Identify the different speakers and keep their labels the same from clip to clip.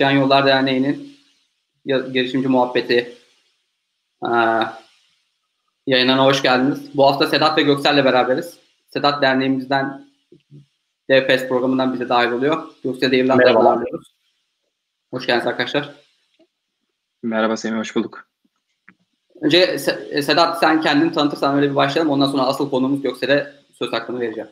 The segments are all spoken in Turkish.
Speaker 1: Merhabalar. Kesişen Yollar Derneği'nin girişimci muhabbeti yayınına hoş geldiniz. Bu hafta Sedat ve Göksel'le beraberiz. Sedat derneğimizden DFS programından bize dahil oluyor. Göksel'de İrlanda'da bağlanıyoruz. Hoş geldiniz arkadaşlar.
Speaker 2: Merhaba Semih, hoş bulduk.
Speaker 1: Önce Sedat sen kendini tanıtırsan öyle bir başlayalım. Ondan sonra asıl konumuz Göksel'e söz hakkını vereceğim.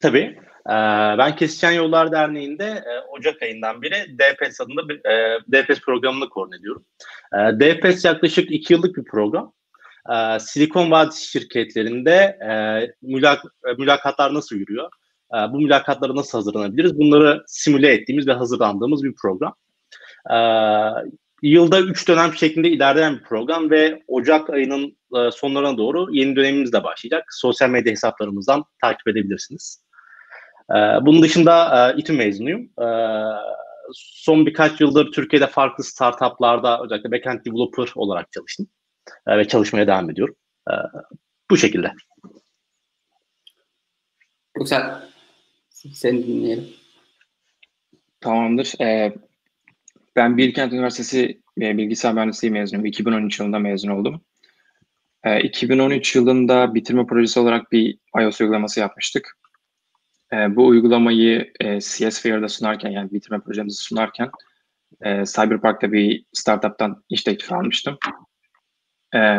Speaker 3: Tabii. Ee, ben Kesişen Yollar Derneği'nde e, Ocak ayından beri DPS adında bir e, DPS programını koordine. E, DPS yaklaşık iki yıllık bir program. Silikon Vadisi şirketlerinde mülak, mülakatlar nasıl yürüyor? Bu mülakatlara nasıl hazırlanabiliriz? Bunları simüle ettiğimiz ve hazırlandığımız bir program. Yılda üç dönem şeklinde ilerleyen bir program ve Ocak ayının sonlarına doğru yeni dönemimiz de başlayacak. Sosyal medya hesaplarımızdan takip edebilirsiniz. Ee, bunun dışında e, İTÜ mezunuyum. Ee, son birkaç yıldır Türkiye'de farklı startuplarda özellikle backend developer olarak çalıştım. Ee, ve çalışmaya devam ediyorum. Bu şekilde.
Speaker 1: Güzel. Seni dinleyelim.
Speaker 2: Tamamdır. Ee, ben Bilkent Üniversitesi Bilgisayar Mühendisliği mezunuyum. 2013 yılında mezun oldum. Ee, 2013 yılında bitirme projesi olarak bir iOS uygulaması yapmıştık. E, bu uygulamayı e, CS Fair'da sunarken yani bitirme projemizi sunarken e, Cyberpark'ta bir startup'tan iş teklifi almıştım. E,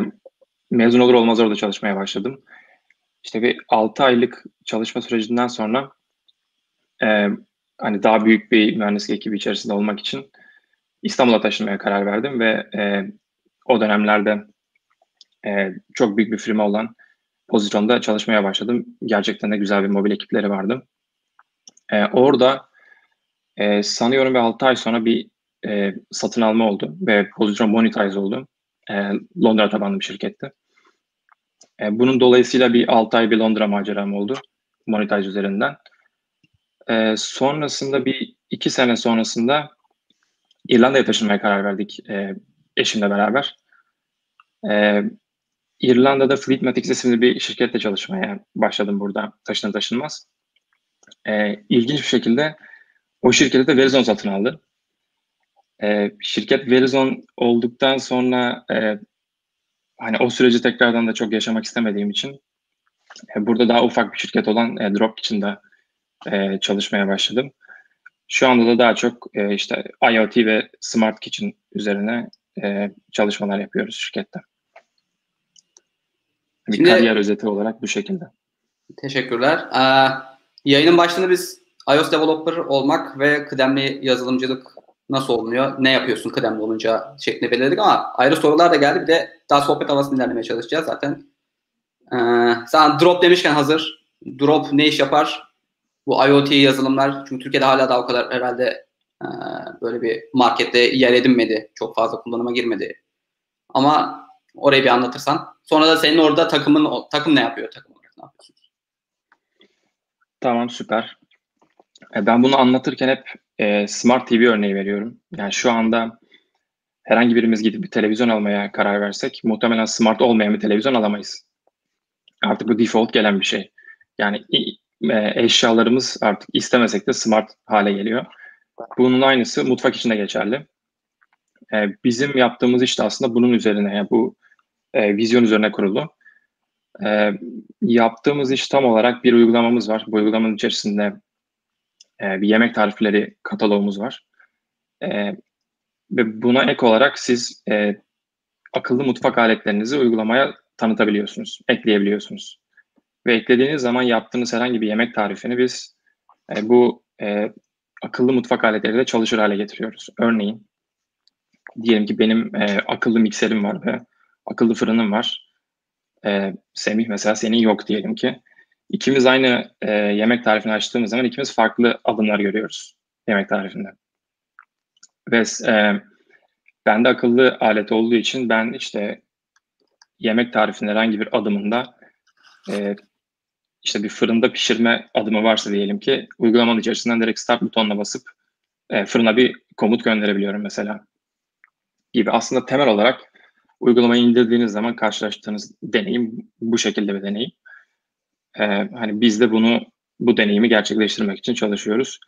Speaker 2: mezun olur olmaz orada çalışmaya başladım. İşte bir 6 aylık çalışma sürecinden sonra e, hani daha büyük bir mühendislik ekibi içerisinde olmak için İstanbul'a taşınmaya karar verdim ve e, o dönemlerde e, çok büyük bir firma olan pozisyonda çalışmaya başladım. Gerçekten de güzel bir mobil ekipleri vardı. E, orada e, sanıyorum bir 6 ay sonra bir e, satın alma oldu ve pozisyon monetize oldu. E, Londra tabanlı bir şirketti. E, bunun dolayısıyla bir 6 ay bir Londra maceram oldu monetize üzerinden. E, sonrasında bir 2 sene sonrasında İrlanda'ya taşınmaya karar verdik e, eşimle beraber. E, İrlanda'da Fleetmatics isimli bir şirkette çalışmaya başladım burada taşınır taşınmaz. E, ilginç bir şekilde o şirketi de Verizon satın aldı. E, şirket Verizon olduktan sonra e, hani o süreci tekrardan da çok yaşamak istemediğim için e, burada daha ufak bir şirket olan e, Drop içinde e, çalışmaya başladım. Şu anda da daha çok e, işte IoT ve Smart Kitchen üzerine e, çalışmalar yapıyoruz şirkette. Bir Şimdi, kariyer özeti olarak bu şekilde.
Speaker 1: Teşekkürler. Ee, yayının başında biz iOS developer olmak ve kıdemli yazılımcılık nasıl olunuyor, ne yapıyorsun kıdemli olunca şeklinde belirledik ama ayrı sorular da geldi. Bir de daha sohbet havasını ilerlemeye çalışacağız zaten. Ee, sen drop demişken hazır. Drop ne iş yapar? Bu IoT yazılımlar çünkü Türkiye'de hala daha o kadar herhalde e, böyle bir markette yer edinmedi. Çok fazla kullanıma girmedi. Ama orayı bir anlatırsan. Sonra da senin orada takımın takım ne yapıyor takım olarak ne yapıyorsunuz?
Speaker 2: Tamam süper. E, ben bunu anlatırken hep e, Smart TV örneği veriyorum. Yani şu anda herhangi birimiz gidip bir televizyon almaya karar versek muhtemelen smart olmayan bir televizyon alamayız. Artık bu default gelen bir şey. Yani e, eşyalarımız artık istemesek de smart hale geliyor. Bunun aynısı mutfak için de geçerli. E, bizim yaptığımız işte aslında bunun üzerine, yani bu e, vizyon üzerine kurulu. E, yaptığımız iş tam olarak bir uygulamamız var. Bu uygulamanın içerisinde e, bir yemek tarifleri kataloğumuz var. E, ve buna ek olarak siz e, akıllı mutfak aletlerinizi uygulamaya tanıtabiliyorsunuz, ekleyebiliyorsunuz. Ve eklediğiniz zaman yaptığınız herhangi bir yemek tarifini biz e, bu e, akıllı mutfak aletleriyle çalışır hale getiriyoruz. Örneğin diyelim ki benim e, akıllı mikserim var ve akıllı fırınım var. E, Semih mesela senin yok diyelim ki. İkimiz aynı e, yemek tarifini açtığımız zaman ikimiz farklı adımlar görüyoruz yemek tarifinde. Ve e, bende akıllı alet olduğu için ben işte yemek tarifinin herhangi bir adımında e, işte bir fırında pişirme adımı varsa diyelim ki uygulamanın içerisinden direkt start butonuna basıp e, fırına bir komut gönderebiliyorum mesela gibi. Aslında temel olarak uygulamayı indirdiğiniz zaman karşılaştığınız deneyim bu şekilde bir deneyim. Ee, hani biz de bunu bu deneyimi gerçekleştirmek için çalışıyoruz.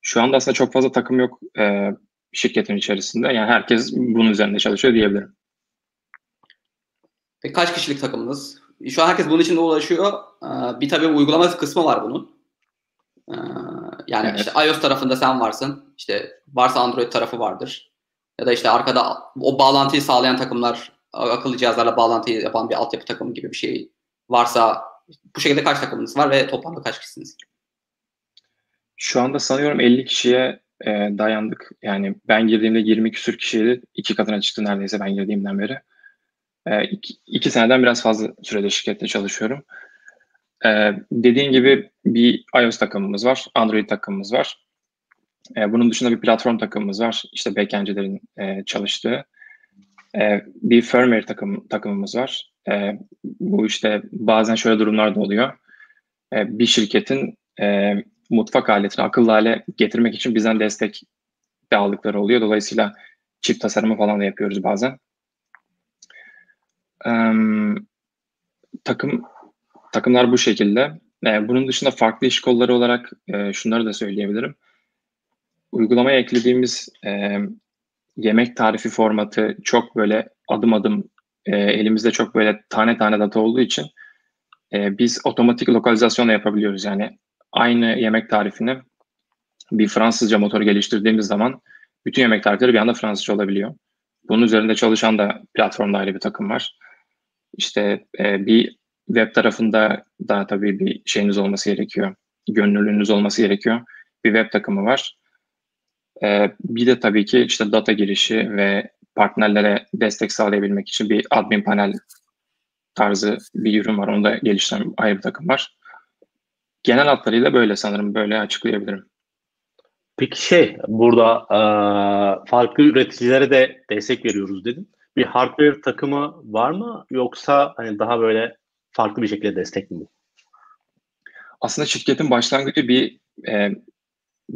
Speaker 2: Şu anda aslında çok fazla takım yok e, şirketin içerisinde. Yani herkes bunun üzerinde çalışıyor diyebilirim.
Speaker 1: Peki kaç kişilik takımınız? Şu an herkes bunun için uğraşıyor. Ee, bir tabii uygulama kısmı var bunun. Ee, yani evet. işte iOS tarafında sen varsın. İşte varsa Android tarafı vardır. Ya da işte arkada o bağlantıyı sağlayan takımlar akıllı cihazlarla bağlantıyı yapan bir altyapı takımı gibi bir şey varsa bu şekilde kaç takımınız var ve toplamda kaç kişisiniz?
Speaker 2: Şu anda sanıyorum 50 kişiye e, dayandık. Yani ben girdiğimde 20 küsür kişiydi. iki katına çıktı neredeyse ben girdiğimden beri. E, iki, iki seneden biraz fazla sürede şirkette çalışıyorum. E, dediğin gibi bir iOS takımımız var, Android takımımız var. E, bunun dışında bir platform takımımız var. İşte backendcilerin e, çalıştığı. E, bir firmware takım, takımımız var. E, bu işte bazen şöyle durumlar da oluyor. E, bir şirketin e, mutfak aletini akıllı hale getirmek için bizden destek de aldıkları oluyor. Dolayısıyla çift tasarımı falan da yapıyoruz bazen. E, takım takımlar bu şekilde. E, bunun dışında farklı iş kolları olarak e, şunları da söyleyebilirim. Uygulamaya eklediğimiz e, yemek tarifi formatı çok böyle adım adım e, elimizde çok böyle tane tane data olduğu için e, biz otomatik lokalizasyon yapabiliyoruz. Yani aynı yemek tarifini bir Fransızca motor geliştirdiğimiz zaman bütün yemek tarifleri bir anda Fransızca olabiliyor. Bunun üzerinde çalışan da platformda ayrı bir takım var. İşte e, bir web tarafında da tabii bir şeyiniz olması gerekiyor. Gönüllülüğünüz olması gerekiyor. Bir web takımı var. E, bir de tabii ki işte data girişi ve partnerlere destek sağlayabilmek için bir admin panel tarzı bir ürün var. Onu da geliştiren ayrı bir takım var. Genel hatlarıyla böyle sanırım. Böyle açıklayabilirim.
Speaker 3: Peki şey burada e, farklı üreticilere de destek veriyoruz dedin. Bir hardware takımı var mı yoksa hani daha böyle farklı bir şekilde destek mi?
Speaker 2: Aslında şirketin başlangıcı bir e,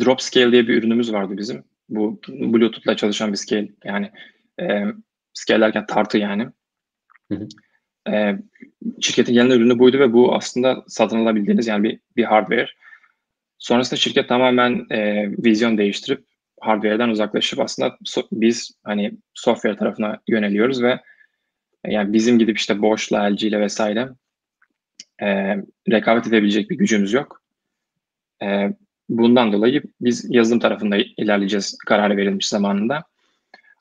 Speaker 2: drop scale diye bir ürünümüz vardı bizim. Bu Bluetooth'la çalışan bir scale yani e, scale tartı yani. Hı hı. E, şirketin gelen ürünü buydu ve bu aslında satın alabildiğiniz yani bir, bir hardware. Sonrasında şirket tamamen e, vizyon değiştirip hardware'den uzaklaşıp aslında so, biz hani software tarafına yöneliyoruz ve yani bizim gidip işte Bosch'la, LG ile vesaire e, rekabet edebilecek bir gücümüz yok. E, bundan dolayı biz yazılım tarafında ilerleyeceğiz kararı verilmiş zamanında.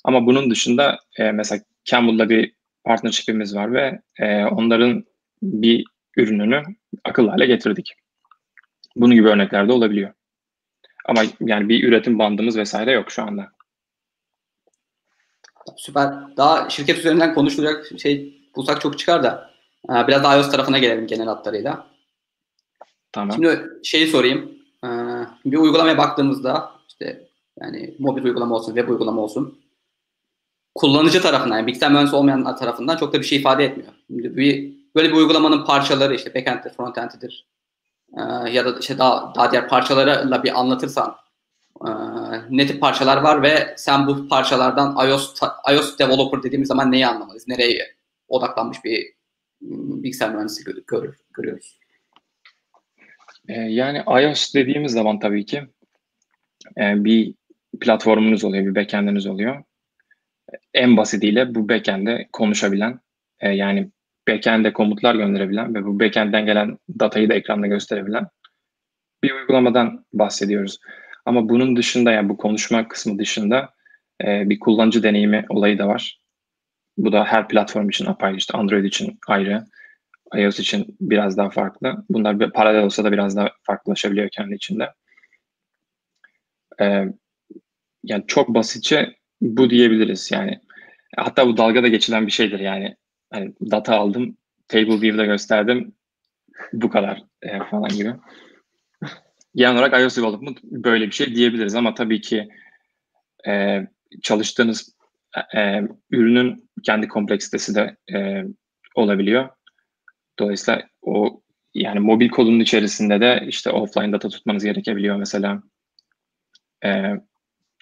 Speaker 2: Ama bunun dışında e, mesela Campbell'la bir partnership'imiz var ve e, onların bir ürününü akıllı hale getirdik. Bunun gibi örnekler de olabiliyor. Ama yani bir üretim bandımız vesaire yok şu anda.
Speaker 1: Süper. Daha şirket üzerinden konuşulacak şey bulsak çok çıkar da ee, biraz daha iOS tarafına gelelim genel hatlarıyla. Tamam. Şimdi şeyi sorayım. Ee, bir uygulamaya baktığımızda işte yani mobil uygulama olsun, web uygulama olsun kullanıcı tarafından yani bilgisayar mühendisi olmayan tarafından çok da bir şey ifade etmiyor. Şimdi bir, böyle bir uygulamanın parçaları işte backend'dir, frontend'idir ee, ya da işte daha, daha diğer parçalarla bir anlatırsan ne tip parçalar var ve sen bu parçalardan iOS iOS developer dediğimiz zaman neyi anlamalıyız? Nereye odaklanmış bir bilgisayar mühendisi gör, görüyoruz.
Speaker 2: Ee, yani iOS dediğimiz zaman tabii ki e, bir platformunuz oluyor, bir backend'iniz oluyor. En basitiyle bu backend'e konuşabilen, e, yani backend'e komutlar gönderebilen ve bu backend'den gelen datayı da ekranda gösterebilen bir uygulamadan bahsediyoruz. Ama bunun dışında yani bu konuşma kısmı dışında e, bir kullanıcı deneyimi olayı da var. Bu da her platform için apayrı işte Android için ayrı, iOS için biraz daha farklı. Bunlar bir paralel olsa da biraz daha farklılaşabiliyor kendi içinde. Ee, yani çok basitçe bu diyebiliriz yani. Hatta bu dalga da geçilen bir şeydir yani. Hani data aldım, table view'da gösterdim, bu kadar e, falan gibi. Genel olarak iOS development böyle bir şey diyebiliriz ama tabii ki e, çalıştığınız e, ürünün kendi kompleksitesi de e, olabiliyor. Dolayısıyla o yani mobil kodunun içerisinde de işte offline data tutmanız gerekebiliyor mesela. E,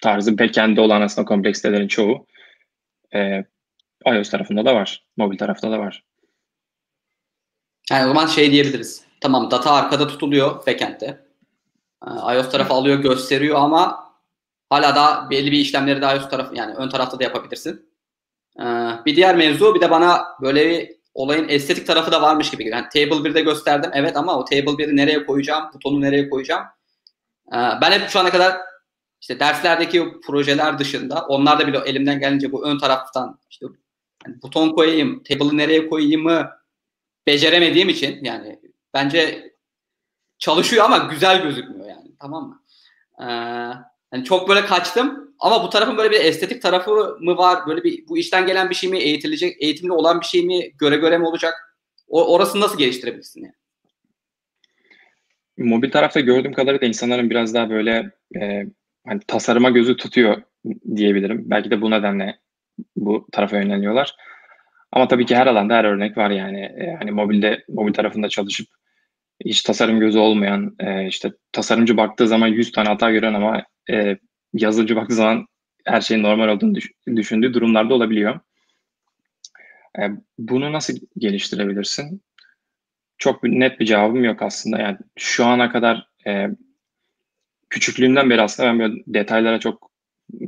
Speaker 2: tarzı backend'de olan aslında kompleksitelerin çoğu e, iOS tarafında da var. Mobil tarafta da var.
Speaker 1: Yani o zaman şey diyebiliriz. Tamam data arkada tutuluyor backend'de. İOS tarafı alıyor gösteriyor ama hala da belli bir işlemleri de iOS tarafı yani ön tarafta da yapabilirsin. Bir diğer mevzu bir de bana böyle bir olayın estetik tarafı da varmış gibi. Yani Table 1'de gösterdim evet ama o Table 1'i nereye koyacağım, butonu nereye koyacağım. E, ben hep şu ana kadar işte derslerdeki projeler dışında onlar da bile elimden gelince bu ön taraftan işte yani buton koyayım, table'ı nereye koyayımı beceremediğim için yani bence çalışıyor ama güzel gözükmüyor yani tamam mı? Ee, yani çok böyle kaçtım ama bu tarafın böyle bir estetik tarafı mı var? Böyle bir bu işten gelen bir şey mi? Eğitilecek, eğitimli olan bir şey mi? Göre göre mi olacak? O, orasını nasıl geliştirebilirsin yani?
Speaker 2: Mobil tarafta gördüğüm kadarıyla insanların biraz daha böyle e, hani tasarıma gözü tutuyor diyebilirim. Belki de bu nedenle bu tarafa yöneliyorlar. Ama tabii ki her alanda her örnek var yani. E, hani mobilde mobil tarafında çalışıp hiç tasarım gözü olmayan, e, işte tasarımcı baktığı zaman 100 tane hata gören ama e, yazılımcı baktığı zaman her şeyin normal olduğunu düş- düşündüğü durumlarda olabiliyor. E, bunu nasıl geliştirebilirsin? Çok net bir cevabım yok aslında. Yani şu ana kadar e, küçüklüğümden beri aslında ben böyle detaylara çok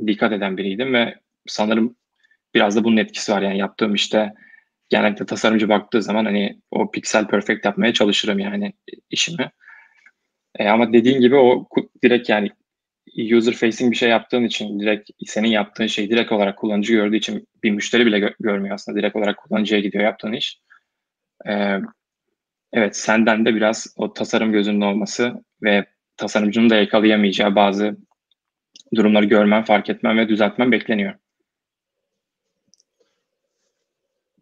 Speaker 2: dikkat eden biriydim ve sanırım biraz da bunun etkisi var. Yani yaptığım işte genellikle tasarımcı baktığı zaman hani o pixel perfect yapmaya çalışırım yani işimi. E, ama dediğin gibi o direkt yani user facing bir şey yaptığın için direkt senin yaptığın şey direkt olarak kullanıcı gördüğü için bir müşteri bile gö- görmüyor aslında. Direkt olarak kullanıcıya gidiyor yaptığın iş. E, evet senden de biraz o tasarım gözünün olması ve tasarımcının da yakalayamayacağı bazı durumları görmen, fark etmen ve düzeltmen bekleniyor.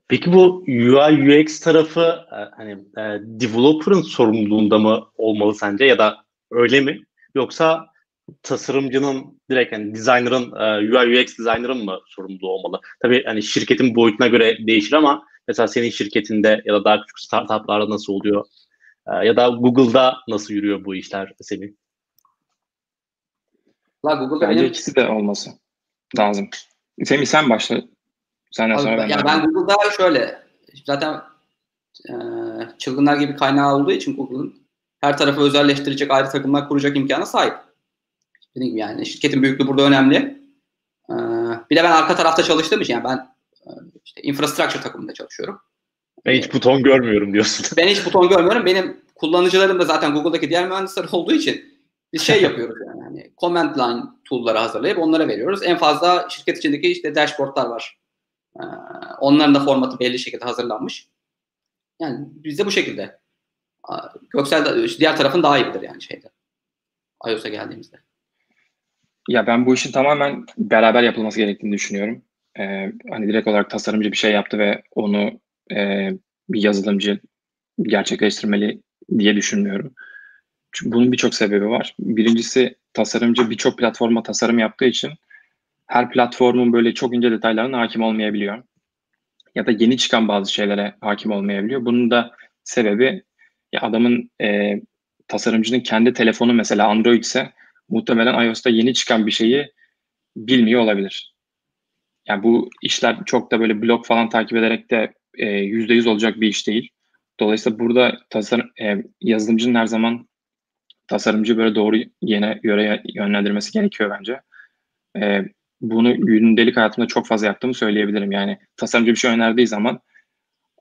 Speaker 3: Peki bu UI UX tarafı e, hani e, developer'ın sorumluluğunda mı olmalı sence ya da öyle mi? Yoksa tasarımcının direkt yani designer'ın e, UI UX designer'ın mı sorumluluğu olmalı? Tabii hani şirketin boyutuna göre değişir ama mesela senin şirketinde ya da daha küçük startuplarda nasıl oluyor? ya da Google'da nasıl yürüyor bu işler Semih?
Speaker 2: La Google'da Bence benim... ikisi de olması lazım. Semih sen başla.
Speaker 1: Senden sonra ben. Ya ben Google'da şöyle zaten e, çılgınlar gibi kaynağı olduğu için Google'ın her tarafı özelleştirecek ayrı takımlar kuracak imkanı sahip. Dediğim gibi yani şirketin büyüklüğü burada önemli. E, bir de ben arka tarafta çalıştığım için yani ben e, işte infrastructure takımında çalışıyorum.
Speaker 3: Ben hiç buton görmüyorum diyorsun.
Speaker 1: Ben hiç buton görmüyorum. Benim kullanıcılarım da zaten Google'daki diğer mühendisler olduğu için biz şey yapıyoruz yani hani command line tool'ları hazırlayıp onlara veriyoruz. En fazla şirket içindeki işte dashboardlar var. Ee, onların da formatı belli şekilde hazırlanmış. Yani bizde bu şekilde. Göksel diğer tarafın daha iyi bilir yani şeyde. iOS'a geldiğimizde.
Speaker 2: Ya ben bu işin tamamen beraber yapılması gerektiğini düşünüyorum. Ee, hani direkt olarak tasarımcı bir şey yaptı ve onu e, bir yazılımcı gerçekleştirmeli diye düşünmüyorum. Çünkü bunun birçok sebebi var. Birincisi tasarımcı birçok platforma tasarım yaptığı için her platformun böyle çok ince detaylarına hakim olmayabiliyor. Ya da yeni çıkan bazı şeylere hakim olmayabiliyor. Bunun da sebebi ya adamın e, tasarımcının kendi telefonu mesela Android ise muhtemelen iOS'ta yeni çıkan bir şeyi bilmiyor olabilir. Yani bu işler çok da böyle blog falan takip ederek de e, yüzde yüz olacak bir iş değil. Dolayısıyla burada tasarım, e, yazılımcının her zaman tasarımcı böyle doğru yene göre yönlendirmesi gerekiyor bence. E, bunu gündelik hayatımda çok fazla yaptığımı söyleyebilirim. Yani tasarımcı bir şey önerdiği zaman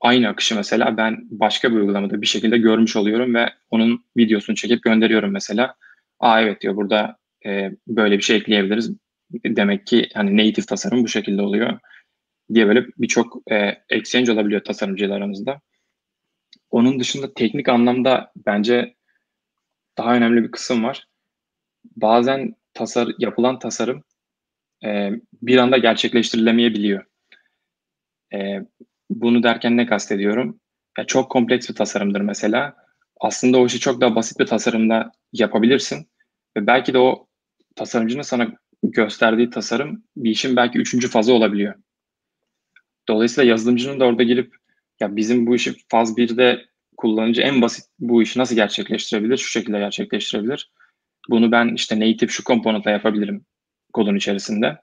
Speaker 2: aynı akışı mesela ben başka bir uygulamada bir şekilde görmüş oluyorum ve onun videosunu çekip gönderiyorum mesela. Aa evet diyor burada e, böyle bir şey ekleyebiliriz. Demek ki hani native tasarım bu şekilde oluyor diye böyle birçok e, exchange olabiliyor tasarımcılar aramızda. Onun dışında teknik anlamda bence daha önemli bir kısım var. Bazen tasar yapılan tasarım e, bir anda gerçekleştirilemeyebiliyor. E, bunu derken ne kastediyorum? Ya çok kompleks bir tasarımdır mesela. Aslında o işi çok daha basit bir tasarımda yapabilirsin. Ve belki de o tasarımcının sana gösterdiği tasarım bir işin belki üçüncü fazı olabiliyor. Dolayısıyla yazılımcının da orada gelip ya bizim bu işi faz 1'de kullanıcı en basit bu işi nasıl gerçekleştirebilir? Şu şekilde gerçekleştirebilir. Bunu ben işte native şu komponentla yapabilirim kodun içerisinde.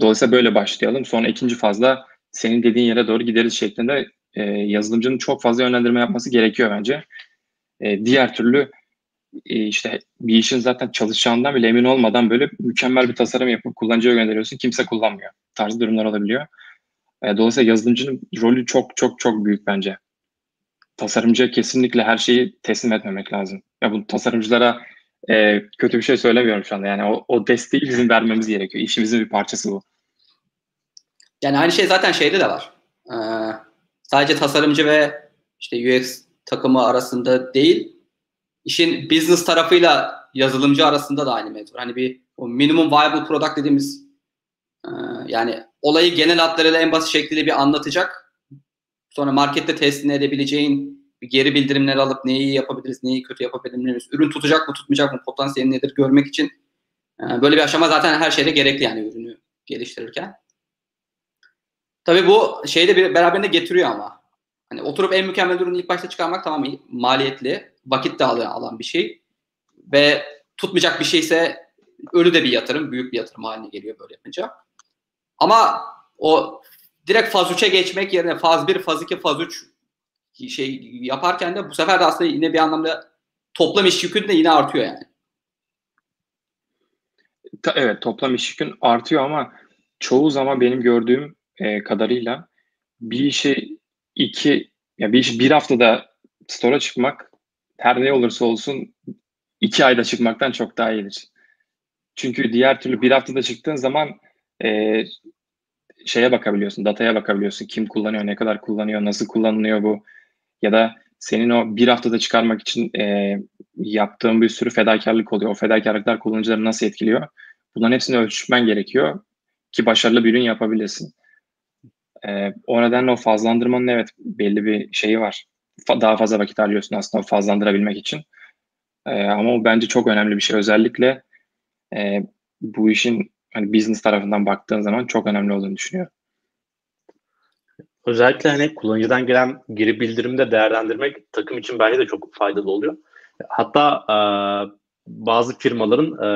Speaker 2: Dolayısıyla böyle başlayalım. Sonra ikinci fazla senin dediğin yere doğru gideriz şeklinde e, yazılımcının çok fazla yönlendirme yapması gerekiyor bence. E, diğer türlü e, işte bir işin zaten çalışacağından bile emin olmadan böyle mükemmel bir tasarım yapıp kullanıcıya gönderiyorsun. Kimse kullanmıyor. Tarzı durumlar olabiliyor. E, dolayısıyla yazılımcının rolü çok çok çok büyük bence. Tasarımcıya kesinlikle her şeyi teslim etmemek lazım. Ya bu tasarımcılara e, kötü bir şey söylemiyorum şu anda. Yani o, o desteği bizim vermemiz gerekiyor. İşimizin bir parçası bu.
Speaker 1: Yani aynı şey zaten şeyde de var. Ee, sadece tasarımcı ve işte UX takımı arasında değil, işin business tarafıyla yazılımcı arasında da aynı mevzu. Hani bir o minimum viable product dediğimiz e, yani olayı genel hatlarıyla en basit şekliyle bir anlatacak. Sonra markette teslim edebileceğin bir geri bildirimleri alıp neyi yapabiliriz, neyi kötü yapabiliriz, ürün tutacak mı tutmayacak mı, potansiyeli nedir görmek için e, böyle bir aşama zaten her şeyde gerekli yani ürünü geliştirirken. Tabii bu şeyde bir beraberinde getiriyor ama. Hani oturup en mükemmel ürünü ilk başta çıkarmak tamam maliyetli, vakit de alan bir şey. Ve tutmayacak bir şeyse ölü de bir yatırım, büyük bir yatırım haline geliyor böyle yapınca. Ama o direkt faz 3'e geçmek yerine faz 1, faz 2, faz 3 şey yaparken de bu sefer de aslında yine bir anlamda toplam iş yükün de yine artıyor yani.
Speaker 2: Evet toplam iş yükün artıyor ama çoğu zaman benim gördüğüm e, kadarıyla bir işi iki ya bir iş bir haftada store'a çıkmak her ne olursa olsun iki ayda çıkmaktan çok daha iyidir. Çünkü diğer türlü bir haftada çıktığın zaman e, şeye bakabiliyorsun, dataya bakabiliyorsun. Kim kullanıyor, ne kadar kullanıyor, nasıl kullanılıyor bu. Ya da senin o bir haftada çıkarmak için e, yaptığın bir sürü fedakarlık oluyor. O fedakarlıklar kullanıcıları nasıl etkiliyor? Bunların hepsini ölçmen gerekiyor ki başarılı bir ürün yapabilirsin. E, o nedenle o fazlandırmanın evet belli bir şeyi var. Fa- daha fazla vakit harcıyorsun aslında fazlandırabilmek için. E, ama o bence çok önemli bir şey. Özellikle e, bu işin hani business tarafından baktığın zaman çok önemli olduğunu düşünüyorum.
Speaker 3: Özellikle hani kullanıcıdan gelen geri bildirimde değerlendirmek takım için bence de çok faydalı oluyor. Hatta e, bazı firmaların e,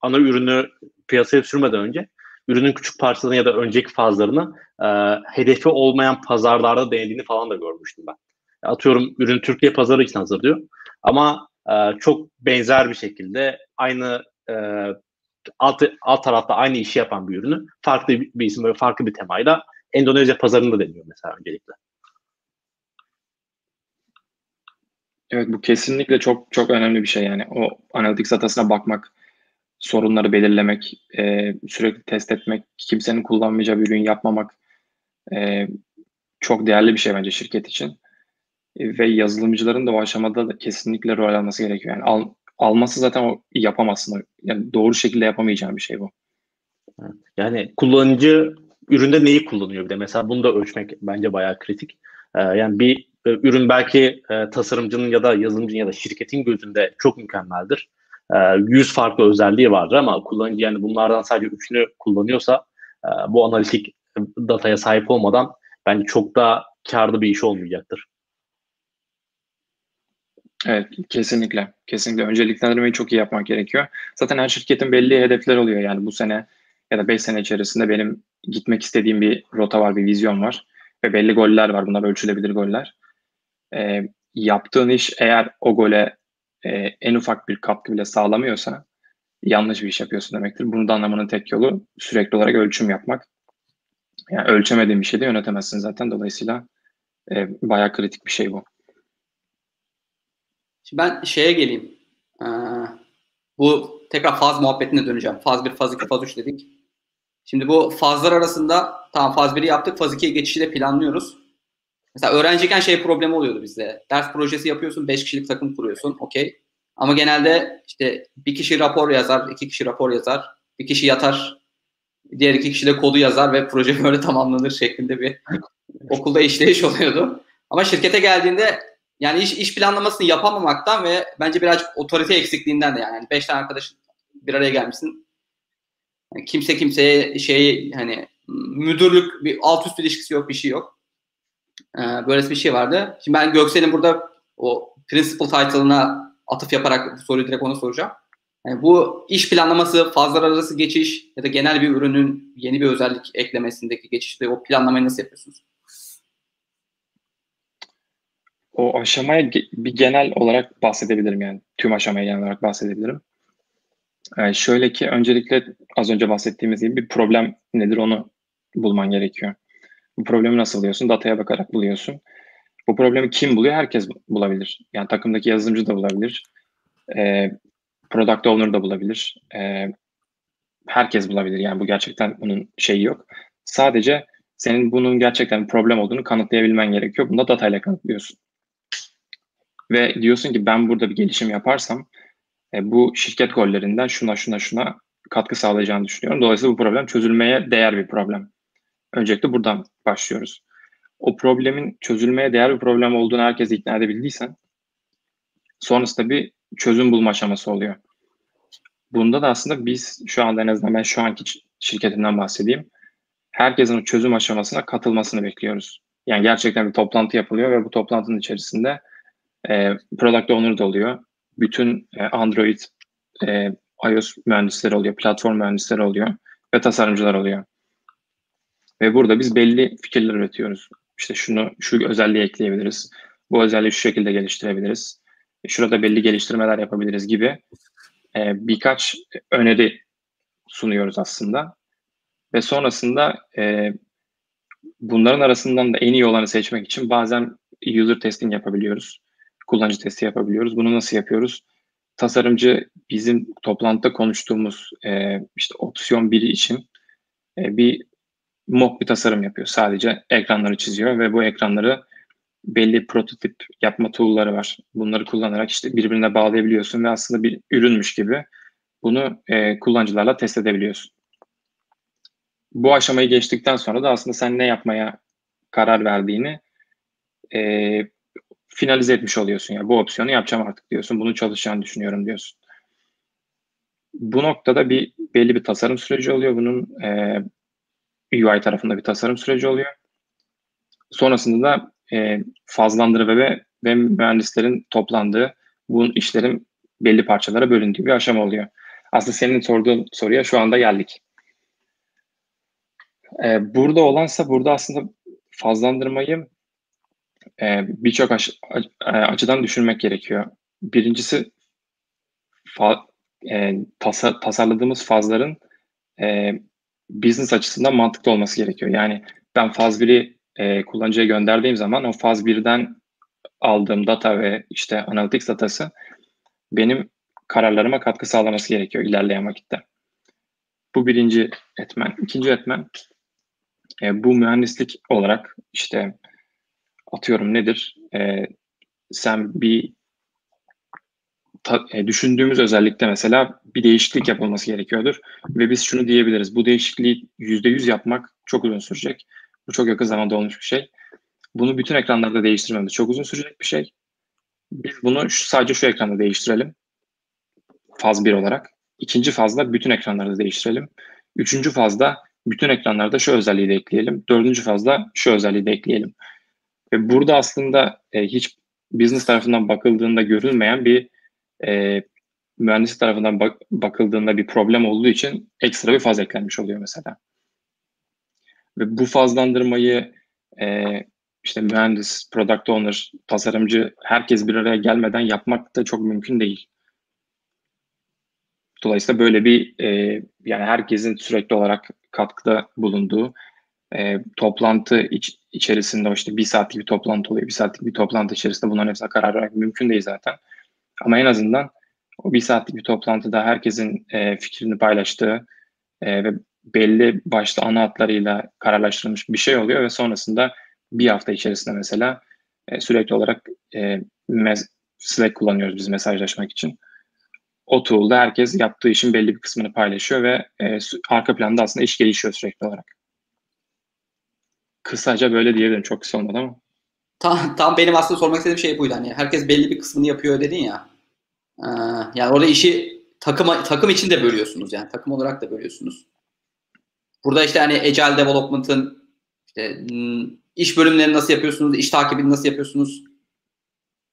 Speaker 3: ana ürünü piyasaya sürmeden önce ürünün küçük parçalarını ya da önceki fazlarını e, hedefi olmayan pazarlarda denediğini falan da görmüştüm ben. Atıyorum ürün Türkiye pazarı için hazırlıyor ama e, çok benzer bir şekilde aynı e, alt, alt tarafta aynı işi yapan bir ürünü farklı bir isim böyle farklı bir temayla Endonezya pazarında deniyor mesela öncelikle.
Speaker 2: Evet bu kesinlikle çok çok önemli bir şey yani o analitik datasına bakmak, sorunları belirlemek, e, sürekli test etmek, kimsenin kullanmayacağı bir ürün yapmamak e, çok değerli bir şey bence şirket için. E, ve yazılımcıların da o aşamada da kesinlikle rol alması gerekiyor. Yani al, alması zaten o yapamazsın. Yani doğru şekilde yapamayacağın bir şey bu.
Speaker 3: Yani kullanıcı üründe neyi kullanıyor bir de mesela bunu da ölçmek bence bayağı kritik. Ee, yani bir e, ürün belki e, tasarımcının ya da yazılımcının ya da şirketin gözünde çok mükemmeldir. E, 100 farklı özelliği vardır ama kullanıcı yani bunlardan sadece üçünü kullanıyorsa e, bu analitik dataya sahip olmadan bence çok daha karlı bir iş olmayacaktır.
Speaker 2: Evet, kesinlikle. Kesinlikle. Önceliklendirmeyi çok iyi yapmak gerekiyor. Zaten her şirketin belli hedefler oluyor. Yani bu sene ya da 5 sene içerisinde benim gitmek istediğim bir rota var, bir vizyon var. Ve belli goller var. Bunlar ölçülebilir goller. E, yaptığın iş eğer o gole e, en ufak bir katkı bile sağlamıyorsa yanlış bir iş yapıyorsun demektir. Bunu da anlamanın tek yolu sürekli olarak ölçüm yapmak. Yani ölçemediğin bir şey de yönetemezsin zaten. Dolayısıyla e, bayağı kritik bir şey bu.
Speaker 1: Ben şeye geleyim. Ee, bu tekrar faz muhabbetine döneceğim. Faz 1, faz 2, faz 3 dedik. Şimdi bu fazlar arasında tamam faz 1'i yaptık, faz 2'ye geçişi de planlıyoruz. Mesela öğrenciyken şey problemi oluyordu bizde. Ders projesi yapıyorsun, 5 kişilik takım kuruyorsun, okey. Ama genelde işte bir kişi rapor yazar, iki kişi rapor yazar, bir kişi yatar, diğer iki kişi de kodu yazar ve proje böyle tamamlanır şeklinde bir okulda işleyiş oluyordu. Ama şirkete geldiğinde yani iş, iş planlamasını yapamamaktan ve bence birazcık otorite eksikliğinden de yani. yani beş tane arkadaş bir araya gelmişsin. Yani kimse kimseye şey hani müdürlük bir alt üst ilişkisi yok bir şey yok. Ee, böylesi bir şey vardı. Şimdi ben Göksel'in burada o principal title'ına atıf yaparak soruyu direkt ona soracağım. Yani bu iş planlaması, fazlar arası geçiş ya da genel bir ürünün yeni bir özellik eklemesindeki geçişte o planlamayı nasıl yapıyorsunuz?
Speaker 2: O aşamaya bir genel olarak bahsedebilirim yani. tüm aşamaya genel olarak bahsedebilirim. E, şöyle ki öncelikle az önce bahsettiğimiz gibi bir problem nedir onu bulman gerekiyor. Bu problemi nasıl buluyorsun? Dataya bakarak buluyorsun. Bu problemi kim buluyor? Herkes bulabilir. Yani takımdaki yazılımcı da bulabilir. E, product owner da bulabilir. E, herkes bulabilir. Yani bu gerçekten bunun şeyi yok. Sadece senin bunun gerçekten bir problem olduğunu kanıtlayabilmen gerekiyor. Bunu da datayla kanıtlıyorsun. Ve diyorsun ki ben burada bir gelişim yaparsam e, bu şirket gollerinden şuna şuna şuna katkı sağlayacağını düşünüyorum. Dolayısıyla bu problem çözülmeye değer bir problem. Öncelikle buradan başlıyoruz. O problemin çözülmeye değer bir problem olduğunu herkes ikna edebildiysen sonrasında bir çözüm bulma aşaması oluyor. Bunda da aslında biz şu anda en azından ben şu anki şirketimden bahsedeyim. Herkesin o çözüm aşamasına katılmasını bekliyoruz. Yani gerçekten bir toplantı yapılıyor ve bu toplantının içerisinde e, product owner da oluyor. Bütün e, Android, e, iOS mühendisleri oluyor, platform mühendisleri oluyor ve tasarımcılar oluyor. Ve burada biz belli fikirler üretiyoruz. İşte şunu, şu özelliği ekleyebiliriz. Bu özelliği şu şekilde geliştirebiliriz. Şurada belli geliştirmeler yapabiliriz gibi e, birkaç öneri sunuyoruz aslında. Ve sonrasında e, bunların arasından da en iyi olanı seçmek için bazen user testing yapabiliyoruz. Kullanıcı testi yapabiliyoruz. Bunu nasıl yapıyoruz? Tasarımcı bizim toplantıda konuştuğumuz e, işte opsiyon biri için e, bir mock bir tasarım yapıyor. Sadece ekranları çiziyor ve bu ekranları belli prototip yapma tool'ları var. Bunları kullanarak işte birbirine bağlayabiliyorsun ve aslında bir ürünmüş gibi bunu e, kullanıcılarla test edebiliyorsun. Bu aşamayı geçtikten sonra da aslında sen ne yapmaya karar verdiğini e, finalize etmiş oluyorsun. Yani bu opsiyonu yapacağım artık diyorsun. Bunu çalışacağını düşünüyorum diyorsun. Bu noktada bir belli bir tasarım süreci oluyor. Bunun e, UI tarafında bir tasarım süreci oluyor. Sonrasında da e, fazlandırı ve, ve mühendislerin toplandığı bu işlerin belli parçalara bölündüğü bir aşama oluyor. Aslında senin sorduğun soruya şu anda geldik. E, burada olansa burada aslında fazlandırmayı e, birçok aş, a, açıdan düşünmek gerekiyor. Birincisi fa, e, tasa, tasarladığımız fazların e, business açısından mantıklı olması gerekiyor. Yani ben faz 1'i e, kullanıcıya gönderdiğim zaman o faz 1'den aldığım data ve işte analytics datası benim kararlarıma katkı sağlaması gerekiyor ilerleyen vakitte. Bu birinci etmen. İkinci etmen e, bu mühendislik olarak işte atıyorum nedir? E, sen bir ta, e, düşündüğümüz özellikle mesela bir değişiklik yapılması gerekiyordur. Ve biz şunu diyebiliriz. Bu değişikliği %100 yapmak çok uzun sürecek. Bu çok yakın zamanda olmuş bir şey. Bunu bütün ekranlarda değiştirmemiz çok uzun sürecek bir şey. Biz bunu sadece şu ekranda değiştirelim. Faz 1 olarak. İkinci fazda bütün ekranlarda değiştirelim. Üçüncü fazda bütün ekranlarda şu özelliği de ekleyelim. Dördüncü fazda şu özelliği de ekleyelim. Ve burada aslında e, hiç business tarafından bakıldığında görülmeyen bir e, mühendislik tarafından bak, bakıldığında bir problem olduğu için ekstra bir faz eklenmiş oluyor mesela. Ve bu fazlandırmayı e, işte mühendis, product owner, tasarımcı herkes bir araya gelmeden yapmak da çok mümkün değil. Dolayısıyla böyle bir e, yani herkesin sürekli olarak katkıda bulunduğu e, toplantı iç, içerisinde işte bir saatlik bir toplantı oluyor. Bir saatlik bir toplantı içerisinde bunların hepsine karar vermek mümkün değil zaten. Ama en azından o bir saatlik bir toplantıda herkesin e, fikrini paylaştığı e, ve belli başlı ana hatlarıyla kararlaştırılmış bir şey oluyor ve sonrasında bir hafta içerisinde mesela e, sürekli olarak e, Slack kullanıyoruz biz mesajlaşmak için. O tool'da herkes yaptığı işin belli bir kısmını paylaşıyor ve e, arka planda aslında iş gelişiyor sürekli olarak. Kısaca böyle diyebilirim. Çok kısa olmadı ama.
Speaker 1: Tam, tam benim aslında sormak istediğim şey buydu. Hani herkes belli bir kısmını yapıyor dedin ya. Ee, yani orada işi takım takım için de bölüyorsunuz yani. Takım olarak da bölüyorsunuz. Burada işte hani Agile Development'ın işte hmm, iş bölümlerini nasıl yapıyorsunuz, iş takibini nasıl yapıyorsunuz?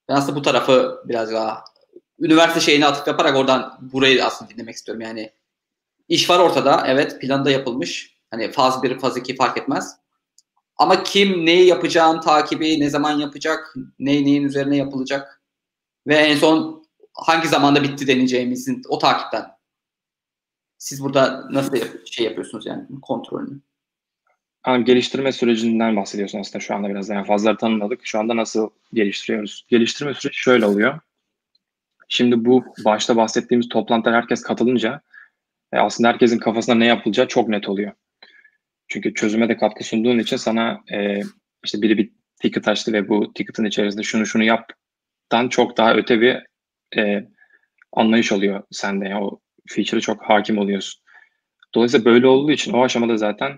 Speaker 1: Ben aslında bu tarafı biraz daha üniversite şeyini atıp yaparak oradan burayı aslında dinlemek istiyorum. Yani iş var ortada. Evet planda yapılmış. Hani faz 1, faz 2 fark etmez. Ama kim neyi yapacağın takibi, ne zaman yapacak, ne neyin üzerine yapılacak ve en son hangi zamanda bitti deneyeceğimizin o takipten. Siz burada nasıl şey yapıyorsunuz yani kontrolünü?
Speaker 2: Yani geliştirme sürecinden bahsediyorsun aslında şu anda biraz. Yani fazla tanımladık. Şu anda nasıl geliştiriyoruz? Geliştirme süreci şöyle oluyor. Şimdi bu başta bahsettiğimiz toplantılar herkes katılınca e, aslında herkesin kafasında ne yapılacağı çok net oluyor. Çünkü çözüme de katkı sunduğun için sana e, işte biri bir ticket açtı ve bu ticket'ın içerisinde şunu şunu yaptan çok daha öte bir e, anlayış oluyor sende. Yani o feature'a çok hakim oluyorsun. Dolayısıyla böyle olduğu için o aşamada zaten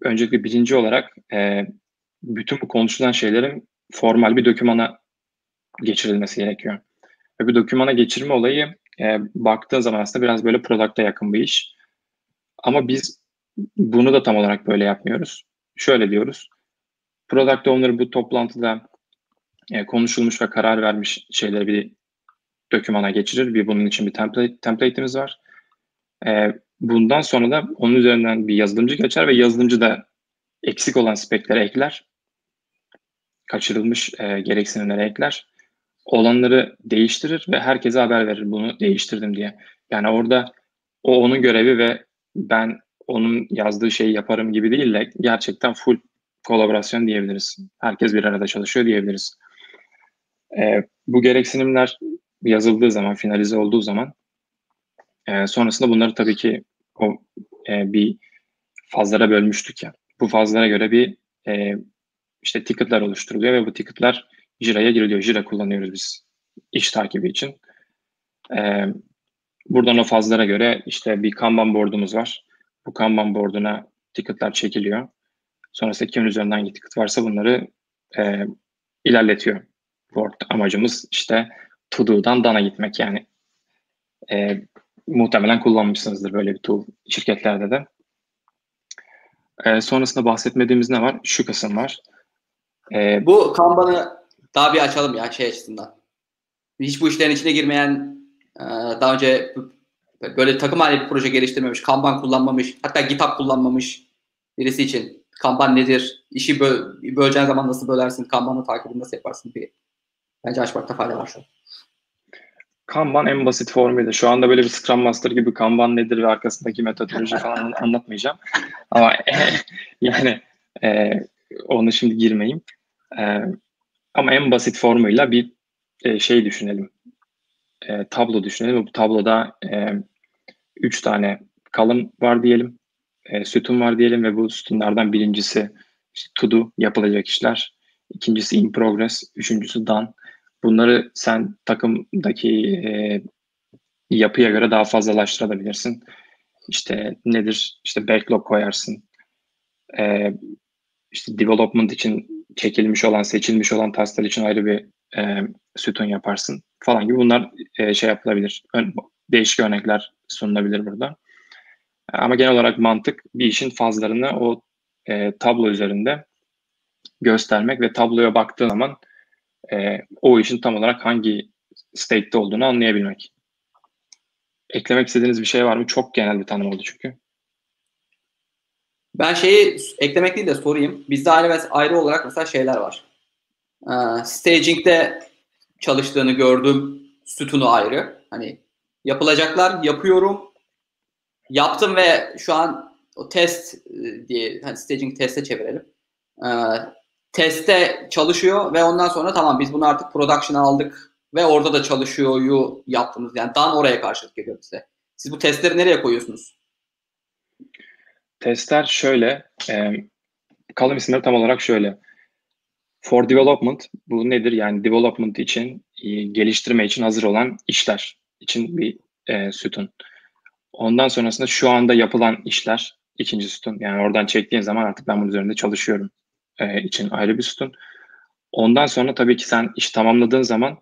Speaker 2: öncelikle birinci olarak e, bütün bu konuşulan şeylerin formal bir dokümana geçirilmesi gerekiyor. Ve bu dokümana geçirme olayı e, baktığın zaman aslında biraz böyle product'a yakın bir iş. Ama biz bunu da tam olarak böyle yapmıyoruz. Şöyle diyoruz. Product Owner bu toplantıda e, konuşulmuş ve karar vermiş şeyleri bir dokümana geçirir. Bir bunun için bir template, template'imiz var. E, bundan sonra da onun üzerinden bir yazılımcı geçer ve yazılımcı da eksik olan spekleri ekler. Kaçırılmış e, gereksinimleri ekler. Olanları değiştirir ve herkese haber verir bunu değiştirdim diye. Yani orada o onun görevi ve ben onun yazdığı şeyi yaparım gibi değil de gerçekten full kolaborasyon diyebiliriz. Herkes bir arada çalışıyor diyebiliriz. E, bu gereksinimler yazıldığı zaman, finalize olduğu zaman e, sonrasında bunları tabii ki o e, bir fazlara bölmüştük ya. Bu fazlara göre bir e, işte ticketlar oluşturuluyor ve bu ticketlar Jira'ya giriliyor. Jira kullanıyoruz biz iş takibi için. E, buradan o fazlara göre işte bir Kanban board'umuz var. Bu Kanban board'una ticketlar çekiliyor. Sonrasında kimin üzerinden hangi ticket varsa bunları e, ilerletiyor. Board amacımız işte to-do'dan dana gitmek yani. E, muhtemelen kullanmışsınızdır böyle bir tool şirketlerde de. E, sonrasında bahsetmediğimiz ne var? Şu kısım var.
Speaker 1: E, bu Kanban'ı daha bir açalım ya şey açısından. Hiç bu işlerin içine girmeyen e, daha önce böyle takım halinde bir proje geliştirmemiş, Kanban kullanmamış, hatta GitHub kullanmamış birisi için Kanban nedir? İşi böl böleceğin zaman nasıl bölersin? Kanban'ı takibini nasıl yaparsın? Bir, bence açmakta fayda var şu an.
Speaker 2: Kanban en basit formuydu. Şu anda böyle bir Scrum Master gibi Kanban nedir ve arkasındaki metodoloji falan anlatmayacağım. Ama yani e, onu şimdi girmeyeyim. E, ama en basit formuyla bir e, şey düşünelim. E, tablo düşünelim. Bu tabloda e, üç tane kalım var diyelim. E, sütun var diyelim ve bu sütunlardan birincisi işte to do yapılacak işler. İkincisi in progress. Üçüncüsü done. Bunları sen takımdaki e, yapıya göre daha fazlalaştırabilirsin. İşte nedir? İşte backlog koyarsın. E, işte development için çekilmiş olan, seçilmiş olan tasklar için ayrı bir e, sütun yaparsın falan gibi bunlar e, şey yapılabilir. Ön, değişik örnekler sunulabilir burada. Ama genel olarak mantık bir işin fazlarını o e, tablo üzerinde göstermek ve tabloya baktığın zaman e, o işin tam olarak hangi state'te olduğunu anlayabilmek. Eklemek istediğiniz bir şey var mı? Çok genel bir tanım oldu çünkü.
Speaker 1: Ben şeyi eklemek değil de sorayım. Bizde ayrı, ayrı olarak mesela şeyler var. Ee, staging'de çalıştığını gördüm sütunu ayrı. Hani yapılacaklar yapıyorum. Yaptım ve şu an o test e, diye hani staging teste çevirelim. Ee, testte çalışıyor ve ondan sonra tamam biz bunu artık production'a aldık ve orada da çalışıyor'yu yaptınız. Yani dan oraya karşılık geliyor bize. Siz bu testleri nereye koyuyorsunuz?
Speaker 2: Testler şöyle, e, kalım isimleri tam olarak şöyle. For development, bu nedir? Yani development için, e, geliştirme için hazır olan işler için bir e, sütun. Ondan sonrasında şu anda yapılan işler, ikinci sütun. Yani oradan çektiğin zaman artık ben bunun üzerinde çalışıyorum e, için ayrı bir sütun. Ondan sonra tabii ki sen iş tamamladığın zaman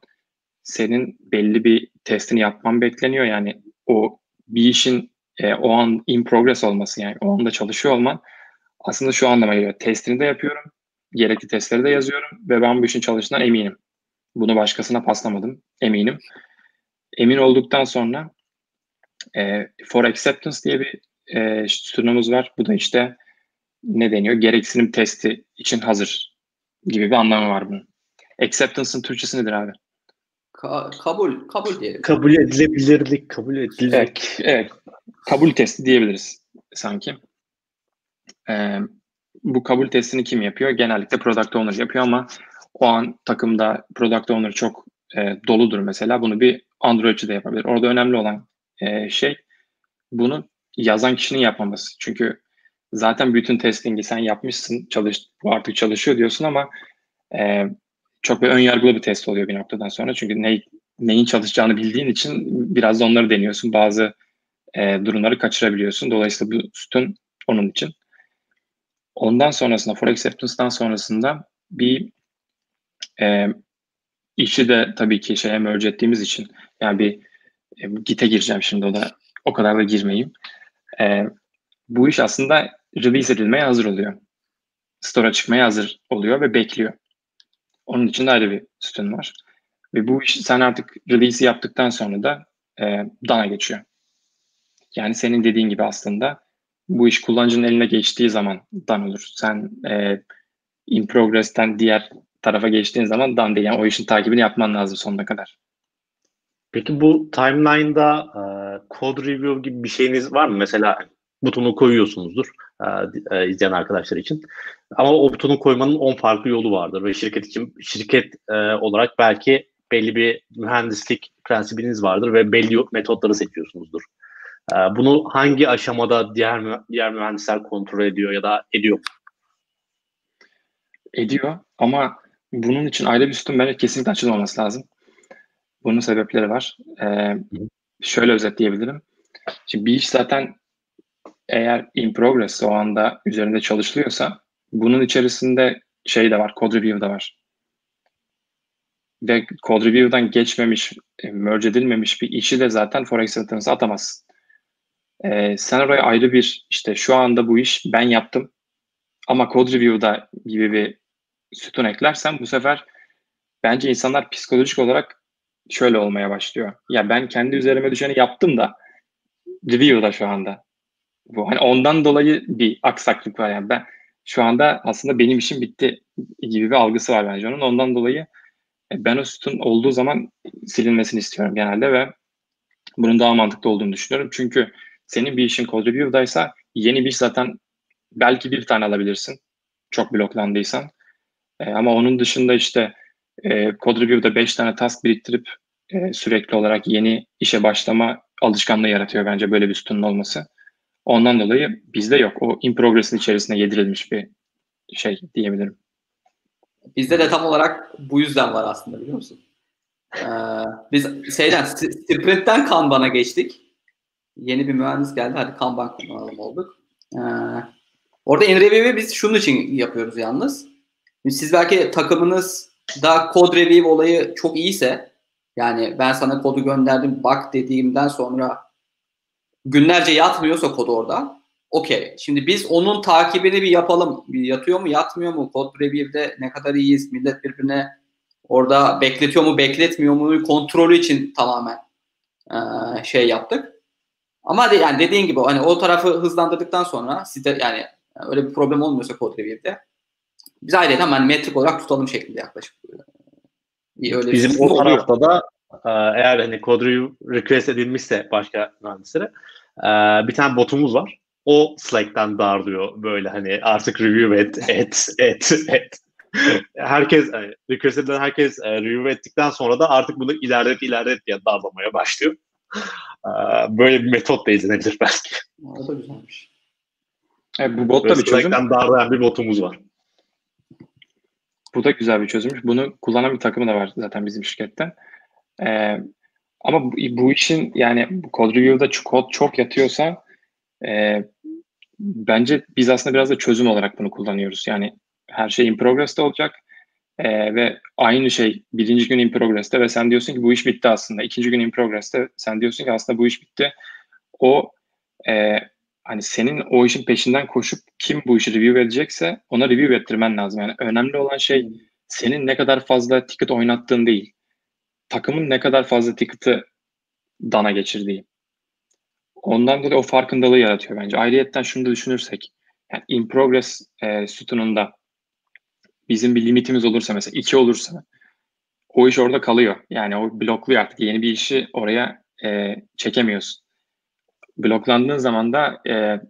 Speaker 2: senin belli bir testini yapman bekleniyor. Yani o bir işin e, o an in progress olması yani o anda çalışıyor olman aslında şu anlama geliyor. Testini de yapıyorum. Gerekli testleri de yazıyorum ve ben bu işin çalıştığından eminim. Bunu başkasına paslamadım. Eminim. Emin olduktan sonra e, for acceptance diye bir e, sunumumuz var. Bu da işte ne deniyor? Gereksinim testi için hazır gibi bir anlamı var bunun. Acceptance'ın Türkçesi nedir abi?
Speaker 1: Ka- kabul kabul diyelim.
Speaker 3: Kabul edilebilirlik, kabul edilebilirlik.
Speaker 2: Evet, evet. Kabul testi diyebiliriz sanki. Ee, bu kabul testini kim yapıyor? Genellikle product owner yapıyor ama o an takımda product owner çok e, doludur mesela. Bunu bir Androidçi de yapabilir. Orada önemli olan e, şey bunu yazan kişinin yapmaması. Çünkü zaten bütün testingi sen yapmışsın, çalış, artık çalışıyor diyorsun ama e, çok bir ön yargılı bir test oluyor bir noktadan sonra. Çünkü ne, neyin çalışacağını bildiğin için biraz da onları deniyorsun. Bazı e, durumları kaçırabiliyorsun. Dolayısıyla bu sütun onun için. Ondan sonrasında, for acceptance'dan sonrasında bir e, işi de tabii ki şeye merge ettiğimiz için yani bir e, Git'e gireceğim şimdi o da o kadar da girmeyeyim. E, bu iş aslında release edilmeye hazır oluyor. Store'a çıkmaya hazır oluyor ve bekliyor. Onun için de ayrı bir sütun var. Ve bu iş sen artık release'i yaptıktan sonra da e, DAN'a geçiyor. Yani senin dediğin gibi aslında bu iş kullanıcının eline geçtiği zaman DAN olur. Sen e, in progress'ten diğer tarafa geçtiğin zaman DAN değil. Yani o işin takibini yapman lazım sonuna kadar.
Speaker 3: Peki bu timeline'da e, code review gibi bir şeyiniz var mı? Mesela butonu koyuyorsunuzdur e, e, izleyen arkadaşlar için. Ama o butonu koymanın 10 farklı yolu vardır ve şirket için şirket e, olarak belki belli bir mühendislik prensibiniz vardır ve belli metotları seçiyorsunuzdur. E, bunu hangi aşamada diğer diğer mühendisler kontrol ediyor ya da ediyor?
Speaker 2: Ediyor ama bunun için ayrı bir sütun bence kesinlikle açılmaması lazım. Bunun sebepleri var. Ee, şöyle özetleyebilirim. Şimdi bir iş zaten eğer in progress o anda üzerinde çalışılıyorsa bunun içerisinde şey de var, code review da var. Ve code review'dan geçmemiş, e, merge edilmemiş bir işi de zaten for acceptance atamazsın. Ee, sen oraya ayrı bir işte şu anda bu iş ben yaptım ama code review'da gibi bir sütun eklersen bu sefer bence insanlar psikolojik olarak şöyle olmaya başlıyor. Ya ben kendi üzerime düşeni yaptım da review'da şu anda. Bu hani ondan dolayı bir aksaklık var yani ben şu anda aslında benim işim bitti gibi bir algısı var bence onun. Ondan dolayı e, ben o sütun olduğu zaman silinmesini istiyorum genelde ve bunun daha mantıklı olduğunu düşünüyorum. Çünkü senin bir işin code yeni bir iş zaten belki bir tane alabilirsin. Çok bloklandıysan. E, ama onun dışında işte e, code review'da 5 tane task biriktirip e, sürekli olarak yeni işe başlama alışkanlığı yaratıyor bence böyle bir sütunun olması. Ondan dolayı bizde yok. O in progress'in içerisine yedirilmiş bir şey diyebilirim.
Speaker 1: Bizde de tam olarak bu yüzden var aslında biliyor musun? Ee, biz şeyden Sprint'ten Kanban'a geçtik. Yeni bir mühendis geldi. Hadi Kanban kullanalım olduk. Ee, orada in review'i biz şunun için yapıyoruz yalnız. Siz belki takımınız da code review olayı çok iyiyse yani ben sana kodu gönderdim bak dediğimden sonra günlerce yatmıyorsa kod orada okey. Şimdi biz onun takibini bir yapalım. Yatıyor mu yatmıyor mu? Kod review'de ne kadar iyiyiz? Millet birbirine orada bekletiyor mu bekletmiyor mu? Kontrolü için tamamen e, şey yaptık. Ama de, yani dediğin gibi hani o tarafı hızlandırdıktan sonra sizde yani öyle bir problem olmuyorsa kod review'de biz ayrıca hani metrik olarak tutalım şeklinde yaklaşık.
Speaker 3: İyi, öyle Bizim o tarafta da e, eğer hani code review request edilmişse başka mühendislere e, bir tane botumuz var. O Slack'ten darlıyor böyle hani artık review et, et, et, et. herkes yani request edilen herkes e, review ettikten sonra da artık bunu ilerlet ilerlet diye darlamaya başlıyor. Böyle bir metot da izlenebilir belki.
Speaker 1: O da güzelmiş.
Speaker 2: Evet, bu bot da bir çözüm.
Speaker 3: Slack'ten darlayan bir botumuz var.
Speaker 2: Bu da güzel bir çözümmüş. Bunu kullanan bir takımı da var zaten bizim şirketten. Ee, ama bu, bu işin yani code review'da kod çok yatıyorsa e, bence biz aslında biraz da çözüm olarak bunu kullanıyoruz. Yani her şey in progress'te olacak e, ve aynı şey birinci gün in progress'te ve sen diyorsun ki bu iş bitti aslında. İkinci gün in progress'te sen diyorsun ki aslında bu iş bitti. O e, hani senin o işin peşinden koşup kim bu işi review edecekse ona review ettirmen lazım. Yani önemli olan şey senin ne kadar fazla ticket oynattığın değil. Takımın ne kadar fazla ticket'ı dana geçirdiği. Ondan dolayı o farkındalığı yaratıyor bence. Ayrıyetten şunu da düşünürsek yani in progress e, sütununda bizim bir limitimiz olursa mesela iki olursa o iş orada kalıyor. Yani o blokluyor artık. Yeni bir işi oraya e, çekemiyorsun. Bloklandığın zaman da e,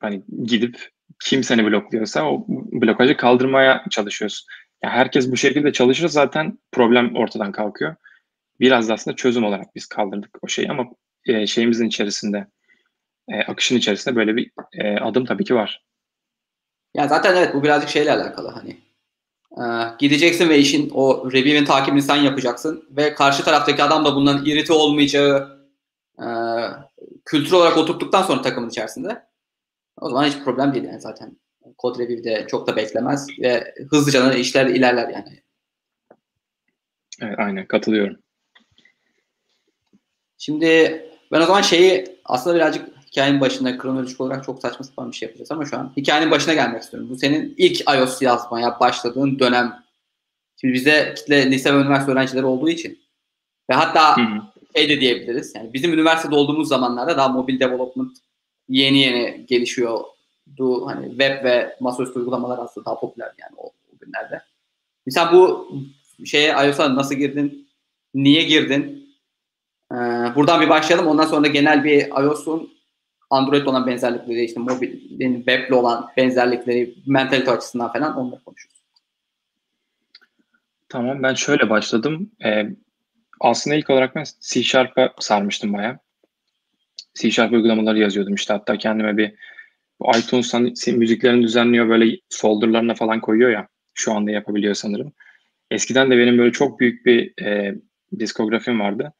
Speaker 2: hani gidip kim seni blokluyorsa o blokajı kaldırmaya çalışıyorsun. Yani herkes bu şekilde çalışır zaten problem ortadan kalkıyor. Biraz da aslında çözüm olarak biz kaldırdık o şeyi ama e, şeyimizin içerisinde e, akışın içerisinde böyle bir e, adım tabii ki var.
Speaker 1: Yani zaten evet bu birazcık şeyle alakalı hani e, gideceksin ve işin o review'in takibini sen yapacaksın ve karşı taraftaki adam da bundan irite olmayacağı e, kültür olarak oturttuktan sonra takımın içerisinde o zaman hiç problem değil yani zaten. Kod review'de çok da beklemez ve hızlıca da işler ilerler yani.
Speaker 2: Evet, aynen katılıyorum.
Speaker 1: Şimdi ben o zaman şeyi aslında birazcık hikayenin başında kronolojik olarak çok saçma sapan bir şey yapacağız ama şu an hikayenin başına gelmek istiyorum. Bu senin ilk iOS yazmaya başladığın dönem. Şimdi bizde kitle lise ve üniversite öğrencileri olduğu için ve hatta hı hı. şey de diyebiliriz. Yani bizim üniversitede olduğumuz zamanlarda daha mobil development yeni yeni gelişiyordu. Hani web ve masaüstü uygulamalar aslında daha popüler yani o, o günlerde. Mesela bu şeye iOS'a nasıl girdin? Niye girdin? Ee, buradan bir başlayalım. Ondan sonra genel bir iOS'un Android olan benzerlikleri, işte mobilin web'le olan benzerlikleri, mentalite açısından falan onları konuşuruz.
Speaker 2: Tamam ben şöyle başladım. Ee, aslında ilk olarak ben C Sharp'a sarmıştım bayağı. C Sharp uygulamaları yazıyordum işte hatta kendime bir iTunes'tan müziklerini düzenliyor böyle folderlarına falan koyuyor ya şu anda yapabiliyor sanırım. Eskiden de benim böyle çok büyük bir e, diskografim vardı.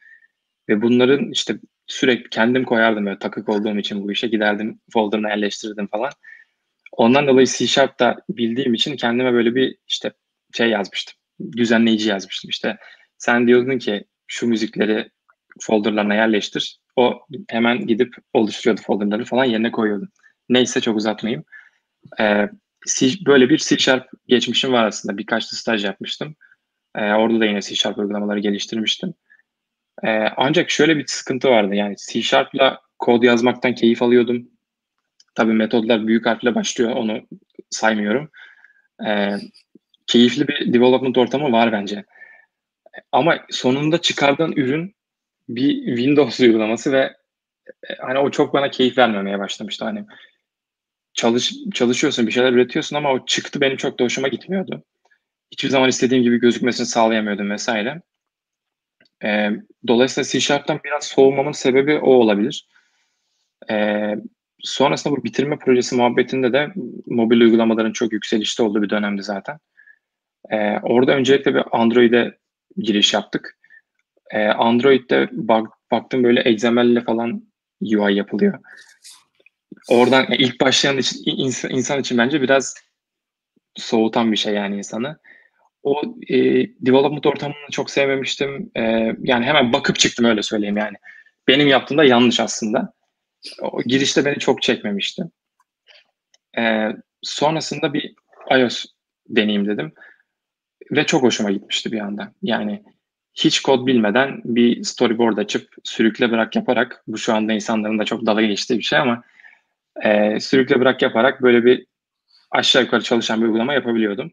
Speaker 2: Ve bunların işte sürekli kendim koyardım böyle takık olduğum için bu işe giderdim folderına yerleştirirdim falan. Ondan dolayı C Sharp'ta bildiğim için kendime böyle bir işte şey yazmıştım. Düzenleyici yazmıştım. İşte sen diyordun ki şu müzikleri folderlarına yerleştir. O hemen gidip oluşturuyordu folderları falan yerine koyuyordu. Neyse çok uzatmayayım. Ee, C, böyle bir C Sharp geçmişim var aslında. Birkaç da staj yapmıştım. Ee, orada da yine C Sharp uygulamaları geliştirmiştim. Ee, ancak şöyle bir sıkıntı vardı. Yani C Sharp'la kod yazmaktan keyif alıyordum. Tabii metodlar büyük harfle başlıyor. Onu saymıyorum. Ee, keyifli bir development ortamı var bence. Ama sonunda çıkardığın ürün bir Windows uygulaması ve e, hani o çok bana keyif vermemeye başlamıştı. Hani çalış çalışıyorsun, bir şeyler üretiyorsun ama o çıktı benim çok da hoşuma gitmiyordu. Hiçbir zaman istediğim gibi gözükmesini sağlayamıyordum vesaire. E, dolayısıyla C Sharp'tan biraz soğumamın sebebi o olabilir. E, sonrasında bu bitirme projesi muhabbetinde de mobil uygulamaların çok yükselişte olduğu bir dönemdi zaten. E, orada öncelikle bir Android'e giriş yaptık. E, Android'de bak, baktım böyle XML ile falan UI yapılıyor. Oradan ilk başlayan için, insan için bence biraz soğutan bir şey yani insanı o e, development ortamını çok sevmemiştim. E, yani hemen bakıp çıktım öyle söyleyeyim yani. Benim yaptığımda yanlış aslında. O girişte beni çok çekmemişti. E, sonrasında bir iOS deneyim dedim. Ve çok hoşuma gitmişti bir anda. Yani hiç kod bilmeden bir storyboard açıp sürükle bırak yaparak bu şu anda insanların da çok dalga geçtiği bir şey ama e, sürükle bırak yaparak böyle bir aşağı yukarı çalışan bir uygulama yapabiliyordum.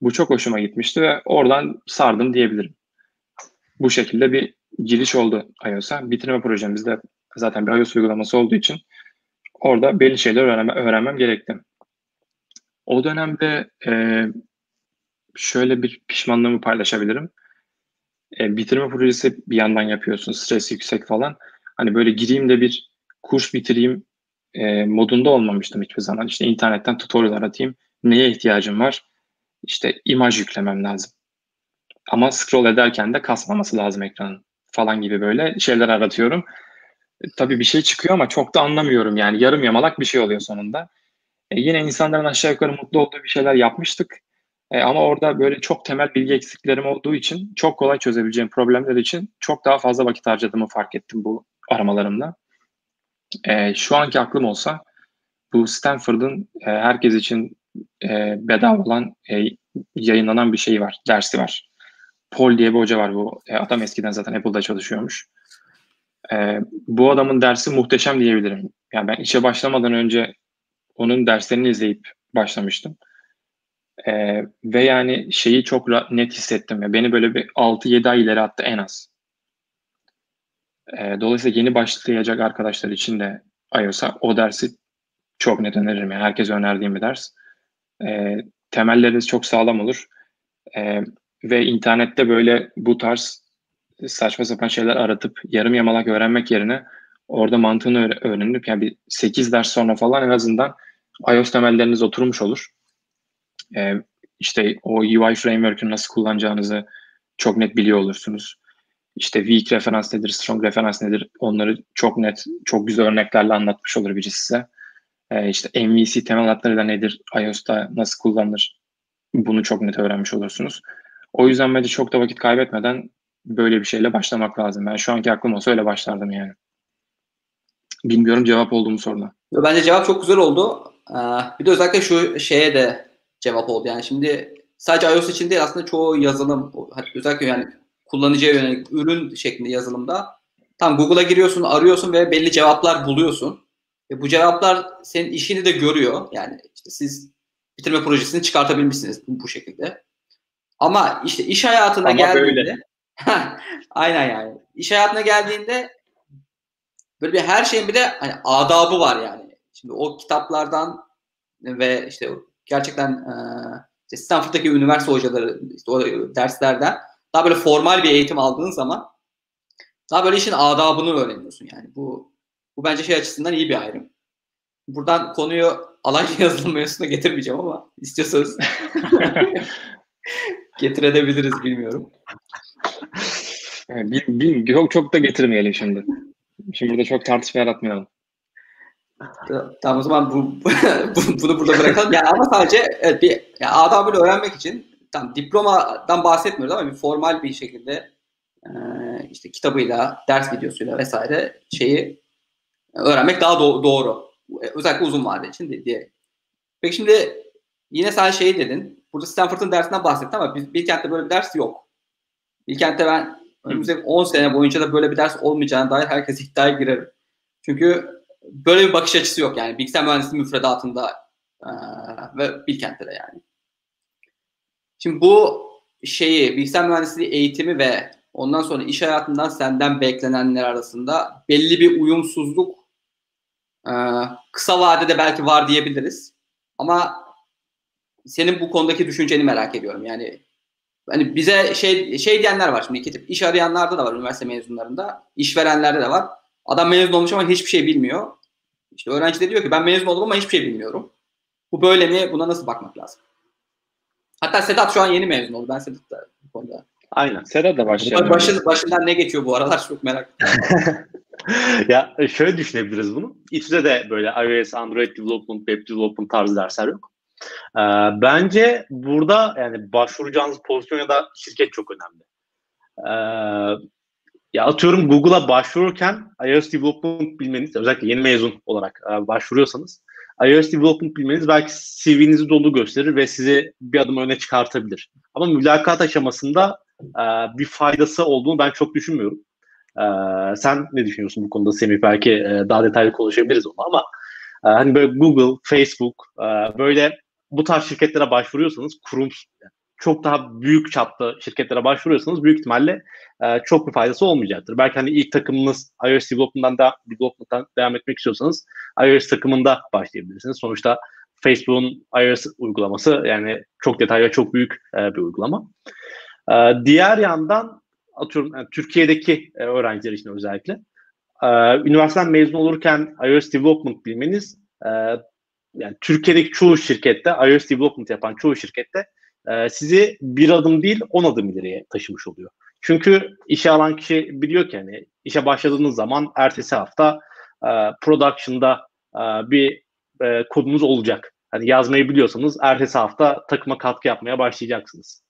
Speaker 2: Bu çok hoşuma gitmişti ve oradan sardım diyebilirim. Bu şekilde bir giriş oldu iOS'a. Bitirme projemizde zaten bir iOS uygulaması olduğu için orada belli şeyler öğrenme, öğrenmem gerekti. O dönemde e, şöyle bir pişmanlığımı paylaşabilirim. E, bitirme projesi bir yandan yapıyorsun, stres yüksek falan. Hani böyle gireyim de bir kurs bitireyim e, modunda olmamıştım hiçbir zaman. İşte internetten tutorial aratayım, neye ihtiyacım var, işte imaj yüklemem lazım. Ama scroll ederken de kasmaması lazım ekranın falan gibi böyle şeyler aratıyorum. E, tabii bir şey çıkıyor ama çok da anlamıyorum yani yarım yamalak bir şey oluyor sonunda. E, yine insanların aşağı yukarı mutlu olduğu bir şeyler yapmıştık. E, ama orada böyle çok temel bilgi eksiklerim olduğu için çok kolay çözebileceğim problemler için çok daha fazla vakit harcadığımı fark ettim bu aramalarımda. E, şu anki aklım olsa bu Stanford'ın e, herkes için e, bedava olan e, yayınlanan bir şey var, dersi var. Paul diye bir hoca var bu. E, adam eskiden zaten Apple'da çalışıyormuş. E, bu adamın dersi muhteşem diyebilirim. Yani ben işe başlamadan önce onun derslerini izleyip başlamıştım. E, ve yani şeyi çok net hissettim. ya Beni böyle bir 6-7 ay ileri attı en az. E, dolayısıyla yeni başlayacak arkadaşlar için de iOS'a o dersi çok net öneririm. Yani herkese önerdiğim bir ders. E, temelleriniz çok sağlam olur. E, ve internette böyle bu tarz saçma sapan şeyler aratıp yarım yamalak öğrenmek yerine orada mantığını öğrenip yani bir 8 ders sonra falan en azından iOS temelleriniz oturmuş olur. Ee, işte o UI framework'ü nasıl kullanacağınızı çok net biliyor olursunuz. İşte weak referans nedir, strong referans nedir onları çok net, çok güzel örneklerle anlatmış olur biri size. Ee, işte MVC temel hatları da nedir, iOS'ta nasıl kullanılır bunu çok net öğrenmiş olursunuz. O yüzden bence çok da vakit kaybetmeden böyle bir şeyle başlamak lazım. Ben şu anki aklım olsa öyle başlardım yani. Bilmiyorum cevap oldu mu soruna.
Speaker 1: Bence cevap çok güzel oldu. Ee, bir de özellikle şu şeye de cevap oldu. Yani şimdi sadece iOS için değil aslında çoğu yazılım özellikle yani kullanıcıya yönelik ürün şeklinde yazılımda tam Google'a giriyorsun, arıyorsun ve belli cevaplar buluyorsun. Ve bu cevaplar senin işini de görüyor. Yani işte siz bitirme projesini çıkartabilmişsiniz bu şekilde. Ama işte iş hayatına Ama geldiğinde aynen yani. İş hayatına geldiğinde böyle bir her şeyin bir de hani adabı var yani. Şimdi o kitaplardan ve işte gerçekten e, işte Stanford'daki üniversite hocaları işte o derslerden daha böyle formal bir eğitim aldığın zaman daha böyle işin adabını öğreniyorsun yani. Bu bu bence şey açısından iyi bir ayrım. Buradan konuyu alay yazılım mevzusuna getirmeyeceğim ama istiyorsanız getirebiliriz bilmiyorum.
Speaker 2: bil, bil, çok, çok da getirmeyelim şimdi. Şimdi burada çok tartışma yaratmayalım.
Speaker 1: Tamam o zaman bu, bunu burada bırakalım. Yani ama sadece evet, bir yani adabını öğrenmek için tam diplomadan bahsetmiyoruz ama bir formal bir şekilde e, işte kitabıyla, ders videosuyla vesaire şeyi öğrenmek daha do- doğru. Özellikle uzun vade için diye. Peki şimdi yine sen şey dedin. Burada Stanford'ın dersinden bahsettin ama Bilkent'te böyle bir ders yok. Bilkent'te ben önümüzdeki 10 sene boyunca da böyle bir ders olmayacağına dair herkes iddiaya girerim. Çünkü böyle bir bakış açısı yok yani bilgisayar mühendisliği müfredatında e, ve Bilkent'te de yani. Şimdi bu şeyi bilgisayar mühendisliği eğitimi ve ondan sonra iş hayatından senden beklenenler arasında belli bir uyumsuzluk e, kısa vadede belki var diyebiliriz. Ama senin bu konudaki düşünceni merak ediyorum. Yani hani bize şey şey diyenler var şimdi iki tip iş arayanlarda da var üniversite mezunlarında, işverenlerde de var. Adam mezun olmuş ama hiçbir şey bilmiyor. İşte öğrenci de diyor ki ben mezun oldum ama hiçbir şey bilmiyorum. Bu böyle mi? Buna nasıl bakmak lazım? Hatta Sedat şu an yeni mezun oldu. Ben Sedat da bu konuda.
Speaker 2: Aynen. Sedat da başlayalım.
Speaker 1: Başın, başından ne geçiyor bu aralar çok merak ediyorum.
Speaker 3: ya şöyle düşünebiliriz bunu. İTÜ'de de böyle iOS, Android Development, Web Development tarzı dersler yok. Ee, bence burada yani başvuracağınız pozisyon ya da şirket çok önemli. Ee, ya atıyorum Google'a başvururken iOS Development bilmeniz, özellikle yeni mezun olarak e, başvuruyorsanız iOS Development bilmeniz belki CV'nizi dolu gösterir ve sizi bir adım öne çıkartabilir. Ama mülakat aşamasında e, bir faydası olduğunu ben çok düşünmüyorum. E, sen ne düşünüyorsun bu konuda Semih? Belki e, daha detaylı konuşabiliriz onu ama e, hani böyle Google, Facebook e, böyle bu tarz şirketlere başvuruyorsanız kurum çok daha büyük çapta şirketlere başvuruyorsanız büyük ihtimalle e, çok bir faydası olmayacaktır. Belki hani ilk takımınız iOS development'dan, da, development'dan devam etmek istiyorsanız iOS takımında başlayabilirsiniz. Sonuçta Facebook'un iOS uygulaması yani çok detaylı çok büyük e, bir uygulama. E, diğer yandan atıyorum yani Türkiye'deki e, öğrenciler için özellikle e, üniversiteden mezun olurken iOS development bilmeniz e, yani Türkiye'deki çoğu şirkette iOS development yapan çoğu şirkette e, sizi bir adım değil on adım ileriye taşımış oluyor. Çünkü işe alan kişi biliyor ki hani işe başladığınız zaman ertesi hafta e, production'da e, bir e, kodunuz olacak. Hani yazmayı biliyorsanız ertesi hafta takıma katkı yapmaya başlayacaksınız.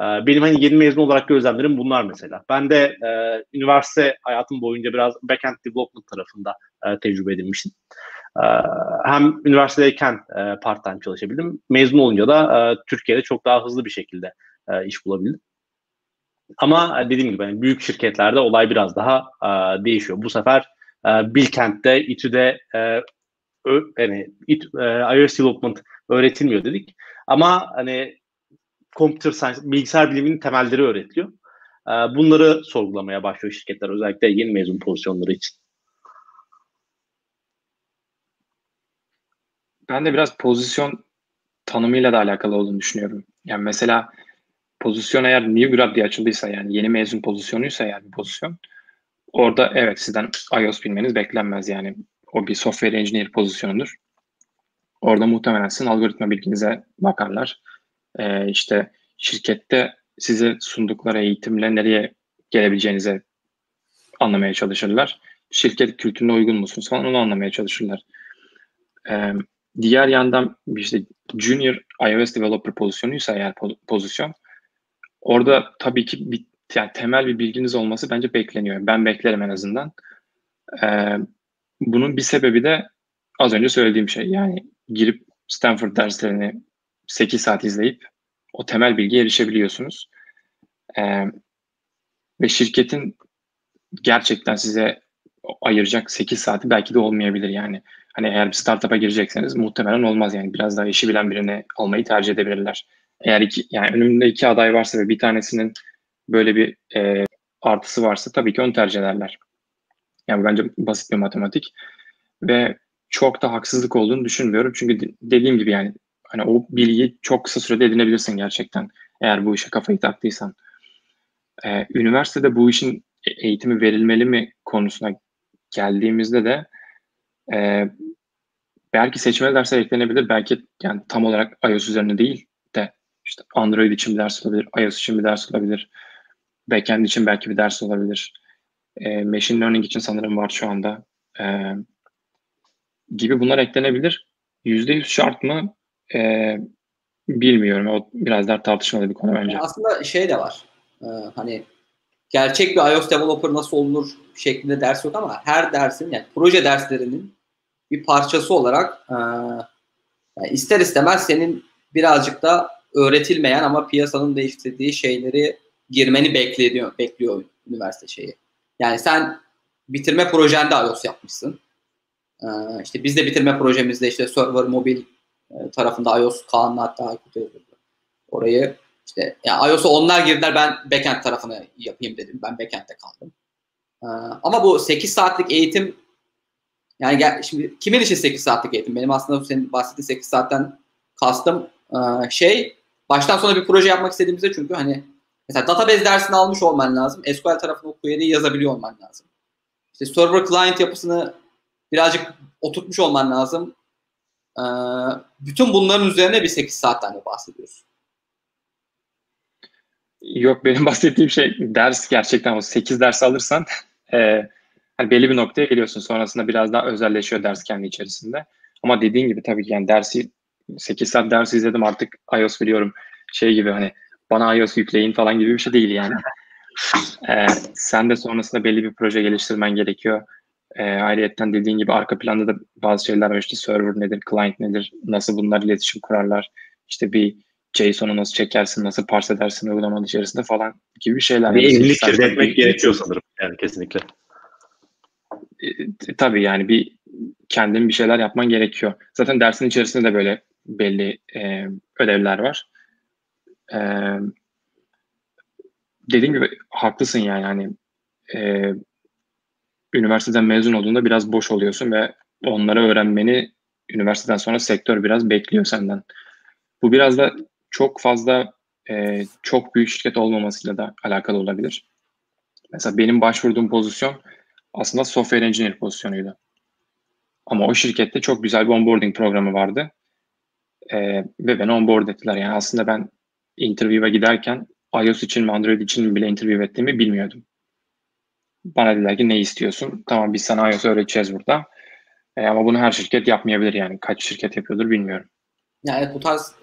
Speaker 3: E, benim hani yeni mezun olarak gözlemlerim bunlar mesela. Ben de e, üniversite hayatım boyunca biraz backend development tarafında e, tecrübe edinmiştim. E, hem üniversitedeyken e, part time çalışabildim. Mezun olunca da e, Türkiye'de çok daha hızlı bir şekilde e, iş bulabildim. Ama e, dediğim gibi yani büyük şirketlerde olay biraz daha e, değişiyor. Bu sefer e, Bilkent'te, İTÜ'de e, yani it, e, iOS Development öğretilmiyor dedik. Ama hani computer science, bilgisayar biliminin temelleri öğretiliyor. Ee, bunları sorgulamaya başlıyor şirketler özellikle yeni mezun pozisyonları için.
Speaker 2: Ben de biraz pozisyon tanımıyla da alakalı olduğunu düşünüyorum. Yani mesela pozisyon eğer new grad diye açıldıysa yani yeni mezun pozisyonuysa yani bir pozisyon orada evet sizden iOS bilmeniz beklenmez yani o bir software engineer pozisyonudur. Orada muhtemelen sizin algoritma bilginize bakarlar. Ee, işte şirkette size sundukları eğitimle nereye gelebileceğinize anlamaya çalışırlar. Şirket kültürüne uygun musunuz falan onu anlamaya çalışırlar. Ee, diğer yandan işte junior iOS developer pozisyonuysa eğer pozisyon orada tabii ki bir yani temel bir bilginiz olması bence bekleniyor. Ben beklerim en azından. Ee, bunun bir sebebi de az önce söylediğim şey. Yani girip Stanford derslerini 8 saat izleyip o temel bilgiye erişebiliyorsunuz. Ee, ve şirketin gerçekten size ayıracak 8 saati belki de olmayabilir yani. Hani eğer bir startup'a girecekseniz muhtemelen olmaz yani. Biraz daha işi bilen birini almayı tercih edebilirler. Eğer iki, yani önümde iki aday varsa ve bir tanesinin böyle bir e, artısı varsa tabii ki onu tercih ederler. Yani bence basit bir matematik ve çok da haksızlık olduğunu düşünmüyorum. Çünkü dediğim gibi yani hani o bilgiyi çok kısa sürede edinebilirsin gerçekten eğer bu işe kafayı taktıysan. Ee, üniversitede bu işin e, eğitimi verilmeli mi konusuna geldiğimizde de e, belki seçmeli dersler eklenebilir. Belki yani tam olarak iOS üzerine değil de işte Android için bir ders olabilir, iOS için bir ders olabilir, backend için belki bir ders olabilir. E, machine learning için sanırım var şu anda. E, gibi bunlar eklenebilir. %100 şart mı? E, bilmiyorum. O biraz daha tartışmalı bir konu bence. Yani
Speaker 1: aslında şey de var. Ee, hani gerçek bir iOS developer nasıl olunur şeklinde ders yok ama her dersin yani proje derslerinin bir parçası olarak e, yani ister istemez senin birazcık da öğretilmeyen ama piyasanın değiştirdiği şeyleri girmeni bekliyor, bekliyor üniversite şeyi. Yani sen bitirme projende iOS yapmışsın. Ee, işte biz de bitirme projemizde işte server mobil e, tarafında iOS Kaan'la hatta Aykut Orayı işte yani iOS'a onlar girdiler ben backend tarafını yapayım dedim. Ben backend'de kaldım. Ee, ama bu 8 saatlik eğitim yani gel, şimdi kimin için 8 saatlik eğitim? Benim aslında senin bahsettiğin 8 saatten kastım e, şey baştan sona bir proje yapmak istediğimizde çünkü hani mesela database dersini almış olman lazım. SQL tarafını o yazabiliyor olman lazım. İşte server client yapısını birazcık oturtmuş olman lazım. Ee, bütün bunların üzerine bir 8 saatten de bahsediyoruz.
Speaker 2: Yok benim bahsettiğim şey ders gerçekten o 8 ders alırsan e, hani belli bir noktaya geliyorsun. Sonrasında biraz daha özelleşiyor ders kendi içerisinde. Ama dediğin gibi tabii ki yani dersi 8 saat ders izledim artık iOS biliyorum şey gibi hani bana iOS yükleyin falan gibi bir şey değil yani. ee, sen de sonrasında belli bir proje geliştirmen gerekiyor. E, ayrıyetten dediğin gibi arka planda da bazı şeyler var işte server nedir, client nedir, nasıl bunlar iletişim kurarlar, işte bir JSON'u nasıl çekersin, nasıl parse edersin uygulamanın içerisinde falan gibi şeyler.
Speaker 3: Bir evlilik etmek gerekiyor sanırım yani kesinlikle.
Speaker 2: E, tabii yani bir kendin bir şeyler yapman gerekiyor. Zaten dersin içerisinde de böyle belli e, ödevler var. E, dediğim gibi haklısın yani hani e, üniversiteden mezun olduğunda biraz boş oluyorsun ve onları öğrenmeni üniversiteden sonra sektör biraz bekliyor senden. Bu biraz da çok fazla e, çok büyük şirket olmamasıyla da alakalı olabilir. Mesela benim başvurduğum pozisyon aslında software engineer pozisyonuydu. Ama o şirkette çok güzel bir onboarding programı vardı. E, ve beni onboard ettiler. Yani aslında ben interview'a giderken iOS için mi Android için mi bile interview ettiğimi bilmiyordum. Bana dediler ki ne istiyorsun? Tamam biz sana iOS öğreteceğiz burada. E, ama bunu her şirket yapmayabilir yani. Kaç şirket yapıyordur bilmiyorum.
Speaker 1: Yani bu tarz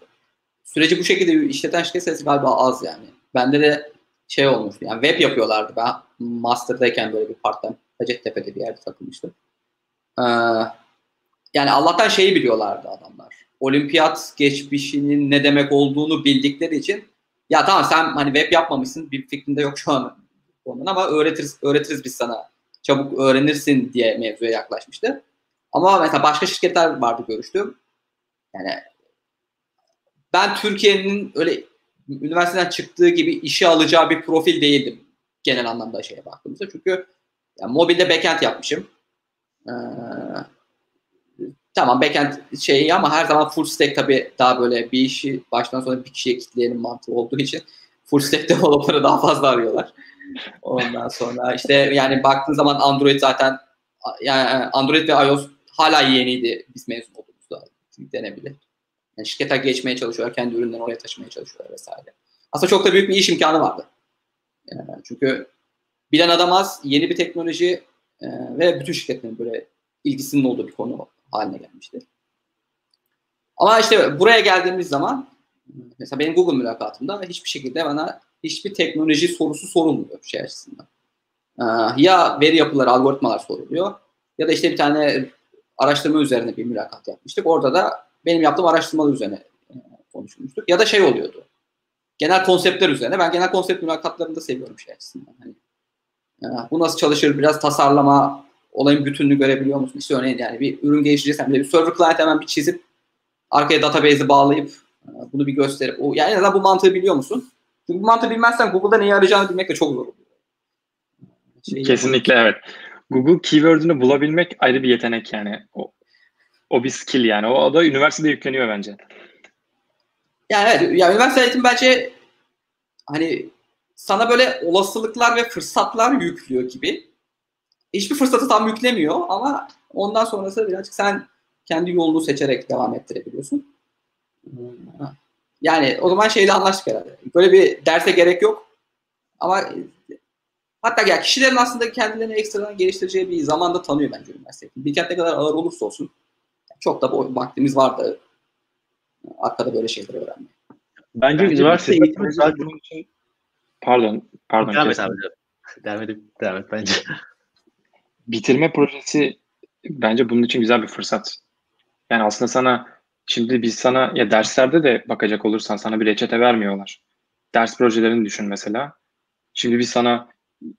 Speaker 1: süreci bu şekilde işleten şirket sayısı galiba az yani. Bende de şey olmuştu yani web yapıyorlardı. Ben master'dayken böyle bir part-time Hacettepe'de bir yerde takılmıştım. Ee, yani Allah'tan şeyi biliyorlardı adamlar. Olimpiyat geçmişinin ne demek olduğunu bildikleri için ya tamam sen hani web yapmamışsın bir fikrinde yok şu an onun ama öğretiriz öğretiriz biz sana çabuk öğrenirsin diye mevzuya yaklaşmıştı. Ama mesela başka şirketler vardı görüştüm. Yani ben Türkiye'nin öyle üniversiteden çıktığı gibi işe alacağı bir profil değildim genel anlamda şeye baktığımızda. Çünkü yani mobilde backend yapmışım. Ee, tamam backend şeyi ama her zaman full stack tabii daha böyle bir işi baştan sona bir kişiye kitleyelim mantığı olduğu için full stack developer'ı daha fazla arıyorlar. Ondan sonra işte yani baktığın zaman Android zaten yani Android ve iOS hala yeniydi biz mezun olduğumuzda denebilir. Yani şirkete geçmeye çalışıyorlar, kendi ürünlerini oraya taşımaya çalışıyorlar vesaire. Aslında çok da büyük bir iş imkanı vardı. Yani çünkü bilen adam az, yeni bir teknoloji e, ve bütün şirketlerin böyle ilgisinin olduğu bir konu haline gelmişti. Ama işte buraya geldiğimiz zaman mesela benim Google mülakatımda hiçbir şekilde bana hiçbir teknoloji sorusu sorulmuyor şey açısından. Ee, ya veri yapıları, algoritmalar soruluyor ya da işte bir tane araştırma üzerine bir mülakat yapmıştık. Orada da benim yaptığım araştırmalar üzerine e, konuşmuştuk. Ya da şey oluyordu. Genel konseptler üzerine. Ben genel konsept mülakatlarını da seviyorum şey açısından. Hani, e, bu nasıl çalışır? Biraz tasarlama, olayın bütününü görebiliyor musun? İşte örneğin yani bir ürün geliştireceksen bile bir server client hemen bir çizip arkaya database'i bağlayıp e, bunu bir gösterip o yani en azından bu mantığı biliyor musun? Çünkü bu mantığı bilmezsen Google'da neyi arayacağını bilmek de çok zor oluyor.
Speaker 2: Şey Kesinlikle evet. Google keyword'ünü bulabilmek ayrı bir yetenek yani. O, o bir skill yani. O da üniversitede yükleniyor bence.
Speaker 1: Yani evet. Ya üniversite eğitim bence hani sana böyle olasılıklar ve fırsatlar yüklüyor gibi. Hiçbir fırsatı tam yüklemiyor ama ondan sonrası birazcık sen kendi yolunu seçerek devam ettirebiliyorsun. Yani o zaman şeyle anlaştık herhalde. Böyle bir derse gerek yok. Ama hatta ya kişilerin aslında kendilerini ekstradan geliştireceği bir zamanda tanıyor bence üniversite. Bilkent ne kadar ağır olursa olsun çok da bu vaktimiz vardı arkada böyle şeyleri öğrenmeye.
Speaker 3: Bence, bence üniversite eğitimi sadece
Speaker 2: bunun için pardon pardon
Speaker 3: devam et abi. Devam edip devam et bence.
Speaker 2: Bitirme projesi bence bunun için güzel bir fırsat. Yani aslında sana Şimdi biz sana ya derslerde de bakacak olursan sana bir reçete vermiyorlar. Ders projelerini düşün mesela. Şimdi biz sana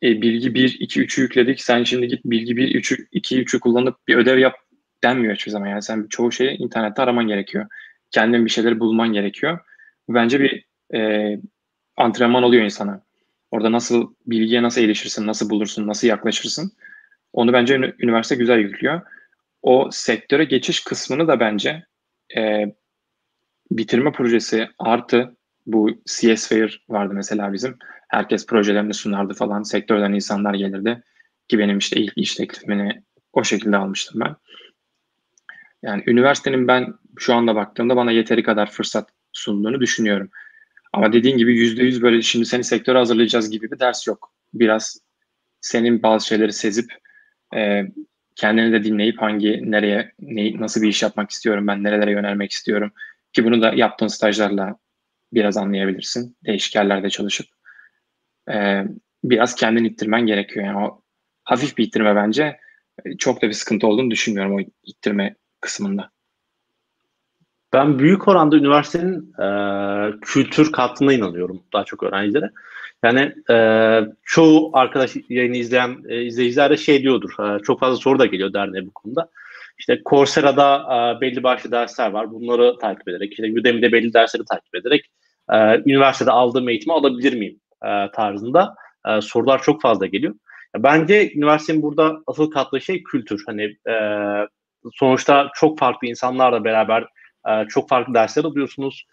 Speaker 2: e, bilgi 1, 2, 3'ü yükledik. Sen şimdi git bilgi 1, 3, 2, 3'ü kullanıp bir ödev yap denmiyor hiçbir zaman. Yani sen çoğu şeyi internette araman gerekiyor. Kendin bir şeyleri bulman gerekiyor. Bence bir e, antrenman oluyor insana. Orada nasıl bilgiye nasıl erişirsin, nasıl bulursun, nasıl yaklaşırsın. Onu bence üniversite güzel yüklüyor. O sektöre geçiş kısmını da bence e, bitirme projesi artı bu CS Fair vardı mesela bizim. Herkes projelerini sunardı falan. Sektörden insanlar gelirdi. Ki benim işte ilk iş teklifini o şekilde almıştım ben. Yani üniversitenin ben şu anda baktığımda bana yeteri kadar fırsat sunduğunu düşünüyorum. Ama dediğin gibi yüzde yüz böyle şimdi seni sektöre hazırlayacağız gibi bir ders yok. Biraz senin bazı şeyleri sezip e, kendini de dinleyip hangi nereye ne, nasıl bir iş yapmak istiyorum ben nerelere yönelmek istiyorum ki bunu da yaptığın stajlarla biraz anlayabilirsin değişik yerlerde çalışıp ee, biraz kendini ittirmen gerekiyor yani o hafif bir ittirme bence çok da bir sıkıntı olduğunu düşünmüyorum o ittirme kısmında.
Speaker 3: Ben büyük oranda üniversitenin e, kültür kattığına inanıyorum daha çok öğrencilere. Yani e, çoğu arkadaş yayını izleyen e, izleyiciler de şey diyordur. E, çok fazla soru da geliyor derneğe bu konuda. İşte Coursera'da e, belli başlı dersler var. Bunları takip ederek, işte Udemy'de belli dersleri takip ederek e, üniversitede aldığım eğitimi alabilir miyim e, tarzında e, sorular çok fazla geliyor. Bence üniversitenin burada asıl kattığı şey kültür. Hani e, sonuçta çok farklı insanlarla beraber e, çok farklı dersler alıyorsunuz.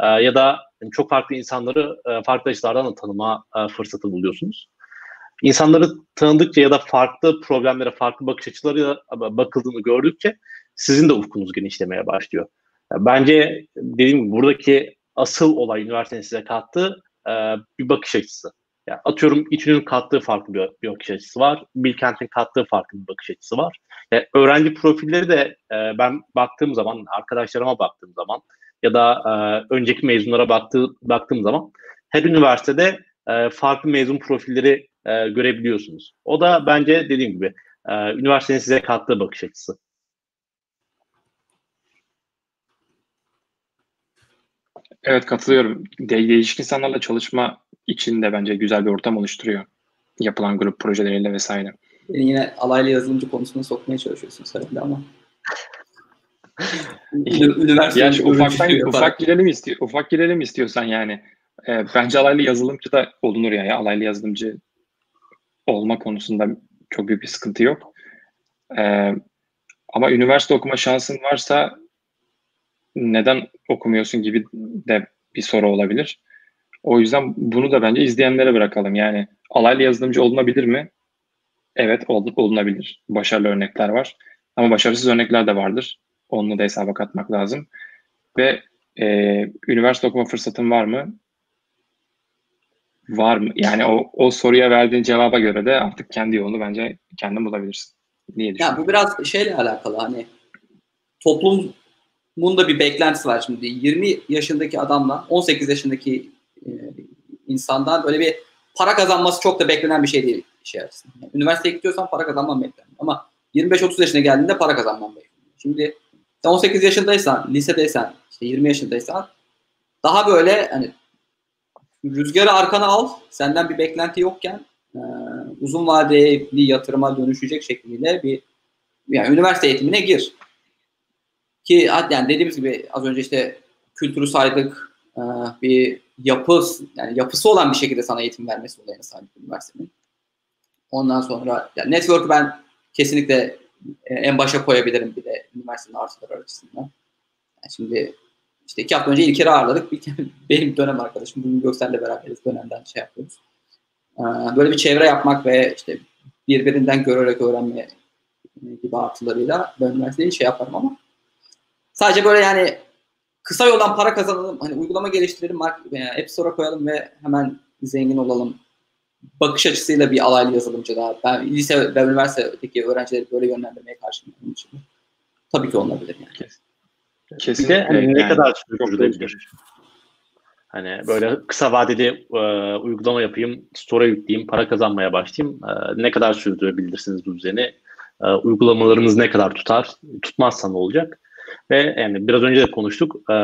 Speaker 3: E, ya da çok farklı insanları e, farklı açılardan da tanıma e, fırsatı buluyorsunuz. İnsanları tanıdıkça ya da farklı problemlere, farklı bakış açıları bakıldığını gördükçe sizin de ufkunuz genişlemeye başlıyor. Bence dediğim gibi buradaki asıl olay üniversitenin size kattığı bir bakış açısı. Yani atıyorum İTÜ'nün kattığı farklı bir, bir bakış açısı var. Bilkent'in kattığı farklı bir bakış açısı var. Yani öğrenci profilleri de ben baktığım zaman, arkadaşlarıma baktığım zaman ya da e, önceki mezunlara baktığı, baktığım zaman her üniversitede e, farklı mezun profilleri e, görebiliyorsunuz. O da bence dediğim gibi e, üniversitenin size kattığı bakış açısı.
Speaker 2: Evet katılıyorum. De değişik insanlarla çalışma için de bence güzel bir ortam oluşturuyor. Yapılan grup projeleriyle vesaire.
Speaker 1: Yine alaylı yazılımcı konusuna sokmaya çalışıyorsun herhalde ama.
Speaker 2: Üniversite ya şu ufaktan ufak girelim istiyor ufak girelim istiyorsan yani. E, bence alaylı yazılımcı da olunur ya. Alaylı yazılımcı olma konusunda çok büyük bir sıkıntı yok. E, ama üniversite okuma şansın varsa neden okumuyorsun gibi de bir soru olabilir. O yüzden bunu da bence izleyenlere bırakalım. Yani alaylı yazılımcı olunabilir mi? Evet ol, olunabilir. Başarılı örnekler var. Ama başarısız örnekler de vardır. Onu da hesaba katmak lazım. Ve e, üniversite okuma fırsatın var mı? Var mı? Yani o, o soruya verdiğin cevaba göre de artık kendi yolunu bence kendin bulabilirsin. Niye
Speaker 1: Ya bu biraz şeyle alakalı hani toplumun da bir beklentisi var şimdi. 20 yaşındaki adamla 18 yaşındaki e, insandan böyle bir para kazanması çok da beklenen bir şey değil şey açısından. Yani üniversiteye gidiyorsan para kazanman bekleniyor. Ama 25-30 yaşına geldiğinde para kazanman bekleniyor. Şimdi sen 18 yaşındaysan, lisedeysen, işte 20 yaşındaysan daha böyle hani rüzgarı arkana al, senden bir beklenti yokken e, uzun vadeli yatırıma dönüşecek şekliyle bir yani üniversite eğitimine gir. Ki yani dediğimiz gibi az önce işte kültürü saydık, e, bir yapı yani yapısı olan bir şekilde sana eğitim vermesi olayına sahip üniversitenin. Ondan sonra yani network ben kesinlikle e, en başa koyabilirim bir de üniversitenin artıları açısından. Yani şimdi işte iki hafta önce İlker'i ağırladık. Benim dönem arkadaşım bugün Göksel'le beraberiz. Dönemden şey yapıyoruz. Ee, böyle bir çevre yapmak ve işte birbirinden görerek öğrenme gibi artılarıyla ben üniversiteyi şey yaparım ama sadece böyle yani kısa yoldan para kazanalım, hani uygulama geliştirelim, App Store'a koyalım ve hemen zengin olalım bakış açısıyla bir alaylı yazılımcı daha. Ben lise ve üniversitedeki öğrencileri böyle yönlendirmeye karşıyım. Tabii ki olabilir yani.
Speaker 3: Kesinlikle. Bir de hani ne kadar sürdürülebilir? Hani böyle kısa vadeli e, uygulama yapayım, store'a yükleyeyim, para kazanmaya başlayayım. E, ne kadar sürdürebilirsiniz bu düzeni? E, uygulamalarımız ne kadar tutar? Tutmazsa ne olacak? Ve yani biraz önce de konuştuk. E,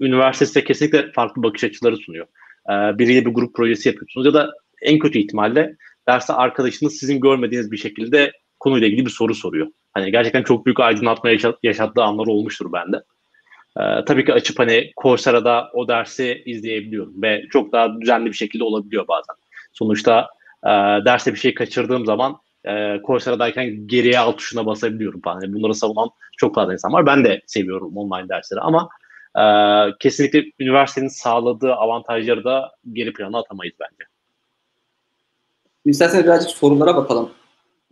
Speaker 3: üniversitede kesinlikle farklı bakış açıları sunuyor. E, biriyle bir grup projesi yapıyorsunuz ya da en kötü ihtimalle derste arkadaşınız sizin görmediğiniz bir şekilde konuyla ilgili bir soru soruyor. Hani gerçekten çok büyük aydınlatma yaşattığı anlar olmuştur bende. Ee, tabii ki açıp hani Coursera'da o dersi izleyebiliyorum ve çok daha düzenli bir şekilde olabiliyor bazen. Sonuçta e, derste bir şey kaçırdığım zaman e, Coursera'dayken geriye alt tuşuna basabiliyorum falan. Yani bunları savunan çok fazla insan var. Ben de seviyorum online dersleri ama e, kesinlikle üniversitenin sağladığı avantajları da geri plana atamayız bence.
Speaker 1: İsterseniz birazcık sorulara bakalım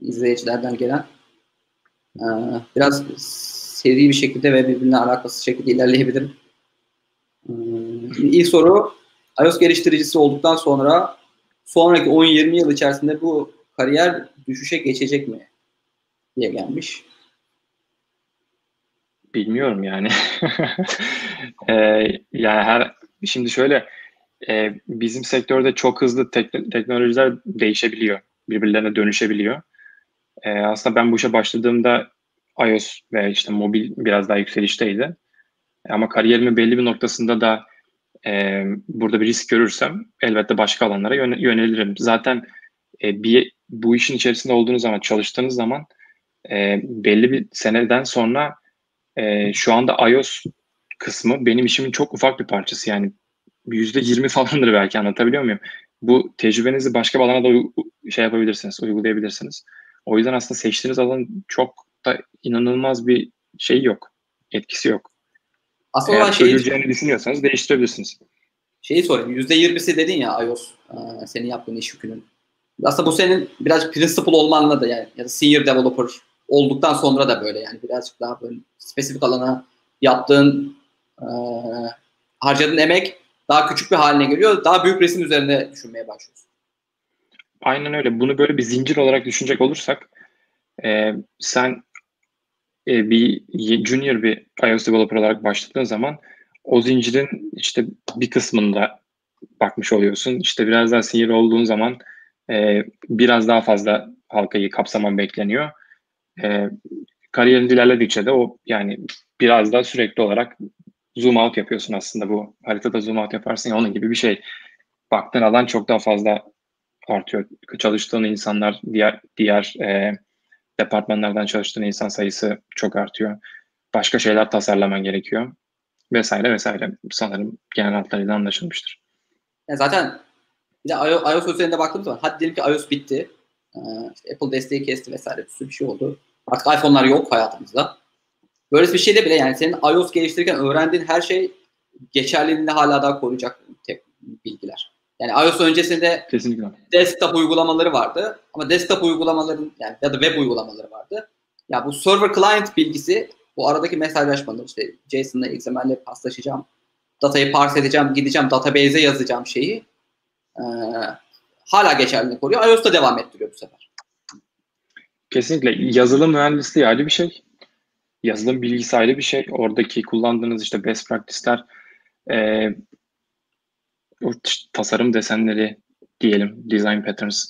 Speaker 1: izleyicilerden gelen. Ee, biraz seri bir şekilde ve birbirine alakasız şekilde ilerleyebilirim. Ee, ilk soru iOS geliştiricisi olduktan sonra sonraki 10-20 yıl içerisinde bu kariyer düşüşe geçecek mi diye gelmiş.
Speaker 2: Bilmiyorum yani. ee, yani her şimdi şöyle e, bizim sektörde çok hızlı tek, teknolojiler değişebiliyor. Birbirlerine dönüşebiliyor. E, aslında ben bu işe başladığımda iOS ve işte mobil biraz daha yükselişteydi. Ama kariyerimin belli bir noktasında da e, burada bir risk görürsem elbette başka alanlara yönelirim. Zaten e, bir bu işin içerisinde olduğunuz zaman, çalıştığınız zaman e, belli bir seneden sonra e, şu anda iOS kısmı benim işimin çok ufak bir parçası. Yani yüzde yirmi falandır belki anlatabiliyor muyum? Bu tecrübenizi başka bir alana da şey yapabilirsiniz, uygulayabilirsiniz. O yüzden aslında seçtiğiniz alan çok da inanılmaz bir şey yok. Etkisi yok. Aslında Eğer şeyi, öleceğini düşünüyorsanız değiştirebilirsiniz.
Speaker 1: Şeyi sorayım. Yüzde yirmisi dedin ya iOS senin yaptığın iş yükünün. Aslında bu senin biraz principal olmanla da yani ya da senior developer olduktan sonra da böyle yani birazcık daha böyle spesifik alana yaptığın e, harcadığın emek daha küçük bir haline geliyor. Daha büyük resim üzerine düşünmeye başlıyorsun.
Speaker 2: Aynen öyle. Bunu böyle bir zincir olarak düşünecek olursak e, sen e, bir junior bir iOS developer olarak başladığın zaman o zincirin işte bir kısmında bakmış oluyorsun. İşte biraz daha senior olduğun zaman e, biraz daha fazla halkayı kapsaman bekleniyor. E, kariyerin ilerledikçe de o yani biraz daha sürekli olarak zoom out yapıyorsun aslında bu haritada zoom out yaparsın ya onun gibi bir şey. Baktığın alan çok daha fazla artıyor. Çalıştığın insanlar diğer diğer e, departmanlardan çalıştığın insan sayısı çok artıyor. başka şeyler tasarlaman gerekiyor vesaire vesaire. Sanırım genel hatlarıyla anlaşılmıştır.
Speaker 1: Ya zaten bir de iOS üzerinde baktığımız zaman hadi diyelim ki iOS bitti. Ee, işte Apple desteği kesti vesaire bir sürü bir şey oldu. Artık iPhone'lar yok hayatımızda. Böyle bir şeyde bile yani senin iOS geliştirirken öğrendiğin her şey geçerliliğini hala daha koruyacak tek bilgiler. Yani iOS öncesinde
Speaker 2: Kesinlikle.
Speaker 1: desktop uygulamaları vardı ama desktop uygulamaların yani ya da web uygulamaları vardı. Ya bu server client bilgisi bu aradaki mesajlaşmalar işte JSON'la XML'le paslaşacağım. Datayı parse edeceğim, gideceğim database'e yazacağım şeyi. Ee, hala geçerliliğini koruyor. iOS'ta devam ettiriyor bu sefer.
Speaker 2: Kesinlikle. Yazılım mühendisliği ayrı bir şey. Yazılım bilgisi ayrı bir şey. Oradaki kullandığınız işte best practice'ler e, tasarım desenleri diyelim, design patterns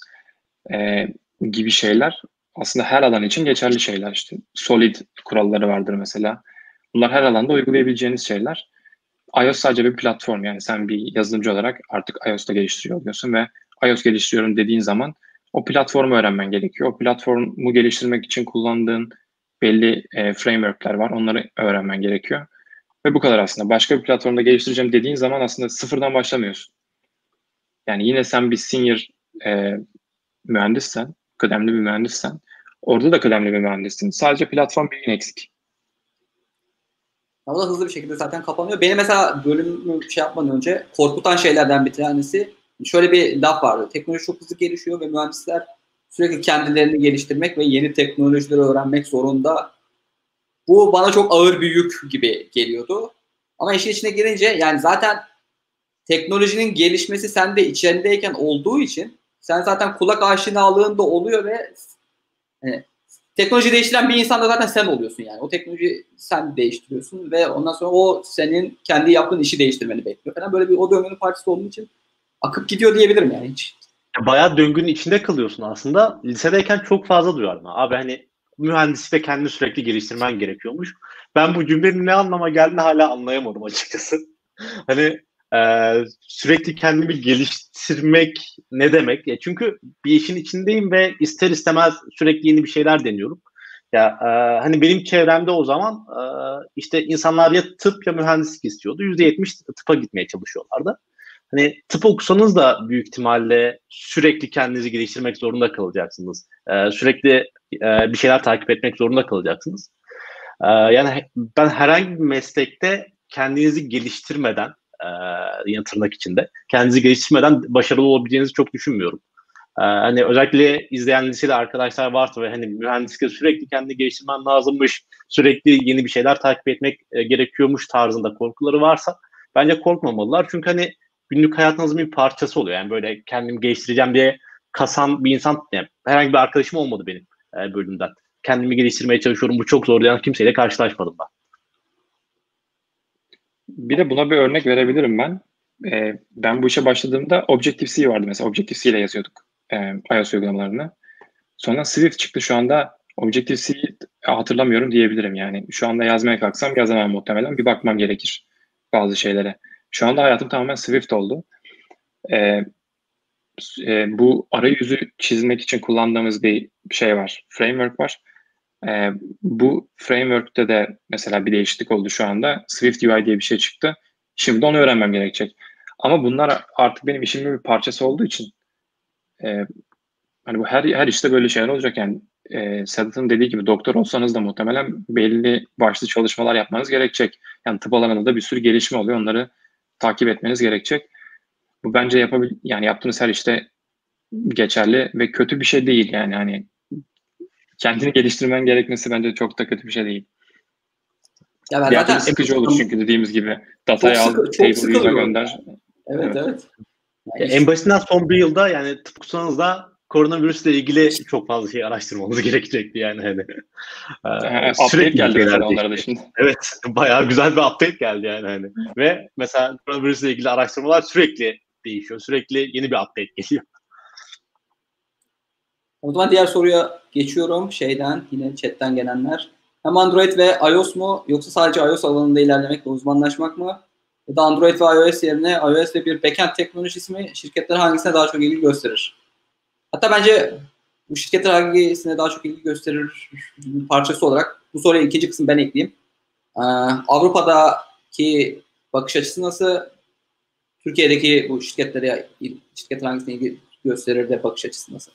Speaker 2: e, gibi şeyler aslında her alan için geçerli şeyler. İşte solid kuralları vardır mesela. Bunlar her alanda uygulayabileceğiniz şeyler. iOS sadece bir platform yani sen bir yazılımcı olarak artık iOS'ta geliştiriyor oluyorsun ve iOS geliştiriyorum dediğin zaman o platformu öğrenmen gerekiyor. O platformu geliştirmek için kullandığın belli e, frameworkler var. Onları öğrenmen gerekiyor. Ve bu kadar aslında. Başka bir platformda geliştireceğim dediğin zaman aslında sıfırdan başlamıyorsun. Yani yine sen bir senior e, mühendissen, kıdemli bir mühendissen, orada da kıdemli bir mühendissin. Sadece platform bilgin eksik.
Speaker 1: O da hızlı bir şekilde zaten kapanıyor. Beni mesela bölümü şey yapmadan önce korkutan şeylerden bir tanesi şöyle bir laf vardı. Teknoloji çok hızlı gelişiyor ve mühendisler sürekli kendilerini geliştirmek ve yeni teknolojileri öğrenmek zorunda. Bu bana çok ağır bir yük gibi geliyordu. Ama işin içine girince yani zaten teknolojinin gelişmesi sende içindeyken olduğu için sen zaten kulak aşinalığın da oluyor ve yani, teknoloji değiştiren bir insan da zaten sen oluyorsun yani. O teknoloji sen değiştiriyorsun ve ondan sonra o senin kendi yaptığın işi değiştirmeni bekliyor falan. Böyle bir o döngünün parçası olduğu için akıp gidiyor diyebilirim yani hiç.
Speaker 3: Bayağı döngünün içinde kalıyorsun aslında. Lisedeyken çok fazla duyardım. Abi hani mühendisi de kendini sürekli geliştirmen gerekiyormuş. Ben bu cümlenin ne anlama geldiğini hala anlayamadım açıkçası. hani e, sürekli kendimi geliştirmek ne demek? Ya çünkü bir işin içindeyim ve ister istemez sürekli yeni bir şeyler deniyorum. Ya e, hani benim çevremde o zaman e, işte insanlar ya tıp ya mühendislik istiyordu. %70 tıpa gitmeye çalışıyorlardı. Hani tıp okusanız da büyük ihtimalle sürekli kendinizi geliştirmek zorunda kalacaksınız. Ee, sürekli e, bir şeyler takip etmek zorunda kalacaksınız. Ee, yani ben herhangi bir meslekte kendinizi geliştirmeden, e, yani tırnak içinde, kendinizi geliştirmeden başarılı olabileceğinizi çok düşünmüyorum. Ee, hani özellikle izleyen liseli arkadaşlar varsa ve hani mühendislikte sürekli kendini geliştirmen lazımmış, sürekli yeni bir şeyler takip etmek e, gerekiyormuş tarzında korkuları varsa bence korkmamalılar. Çünkü hani günlük hayatınızın bir parçası oluyor. Yani böyle kendimi geliştireceğim diye kasan bir insan, yani herhangi bir arkadaşım olmadı benim e, bölümden. Kendimi geliştirmeye çalışıyorum. Bu çok zor diyen kimseyle karşılaşmadım ben.
Speaker 2: Bir de buna bir örnek verebilirim ben. Ee, ben bu işe başladığımda Objective-C vardı mesela. Objective-C ile yazıyorduk e, iOS uygulamalarını. Sonra Swift çıktı şu anda. Objective-C'yi hatırlamıyorum diyebilirim yani. Şu anda yazmaya kalksam yazamam muhtemelen. Bir bakmam gerekir bazı şeylere. Şu anda hayatım tamamen Swift oldu. Ee, e, bu arayüzü çizmek için kullandığımız bir şey var. Framework var. Ee, bu framework'te de mesela bir değişiklik oldu şu anda. Swift UI diye bir şey çıktı. Şimdi onu öğrenmem gerekecek. Ama bunlar artık benim işimin bir parçası olduğu için e, hani bu her her işte böyle şeyler olacak yani e, Sedat'ın dediği gibi doktor olsanız da muhtemelen belli başlı çalışmalar yapmanız gerekecek. Yani tıp alanında da bir sürü gelişme oluyor. Onları takip etmeniz gerekecek. Bu bence yapabil yani yaptığınız her işte geçerli ve kötü bir şey değil yani hani kendini geliştirmen gerekmesi bence çok da kötü bir şey değil. Ya ben zaten sıkıcı olur çünkü dediğimiz gibi datayı al, table gönder.
Speaker 1: Evet evet. evet.
Speaker 3: Yani en basitinden son bir yılda yani tıp okusanız da koronavirüsle ilgili çok fazla şey araştırmamız gerekecekti yani hani.
Speaker 2: Ee, sürekli geldi mesela onlara da şimdi.
Speaker 3: Evet, bayağı güzel bir update geldi yani hani. Ve mesela koronavirüsle ilgili araştırmalar sürekli değişiyor. Sürekli yeni bir update geliyor.
Speaker 1: O zaman diğer soruya geçiyorum şeyden yine chatten gelenler. Hem Android ve iOS mu yoksa sadece iOS alanında ilerlemek ve uzmanlaşmak mı? Ya da Android ve iOS yerine iOS ve bir backend teknolojisi mi şirketler hangisine daha çok ilgi gösterir? Hatta bence bu şirketler hangisine daha çok ilgi gösterir parçası olarak bu soruya ikinci kısım ben ekleyeyim. Ee, Avrupa'daki bakış açısı nasıl? Türkiye'deki bu şirketlere, şirket hangisine ilgi gösterir de bakış açısı nasıl?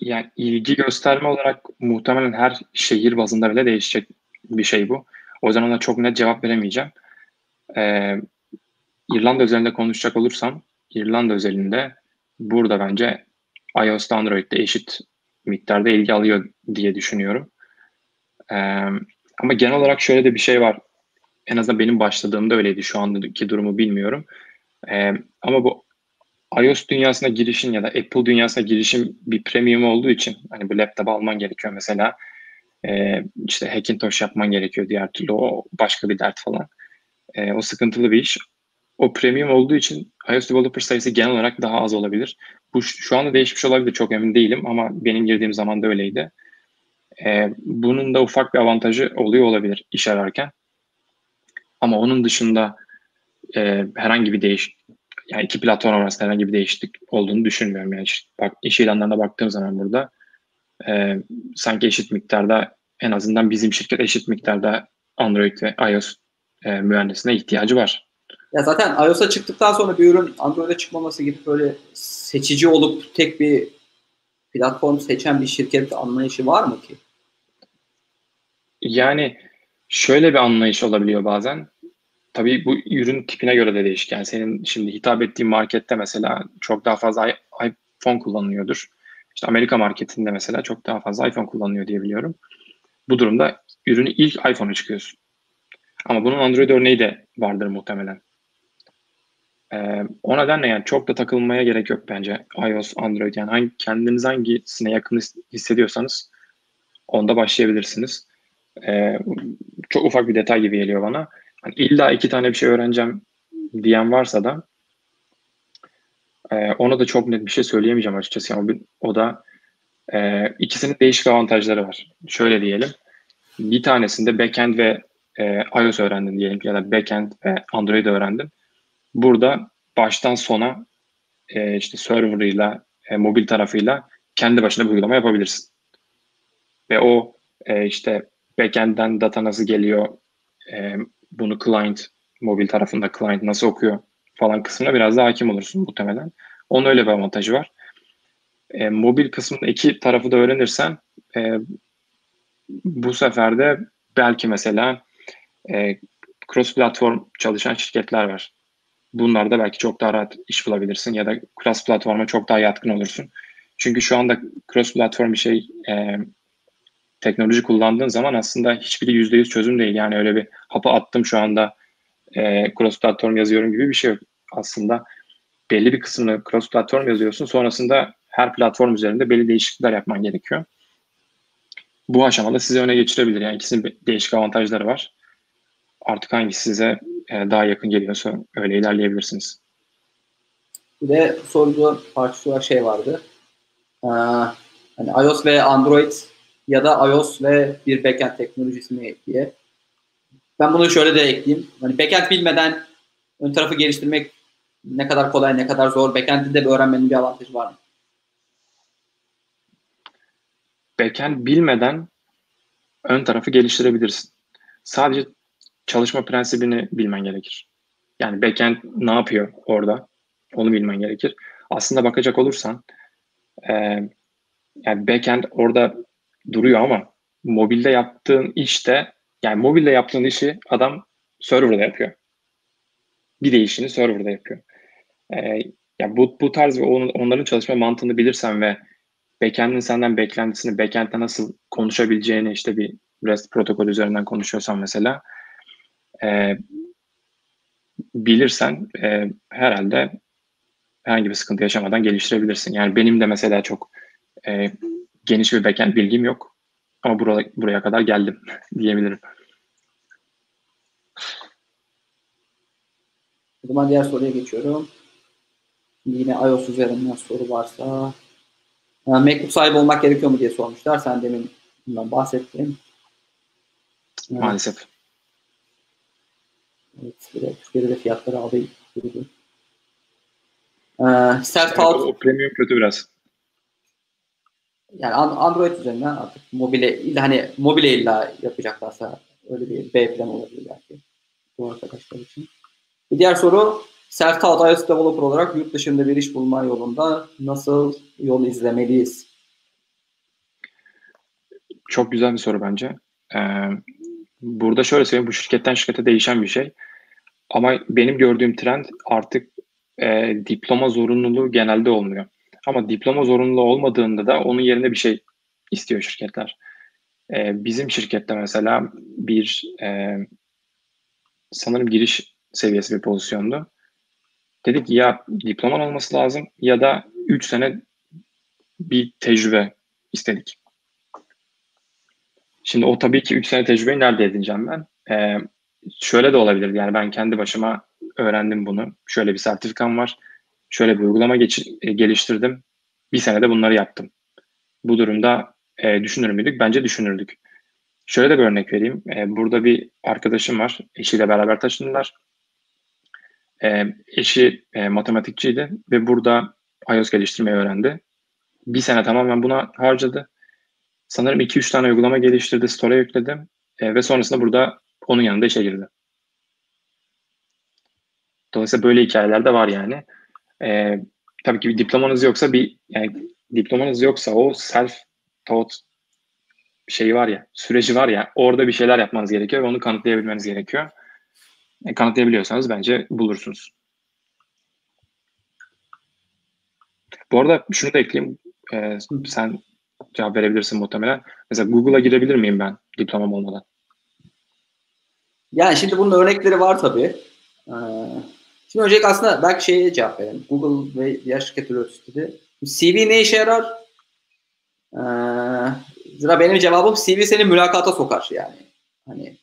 Speaker 2: Yani ilgi gösterme olarak muhtemelen her şehir bazında bile değişecek bir şey bu. O yüzden ona çok net cevap veremeyeceğim. Ee, İrlanda özelinde konuşacak olursam, İrlanda özelinde burada bence iOS'ta Android'de eşit miktarda ilgi alıyor diye düşünüyorum. Ee, ama genel olarak şöyle de bir şey var. En azından benim başladığımda öyleydi. Şu andaki durumu bilmiyorum. Ee, ama bu iOS dünyasına girişin ya da Apple dünyasına girişin bir premium olduğu için hani bu laptop alman gerekiyor mesela. Ee, işte Hackintosh yapman gerekiyor diğer türlü o başka bir dert falan. Ee, o sıkıntılı bir iş. O premium olduğu için iOS developer sayısı genel olarak daha az olabilir. Bu şu anda değişmiş olabilir çok emin değilim ama benim girdiğim zaman da öyleydi. Ee, bunun da ufak bir avantajı oluyor olabilir iş ararken. Ama onun dışında e, herhangi bir değiş yani iki platform arasında herhangi bir değişiklik olduğunu düşünmüyorum. Yani işte, bak iş ilanlarına baktığım zaman burada e, sanki eşit miktarda en azından bizim şirket eşit miktarda Android ve iOS e, mühendisine ihtiyacı var.
Speaker 1: Ya zaten iOS'a çıktıktan sonra bir ürün Android'e çıkmaması gibi böyle seçici olup tek bir platform seçen bir şirket anlayışı var mı ki?
Speaker 2: Yani şöyle bir anlayış olabiliyor bazen. Tabii bu ürün tipine göre de değişik. Yani senin şimdi hitap ettiğin markette mesela çok daha fazla iPhone kullanılıyordur. İşte Amerika marketinde mesela çok daha fazla iPhone kullanılıyor diye biliyorum. Bu durumda ürünü ilk iPhone'a çıkıyorsun. Ama bunun Android örneği de vardır muhtemelen. Ee, o nedenle yani çok da takılmaya gerek yok bence iOS, Android yani hangi, kendiniz hangisine yakın hissediyorsanız onda başlayabilirsiniz. Ee, çok ufak bir detay gibi geliyor bana. Hani illa iki tane bir şey öğreneceğim diyen varsa da e, ona da çok net bir şey söyleyemeyeceğim açıkçası. Yani o, o da e, ikisinin değişik avantajları var. Şöyle diyelim. Bir tanesinde backend ve e, iOS öğrendin diyelim ya da backend ve Android öğrendin. Burada baştan sona e, işte serverıyla, e, mobil tarafıyla kendi başına bir uygulama yapabilirsin. Ve o e, işte backend'den data nasıl geliyor, e, bunu client, mobil tarafında client nasıl okuyor falan kısmına biraz daha hakim olursun muhtemelen. Onun öyle bir avantajı var. E, mobil kısmında iki tarafı da öğrenirsen e, bu sefer de belki mesela e, cross platform çalışan şirketler var. Bunlarda belki çok daha rahat iş bulabilirsin ya da cross platforma çok daha yatkın olursun. Çünkü şu anda cross platform bir şey e, teknoloji kullandığın zaman aslında hiçbiri yüzde yüz çözüm değil. Yani öyle bir hapa attım şu anda e, cross platform yazıyorum gibi bir şey yok. Aslında belli bir kısmını cross platform yazıyorsun. Sonrasında her platform üzerinde belli değişiklikler yapman gerekiyor. Bu aşamada size öne geçirebilir. Yani ikisinin değişik avantajları var. Artık hangisi size e, daha yakın geliyorsa öyle ilerleyebilirsiniz.
Speaker 1: Bir de sorduğu parçası şey vardı. Ee, hani iOS ve Android ya da iOS ve bir backend teknolojisi mi diye. Ben bunu şöyle de ekleyeyim. Hani backend bilmeden ön tarafı geliştirmek ne kadar kolay, ne kadar zor. Backend'i de öğrenmenin bir avantajı var mı?
Speaker 2: Backend bilmeden ön tarafı geliştirebilirsin. Sadece çalışma prensibini bilmen gerekir. Yani backend ne yapıyor orada? Onu bilmen gerekir. Aslında bakacak olursan e, yani backend orada duruyor ama mobilde yaptığın işte yani mobilde yaptığın işi adam serverda yapıyor. Bir değişini serverda yapıyor. Ee, ya bu, bu tarz ve on, onların çalışma mantığını bilirsen ve backend'in senden beklentisini, backend'de nasıl konuşabileceğini işte bir REST protokol üzerinden konuşuyorsan mesela e, bilirsen e, herhalde herhangi bir sıkıntı yaşamadan geliştirebilirsin. Yani benim de mesela çok e, geniş bir backend bilgim yok. Ama buraya, buraya kadar geldim diyebilirim.
Speaker 1: O zaman diğer soruya geçiyorum. yine iOS üzerinden soru varsa. MacBook sahibi olmak gerekiyor mu diye sormuşlar. Sen demin bundan bahsettin.
Speaker 2: Maalesef.
Speaker 1: Evet, Türkiye'de de fiyatları aldı. Ee, self-taught.
Speaker 2: Evet, o premium kötü biraz.
Speaker 1: Yani Android üzerinden artık mobile hani mobile illa yapacaklarsa öyle bir B plan olabilir belki. Bu arkadaşlar için. Bir diğer soru Self-taught iOS developer olarak yurt dışında bir iş bulma yolunda nasıl yol izlemeliyiz?
Speaker 2: Çok güzel bir soru bence. Ee, burada şöyle söyleyeyim, bu şirketten şirkete değişen bir şey. Ama benim gördüğüm trend artık e, diploma zorunluluğu genelde olmuyor. Ama diploma zorunluluğu olmadığında da onun yerine bir şey istiyor şirketler. E, bizim şirkette mesela bir e, sanırım giriş seviyesi bir pozisyondu. Dedik ya diploman olması lazım ya da 3 sene bir tecrübe istedik. Şimdi o tabii ki 3 sene tecrübeyi nerede edineceğim ben? Ee, şöyle de olabilir. Yani ben kendi başıma öğrendim bunu. Şöyle bir sertifikam var. Şöyle bir uygulama geç, e, geliştirdim. Bir senede bunları yaptım. Bu durumda e, düşünür müydük? Bence düşünürdük. Şöyle de bir örnek vereyim. E, burada bir arkadaşım var. Eşiyle beraber taşındılar. E, eşi e, matematikçiydi ve burada iOS geliştirmeyi öğrendi. Bir sene tamamen buna harcadı. Sanırım 2-3 tane uygulama geliştirdi, store'a yükledim e, ve sonrasında burada onun yanında işe girdi. Dolayısıyla böyle hikayeler de var yani. E, tabii ki bir diplomanız yoksa bir yani diplomanız yoksa o self taught şeyi var ya, süreci var ya orada bir şeyler yapmanız gerekiyor ve onu kanıtlayabilmeniz gerekiyor. E, kanıtlayabiliyorsanız bence bulursunuz. Bu arada şunu da ekleyeyim. E, sen cevap verebilirsin muhtemelen. Mesela Google'a girebilir miyim ben diplomam olmadan?
Speaker 1: Yani şimdi bunun örnekleri var tabii. Ee, şimdi öncelikle aslında belki şeye cevap verelim. Google ve diğer şirketler ölçüsü CV ne işe yarar? Ee, zira benim cevabım CV seni mülakata sokar yani. Hani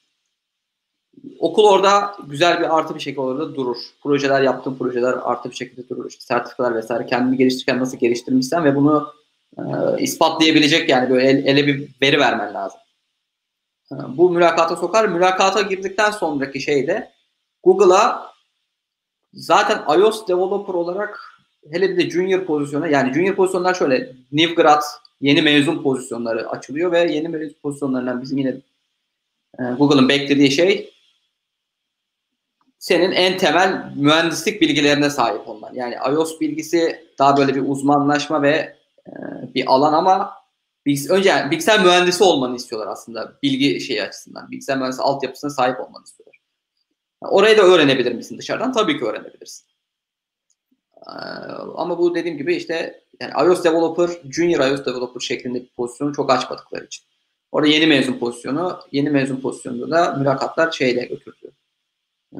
Speaker 1: okul orada güzel bir artı bir şekilde orada durur. Projeler yaptığın projeler artı bir şekilde durur. İşte sertifikalar vesaire kendini geliştirirken nasıl geliştirmişsen ve bunu e, ispatlayabilecek yani böyle el, ele bir veri vermen lazım. E, bu mülakata sokar. Mülakata girdikten sonraki şey de Google'a zaten iOS developer olarak hele bir de junior pozisyonu yani junior pozisyonlar şöyle new grad yeni mezun pozisyonları açılıyor ve yeni mezun pozisyonlarından bizim yine e, Google'ın beklediği şey senin en temel mühendislik bilgilerine sahip olman. Yani iOS bilgisi daha böyle bir uzmanlaşma ve e, bir alan ama bilgis önce yani bilgisayar mühendisi olmanı istiyorlar aslında bilgi şeyi açısından. Bilgisayar mühendisi altyapısına sahip olmanı istiyorlar. Orayı da öğrenebilir misin dışarıdan? Tabii ki öğrenebilirsin. Ee, ama bu dediğim gibi işte yani iOS developer, junior iOS developer şeklinde bir pozisyonu çok açmadıkları için. Orada yeni mezun pozisyonu, yeni mezun pozisyonunda da mülakatlar şeyle götürdü. Ee,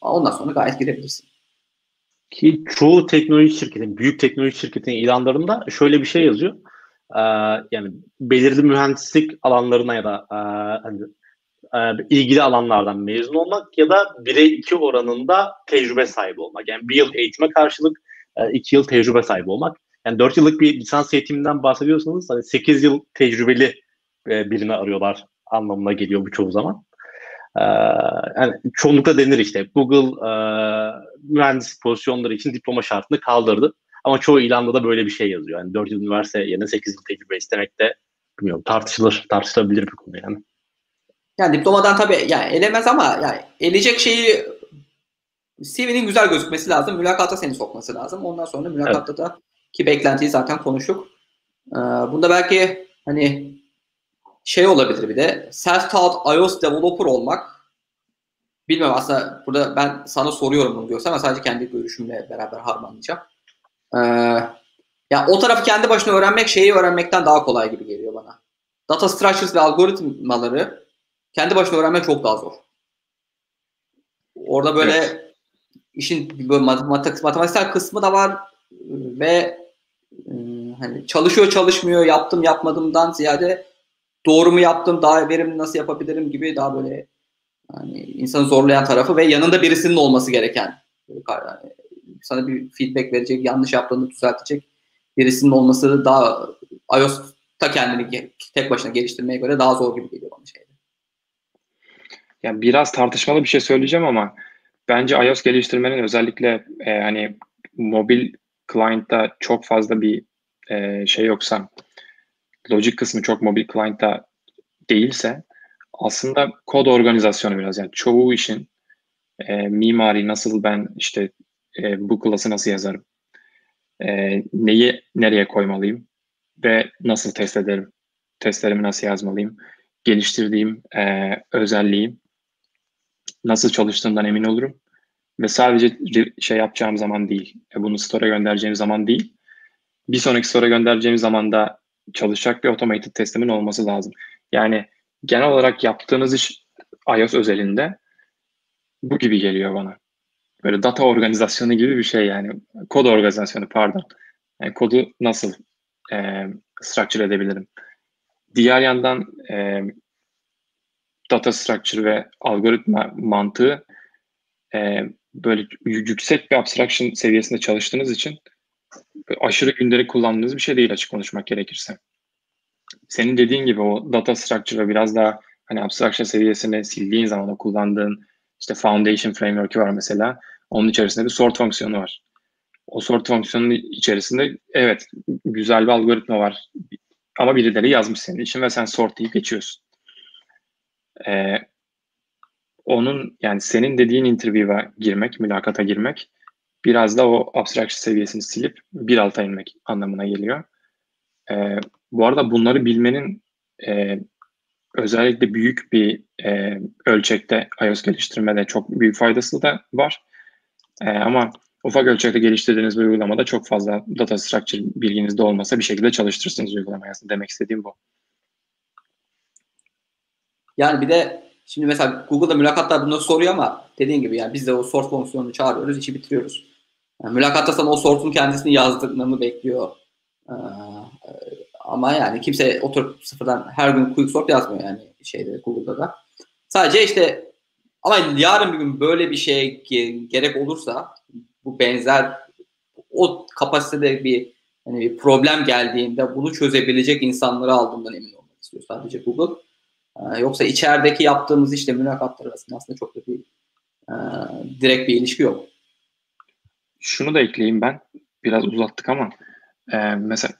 Speaker 1: ondan sonra gayet girebilirsin.
Speaker 3: Ki çoğu teknoloji şirketin, büyük teknoloji şirketinin ilanlarında şöyle bir şey yazıyor. Ee, yani belirli mühendislik alanlarına ya da e, hani, ilgili alanlardan mezun olmak ya da 1'e 2 oranında tecrübe sahibi olmak. Yani bir yıl eğitime karşılık 2 e, yıl tecrübe sahibi olmak. Yani 4 yıllık bir lisans eğitiminden bahsediyorsanız hani 8 yıl tecrübeli birini arıyorlar anlamına geliyor bu çoğu zaman. Yani çoğunlukla denir işte Google e, mühendis pozisyonları için diploma şartını kaldırdı. Ama çoğu ilanda da böyle bir şey yazıyor. Yani 4 yıl üniversite yerine 8 yıl tecrübe istemek de bilmiyorum tartışılır, tartışılabilir bir konu yani.
Speaker 1: Yani diplomadan tabii yani elemez ama yani eleyecek şeyi CV'nin güzel gözükmesi lazım. Mülakata seni sokması lazım. Ondan sonra mülakatta evet. da ki beklentiyi zaten konuştuk. Ee, bunda belki hani şey olabilir bir de self-taught iOS developer olmak bilmiyorum aslında burada ben sana soruyorum bunu diyorsan ama sadece kendi görüşümle beraber harmanlayacağım. Ee, ya o tarafı kendi başına öğrenmek şeyi öğrenmekten daha kolay gibi geliyor bana. Data structures ve algoritmaları kendi başına öğrenmek çok daha zor. Orada böyle evet. işin böyle matematiksel kısmı da var ve hani çalışıyor çalışmıyor yaptım yapmadımdan ziyade doğru mu yaptım, daha verimli nasıl yapabilirim gibi daha böyle yani insanı zorlayan tarafı ve yanında birisinin olması gereken yani sana bir feedback verecek, yanlış yaptığını düzeltecek birisinin olması daha iOS'ta kendini tek başına geliştirmeye göre daha zor gibi geliyor bana şeyde.
Speaker 2: Yani biraz tartışmalı bir şey söyleyeceğim ama bence iOS geliştirmenin özellikle e, hani mobil client'ta çok fazla bir e, şey yoksa logic kısmı çok mobil client'ta değilse aslında kod organizasyonu biraz yani çoğu işin e, mimari nasıl ben işte e, bu klası nasıl yazarım? E, neyi nereye koymalıyım? Ve nasıl test ederim? Testlerimi nasıl yazmalıyım? Geliştirdiğim e, özelliğim nasıl çalıştığından emin olurum. Ve sadece şey yapacağım zaman değil, e, bunu store'a göndereceğim zaman değil, bir sonraki store'a göndereceğim zaman da çalışacak bir automated testimin olması lazım. Yani genel olarak yaptığınız iş iOS özelinde bu gibi geliyor bana. Böyle data organizasyonu gibi bir şey yani. Kod organizasyonu pardon. Yani kodu nasıl e, structure edebilirim? Diğer yandan e, data structure ve algoritma mantığı e, böyle yüksek bir abstraction seviyesinde çalıştığınız için aşırı gündelik kullandığınız bir şey değil açık konuşmak gerekirse. Senin dediğin gibi o data structure ve biraz daha hani abstraction seviyesine sildiğin zaman o kullandığın işte foundation framework'ü var mesela. Onun içerisinde bir sort fonksiyonu var. O sort fonksiyonun içerisinde evet güzel bir algoritma var. Ama birileri yazmış senin için ve sen sort deyip geçiyorsun. Ee, onun yani senin dediğin interview'a girmek, mülakata girmek biraz da o abstraction seviyesini silip bir alta inmek anlamına geliyor. Ee, bu arada bunları bilmenin e, özellikle büyük bir e, ölçekte iOS geliştirmede çok büyük faydası da var. E, ama ufak ölçekte geliştirdiğiniz bir uygulamada çok fazla data structure bilginizde olmasa bir şekilde çalıştırırsınız uygulamayı. Demek istediğim bu.
Speaker 1: Yani bir de şimdi mesela Google'da mülakatlar bunu soruyor ama dediğin gibi yani biz de o sort fonksiyonunu çağırıyoruz, işi bitiriyoruz. Yani mülakatta sana o sortun kendisini yazdırmanı bekliyor. Ee, ama yani kimse oturup sıfırdan her gün quick sort yazmıyor yani şeyde Google'da da. Sadece işte ama yarın bir gün böyle bir şeye gerek olursa bu benzer o kapasitede bir hani bir problem geldiğinde bunu çözebilecek insanları aldığından emin olmak istiyor sadece Google. Ee, yoksa içerideki yaptığımız işte mülakatlar arasında aslında çok da bir e, direkt bir ilişki yok.
Speaker 2: Şunu da ekleyeyim ben. Biraz uzattık ama e, mesela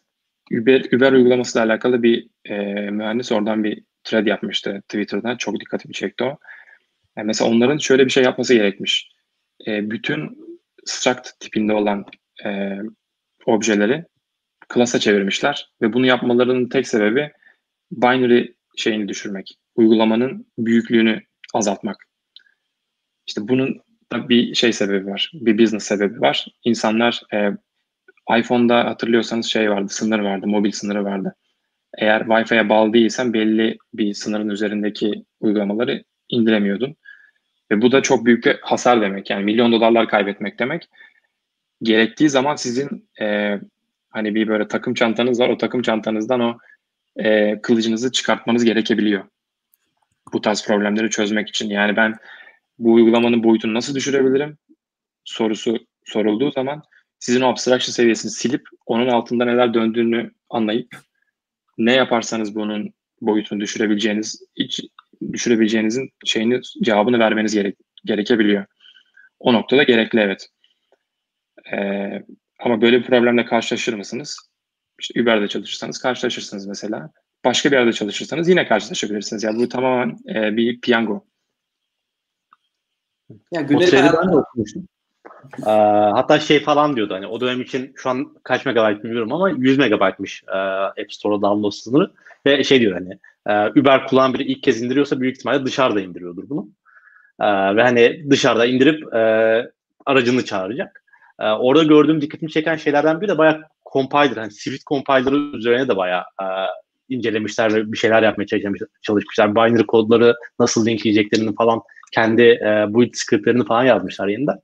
Speaker 2: Uber, Uber uygulamasıyla alakalı bir e, mühendis oradan bir thread yapmıştı Twitter'dan. Çok dikkatimi çekti o. Yani mesela onların şöyle bir şey yapması gerekmiş. E, bütün struct tipinde olan e, objeleri klasa çevirmişler ve bunu yapmalarının tek sebebi binary şeyini düşürmek. Uygulamanın büyüklüğünü azaltmak. İşte bunun da bir şey sebebi var. Bir business sebebi var. İnsanlar e, iPhone'da hatırlıyorsanız şey vardı, sınır vardı, mobil sınırı vardı. Eğer Wi-Fi'ye bağlı değilsen belli bir sınırın üzerindeki uygulamaları indiremiyordun. Ve bu da çok büyük bir hasar demek. Yani milyon dolarlar kaybetmek demek. Gerektiği zaman sizin e, hani bir böyle takım çantanız var. O takım çantanızdan o e, kılıcınızı çıkartmanız gerekebiliyor. Bu tarz problemleri çözmek için. Yani ben bu uygulamanın boyutunu nasıl düşürebilirim sorusu sorulduğu zaman sizin o abstraction seviyesini silip onun altında neler döndüğünü anlayıp ne yaparsanız bunun boyutunu düşürebileceğiniz hiç düşürebileceğinizin şeyini cevabını vermeniz gerek, gerekebiliyor. O noktada gerekli evet. Ee, ama böyle bir problemle karşılaşır mısınız? İşte Uber'de çalışırsanız karşılaşırsınız mesela. Başka bir yerde çalışırsanız yine karşılaşabilirsiniz. Yani bu tamamen e, bir piyango.
Speaker 3: Ya günlük ben de okumuştum. Ee, hatta şey falan diyordu hani o dönem için şu an kaç megabayt bilmiyorum ama 100 megabaytmış e, App Store'a download sınırı ve şey diyor hani e, Uber kullanan biri ilk kez indiriyorsa büyük ihtimalle dışarıda indiriyordur bunu. E, ve hani dışarıda indirip e, aracını çağıracak. E, orada gördüğüm dikkatimi çeken şeylerden biri de bayağı compiler, hani Swift compiler'ı üzerine de bayağı e, incelemişler ve bir şeyler yapmaya çalışmışlar. Binary kodları nasıl linkleyeceklerini falan kendi e, build scriptlerini falan yazmışlar yeniden.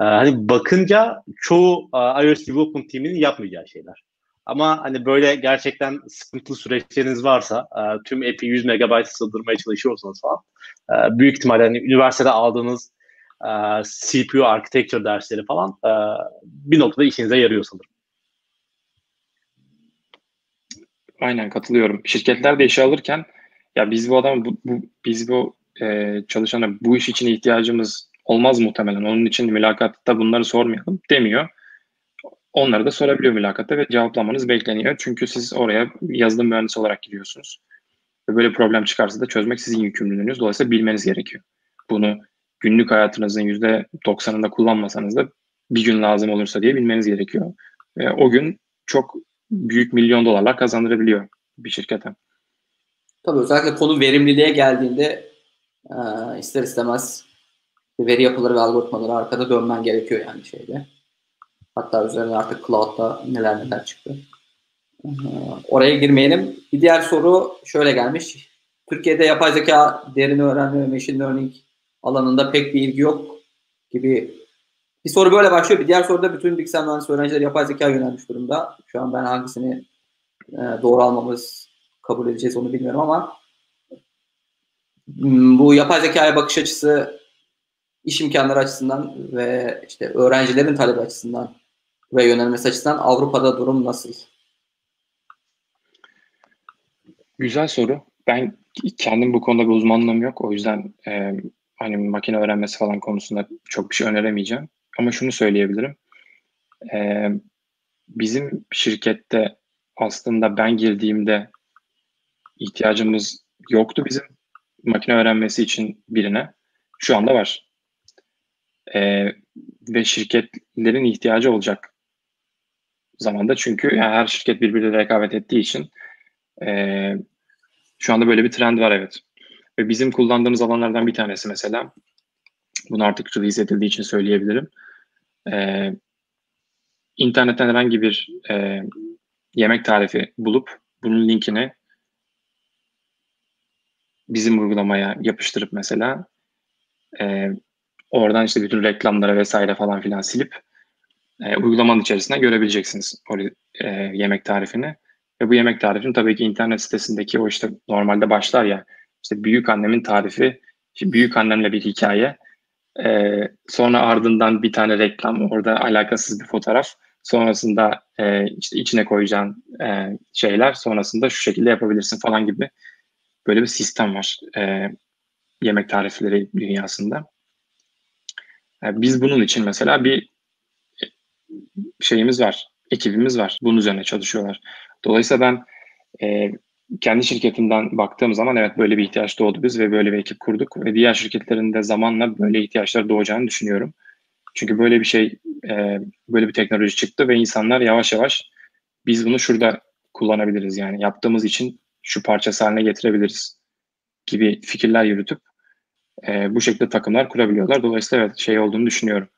Speaker 3: E, hani bakınca çoğu e, iOS development teaminin yapmayacağı şeyler. Ama hani böyle gerçekten sıkıntılı süreçleriniz varsa, e, tüm app'i 100 MB sığdırmaya çalışıyorsanız falan, e, büyük ihtimalle hani üniversitede aldığınız e, CPU architecture dersleri falan e, bir noktada işinize yarıyor sanırım.
Speaker 2: Aynen katılıyorum. Şirketler de işe alırken ya biz bu adam bu, bu biz bu e, çalışana bu iş için ihtiyacımız olmaz muhtemelen. Onun için mülakatta bunları sormayalım demiyor. onları da sorabiliyor mülakatta ve cevaplamanız bekleniyor. Çünkü siz oraya yazılım mühendisi olarak gidiyorsunuz. Ve böyle problem çıkarsa da çözmek sizin yükümlülüğünüz. Dolayısıyla bilmeniz gerekiyor. Bunu günlük hayatınızın %90'ında kullanmasanız da bir gün lazım olursa diye bilmeniz gerekiyor. Ve o gün çok büyük milyon dolarlar kazandırabiliyor bir şirkete.
Speaker 1: Tabii özellikle konu verimliliğe geldiğinde e, ister istemez veri yapıları ve algoritmaları arkada dönmen gerekiyor yani şeyde. Hatta üzerine artık cloud'da neler neler çıktı. E, oraya girmeyelim. Bir diğer soru şöyle gelmiş. Türkiye'de yapay zeka, derin öğrenme ve machine learning alanında pek bir ilgi yok gibi bir soru böyle başlıyor. Bir diğer soruda bütün bilgisayar mühendisliği öğrencileri yapay zeka yönelmiş durumda. Şu an ben hangisini e, doğru almamız kabul edeceğiz onu bilmiyorum ama hmm, bu yapay zekaya bakış açısı iş imkanları açısından ve işte öğrencilerin talebi açısından ve yönelmesi açısından Avrupa'da durum nasıl?
Speaker 2: Güzel soru. Ben kendim bu konuda bir uzmanlığım yok. O yüzden e, hani makine öğrenmesi falan konusunda çok bir şey öneremeyeceğim. Ama şunu söyleyebilirim. E, bizim şirkette aslında ben girdiğimde ihtiyacımız yoktu bizim makine öğrenmesi için birine. Şu anda var. E, ve şirketlerin ihtiyacı olacak zamanda çünkü yani her şirket birbiriyle rekabet ettiği için e, şu anda böyle bir trend var evet. Ve bizim kullandığımız alanlardan bir tanesi mesela bunu artık release edildiği için söyleyebilirim. E, internetten herhangi bir e, yemek tarifi bulup bunun linkini bizim uygulamaya yapıştırıp mesela e, oradan işte bütün reklamlara vesaire falan filan silip e, uygulamanın içerisinde görebileceksiniz o e, yemek tarifini. Ve bu yemek tarifini tabii ki internet sitesindeki o işte normalde başlar ya işte büyük annemin tarifi, işte büyük annemle bir hikaye. E, sonra ardından bir tane reklam, orada alakasız bir fotoğraf. Sonrasında e, işte içine koyacağın e, şeyler, sonrasında şu şekilde yapabilirsin falan gibi böyle bir sistem var e, yemek tarifleri dünyasında. Yani biz bunun için mesela bir şeyimiz var, ekibimiz var. Bunun üzerine çalışıyorlar. Dolayısıyla ben e, kendi şirketimden baktığım zaman evet böyle bir ihtiyaç doğdu biz ve böyle bir ekip kurduk ve diğer şirketlerin de zamanla böyle ihtiyaçlar doğacağını düşünüyorum. Çünkü böyle bir şey, e, böyle bir teknoloji çıktı ve insanlar yavaş yavaş biz bunu şurada kullanabiliriz yani yaptığımız için şu parçası haline getirebiliriz gibi fikirler yürütüp e, bu şekilde takımlar kurabiliyorlar. Dolayısıyla evet şey olduğunu düşünüyorum.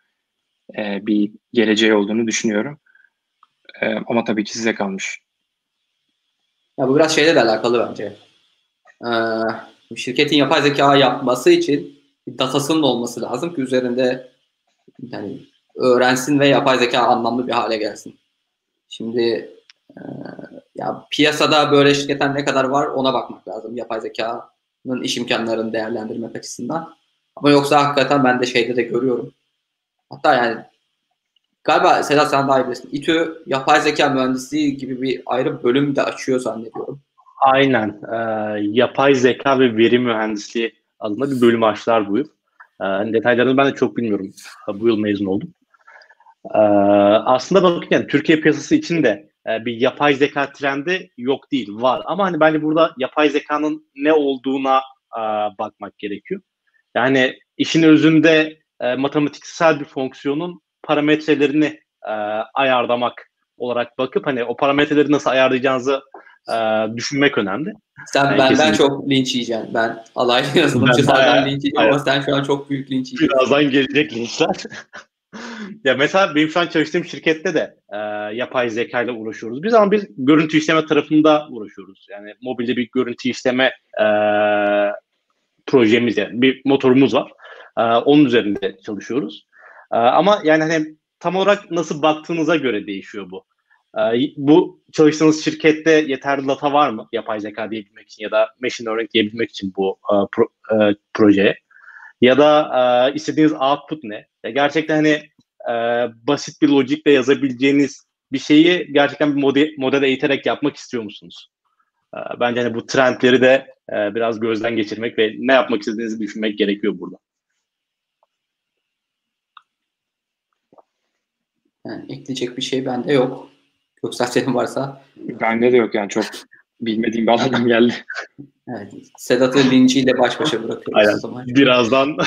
Speaker 2: E, bir geleceği olduğunu düşünüyorum. E, ama tabii ki size kalmış.
Speaker 1: Ya bu biraz şeyle de alakalı bence. Ee, şirketin yapay zeka yapması için bir datasının olması lazım ki üzerinde yani öğrensin ve yapay zeka anlamlı bir hale gelsin. Şimdi e, ya piyasada böyle şirketler ne kadar var ona bakmak lazım. Yapay zekanın iş imkanlarını değerlendirmek açısından. Ama yoksa hakikaten ben de şeyde de görüyorum. Hatta yani Galiba Sedat sen daha iyi bilirsin. İTÜ yapay zeka mühendisliği gibi bir ayrı bölüm de açıyor zannediyorum.
Speaker 3: Aynen. Ee, yapay zeka ve veri mühendisliği adında bir bölüm açtılar bu yıl. Ee, detaylarını ben de çok bilmiyorum. Bu yıl mezun oldum. Ee, aslında bakın yani Türkiye piyasası için de e, bir yapay zeka trendi yok değil, var. Ama hani bence burada yapay zekanın ne olduğuna e, bakmak gerekiyor. Yani işin özünde e, matematiksel bir fonksiyonun parametrelerini e, ayarlamak olarak bakıp hani o parametreleri nasıl ayarlayacağınızı e, düşünmek önemli.
Speaker 1: Sen yani benden kesinlikle. çok linç yiyeceksin. Ben alaylı yazılımcılardan linç yiyeceğim ama sen şu an çok büyük linç yiyeceksin.
Speaker 3: Birazdan gelecek linçler. ya mesela benim şu an çalıştığım şirkette de e, yapay zeka ile uğraşıyoruz. Biz ama biz görüntü işleme tarafında uğraşıyoruz. Yani mobilde bir görüntü işleme e, projemiz yani bir motorumuz var. E, onun üzerinde çalışıyoruz. Ee, ama yani hani tam olarak nasıl baktığınıza göre değişiyor bu. Ee, bu çalıştığınız şirkette yeterli data var mı yapay zeka diyebilmek için ya da machine learning diyebilmek için bu e, pro, e, projeye? Ya da e, istediğiniz output ne? Gerçekten hani basit bir logikle yazabileceğiniz bir şeyi gerçekten bir model, model eğiterek yapmak istiyor musunuz? Bence hani bu trendleri de biraz gözden geçirmek ve ne yapmak istediğinizi düşünmek gerekiyor burada.
Speaker 1: Yani ekleyecek bir şey bende yok. Yoksa senin varsa.
Speaker 2: Bende de yok yani çok bilmediğim bir alandan geldi.
Speaker 1: Evet. Sedat'ı linciyle baş başa bırakıyoruz
Speaker 3: Aynen.
Speaker 1: o zaman.
Speaker 3: Birazdan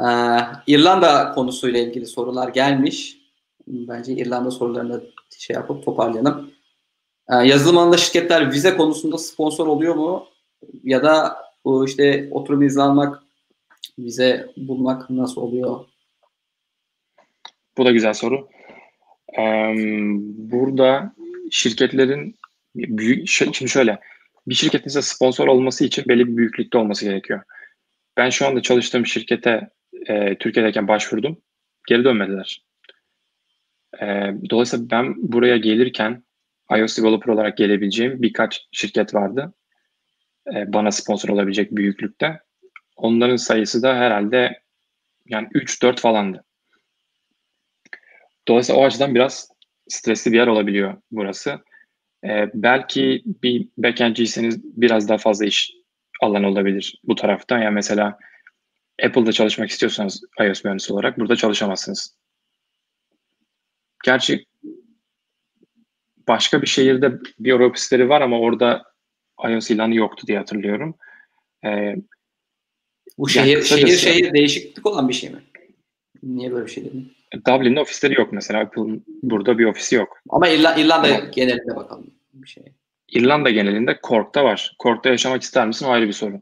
Speaker 1: Ee, İrlanda konusuyla ilgili sorular gelmiş. Bence İrlanda sorularını şey yapıp toparlayalım. Ee, yazılım alanında şirketler vize konusunda sponsor oluyor mu? Ya da bu işte oturum izni almak, vize bulmak nasıl oluyor?
Speaker 2: Bu da güzel soru. Ee, burada şirketlerin büyük şimdi şöyle bir şirketin size sponsor olması için belli bir büyüklükte olması gerekiyor. Ben şu anda çalıştığım şirkete e, Türkiye'deyken başvurdum. Geri dönmediler. E, dolayısıyla ben buraya gelirken iOS developer olarak gelebileceğim birkaç şirket vardı. E, bana sponsor olabilecek büyüklükte. Onların sayısı da herhalde yani 3-4 falandı. Dolayısıyla o açıdan biraz stresli bir yer olabiliyor burası. Ee, belki bir backendciyseniz biraz daha fazla iş alanı olabilir bu tarafta. Yani mesela Apple'da çalışmak istiyorsanız iOS mühendisi olarak burada çalışamazsınız. Gerçi başka bir şehirde bir ofisleri var ama orada iOS ilanı yoktu diye hatırlıyorum. Ee,
Speaker 1: Bu şehir şehir şehir değişiklik olan bir şey mi? Niye böyle bir şey dedin?
Speaker 2: Dublin'de ofisleri yok mesela. Apple'ın burada bir ofisi yok.
Speaker 1: Ama İrla- İrlanda
Speaker 2: Tamam.
Speaker 1: genelinde bakalım bir şey.
Speaker 2: İrlanda genelinde Cork'ta var. Cork'ta yaşamak ister misin? O ayrı bir soru.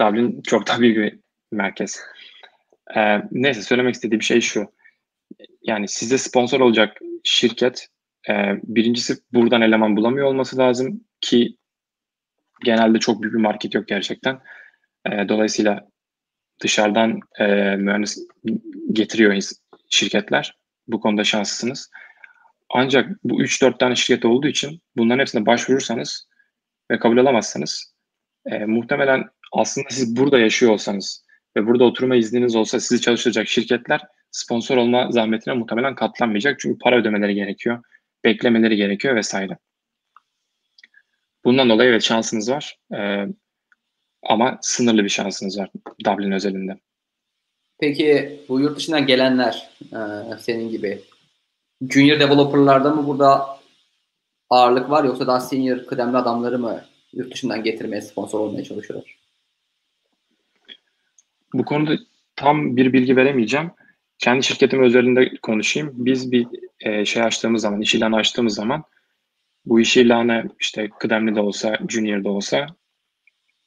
Speaker 2: Dublin çok daha büyük bir merkez. Ee, neyse söylemek istediğim şey şu. Yani size sponsor olacak şirket e, birincisi buradan eleman bulamıyor olması lazım ki genelde çok büyük bir market yok gerçekten. E, dolayısıyla dışarıdan e, mühendis getiriyor şirketler. Bu konuda şanslısınız. Ancak bu 3-4 tane şirket olduğu için bunların hepsine başvurursanız ve kabul alamazsanız e, muhtemelen aslında siz burada yaşıyor olsanız ve burada oturma izniniz olsa sizi çalıştıracak şirketler sponsor olma zahmetine muhtemelen katlanmayacak. Çünkü para ödemeleri gerekiyor, beklemeleri gerekiyor vesaire. Bundan dolayı evet şansınız var. E, ama sınırlı bir şansınız var Dublin özelinde.
Speaker 1: Peki bu yurt dışından gelenler e, senin gibi junior developerlarda mı burada ağırlık var yoksa daha senior kıdemli adamları mı yurt dışından getirmeye sponsor olmaya çalışıyorlar?
Speaker 2: Bu konuda tam bir bilgi veremeyeceğim. Kendi şirketim özelinde konuşayım. Biz bir e, şey açtığımız zaman, iş ilanı açtığımız zaman bu iş ilanı işte kıdemli de olsa, junior da olsa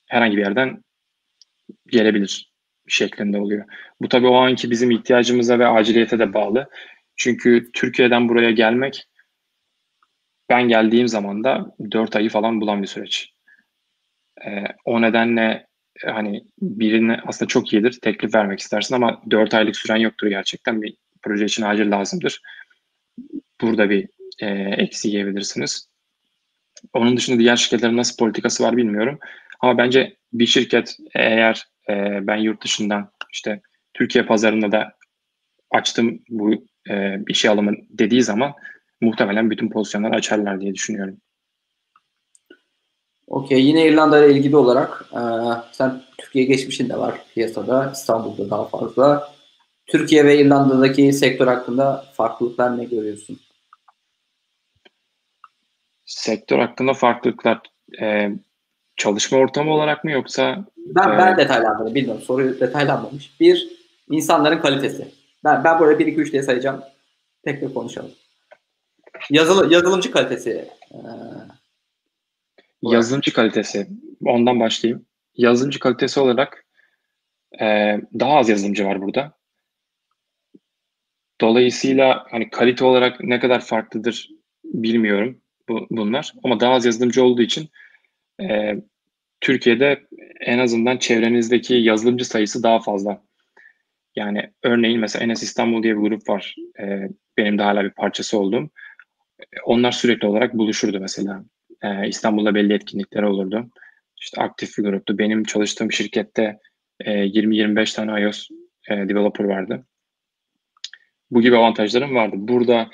Speaker 2: herhangi bir yerden gelebilir şeklinde oluyor. Bu tabii o anki bizim ihtiyacımıza ve aciliyete de bağlı. Çünkü Türkiye'den buraya gelmek ben geldiğim zaman da 4 ayı falan bulan bir süreç. Ee, o nedenle hani birine aslında çok iyidir teklif vermek istersin ama 4 aylık süren yoktur gerçekten bir proje için acil lazımdır. Burada bir e, eksi yiyebilirsiniz. Onun dışında diğer şirketlerin nasıl politikası var bilmiyorum. Ama bence bir şirket eğer e, ben yurt dışından işte Türkiye pazarında da açtım bu e, işe alımı dediği zaman muhtemelen bütün pozisyonları açarlar diye düşünüyorum.
Speaker 1: Okey. Yine İrlanda ile ilgili olarak e, sen Türkiye geçmişin de var piyasada. İstanbul'da daha fazla. Türkiye ve İrlanda'daki sektör hakkında farklılıklar ne görüyorsun?
Speaker 2: Sektör hakkında farklılıklar e, çalışma ortamı olarak mı yoksa
Speaker 1: Ben, ben
Speaker 2: Evet.
Speaker 1: detaylandırdım. Bilmiyorum. Soru detaylanmamış. Bir, insanların kalitesi. Ben, ben buraya 1 2 3 diye sayacağım. Tek tek konuşalım. Yazılı, yazılımcı kalitesi. Ee,
Speaker 2: yazılımcı kalitesi ondan başlayayım. Yazılımcı kalitesi olarak e, daha az yazılımcı var burada. Dolayısıyla hani kalite olarak ne kadar farklıdır bilmiyorum bu, bunlar. Ama daha az yazılımcı olduğu için e, Türkiye'de en azından çevrenizdeki yazılımcı sayısı daha fazla. Yani örneğin mesela Enes İstanbul diye bir grup var. E, benim de hala bir parçası olduğum. E, Onlar sürekli olarak buluşurdu mesela. E, İstanbul'da belli etkinlikleri olurdu. İşte aktif bir gruptu. Benim çalıştığım şirkette e, 20-25 tane iOS e, developer vardı. Bu gibi avantajlarım vardı. Burada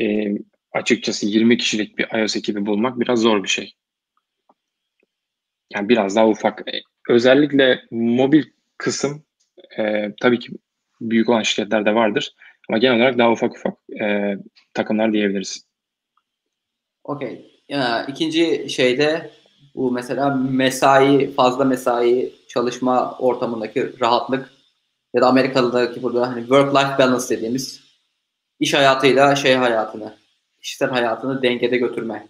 Speaker 2: e, açıkçası 20 kişilik bir iOS ekibi bulmak biraz zor bir şey. Yani biraz daha ufak. E, Özellikle mobil kısım e, tabii ki büyük olan şirketler de vardır. Ama genel olarak daha ufak ufak e, takımlar diyebiliriz.
Speaker 1: Okey. İkinci şeyde bu mesela mesai, fazla mesai, çalışma ortamındaki rahatlık ya da Amerikalı'daki burada hani work-life balance dediğimiz iş hayatıyla şey hayatını, kişisel hayatını dengede götürme.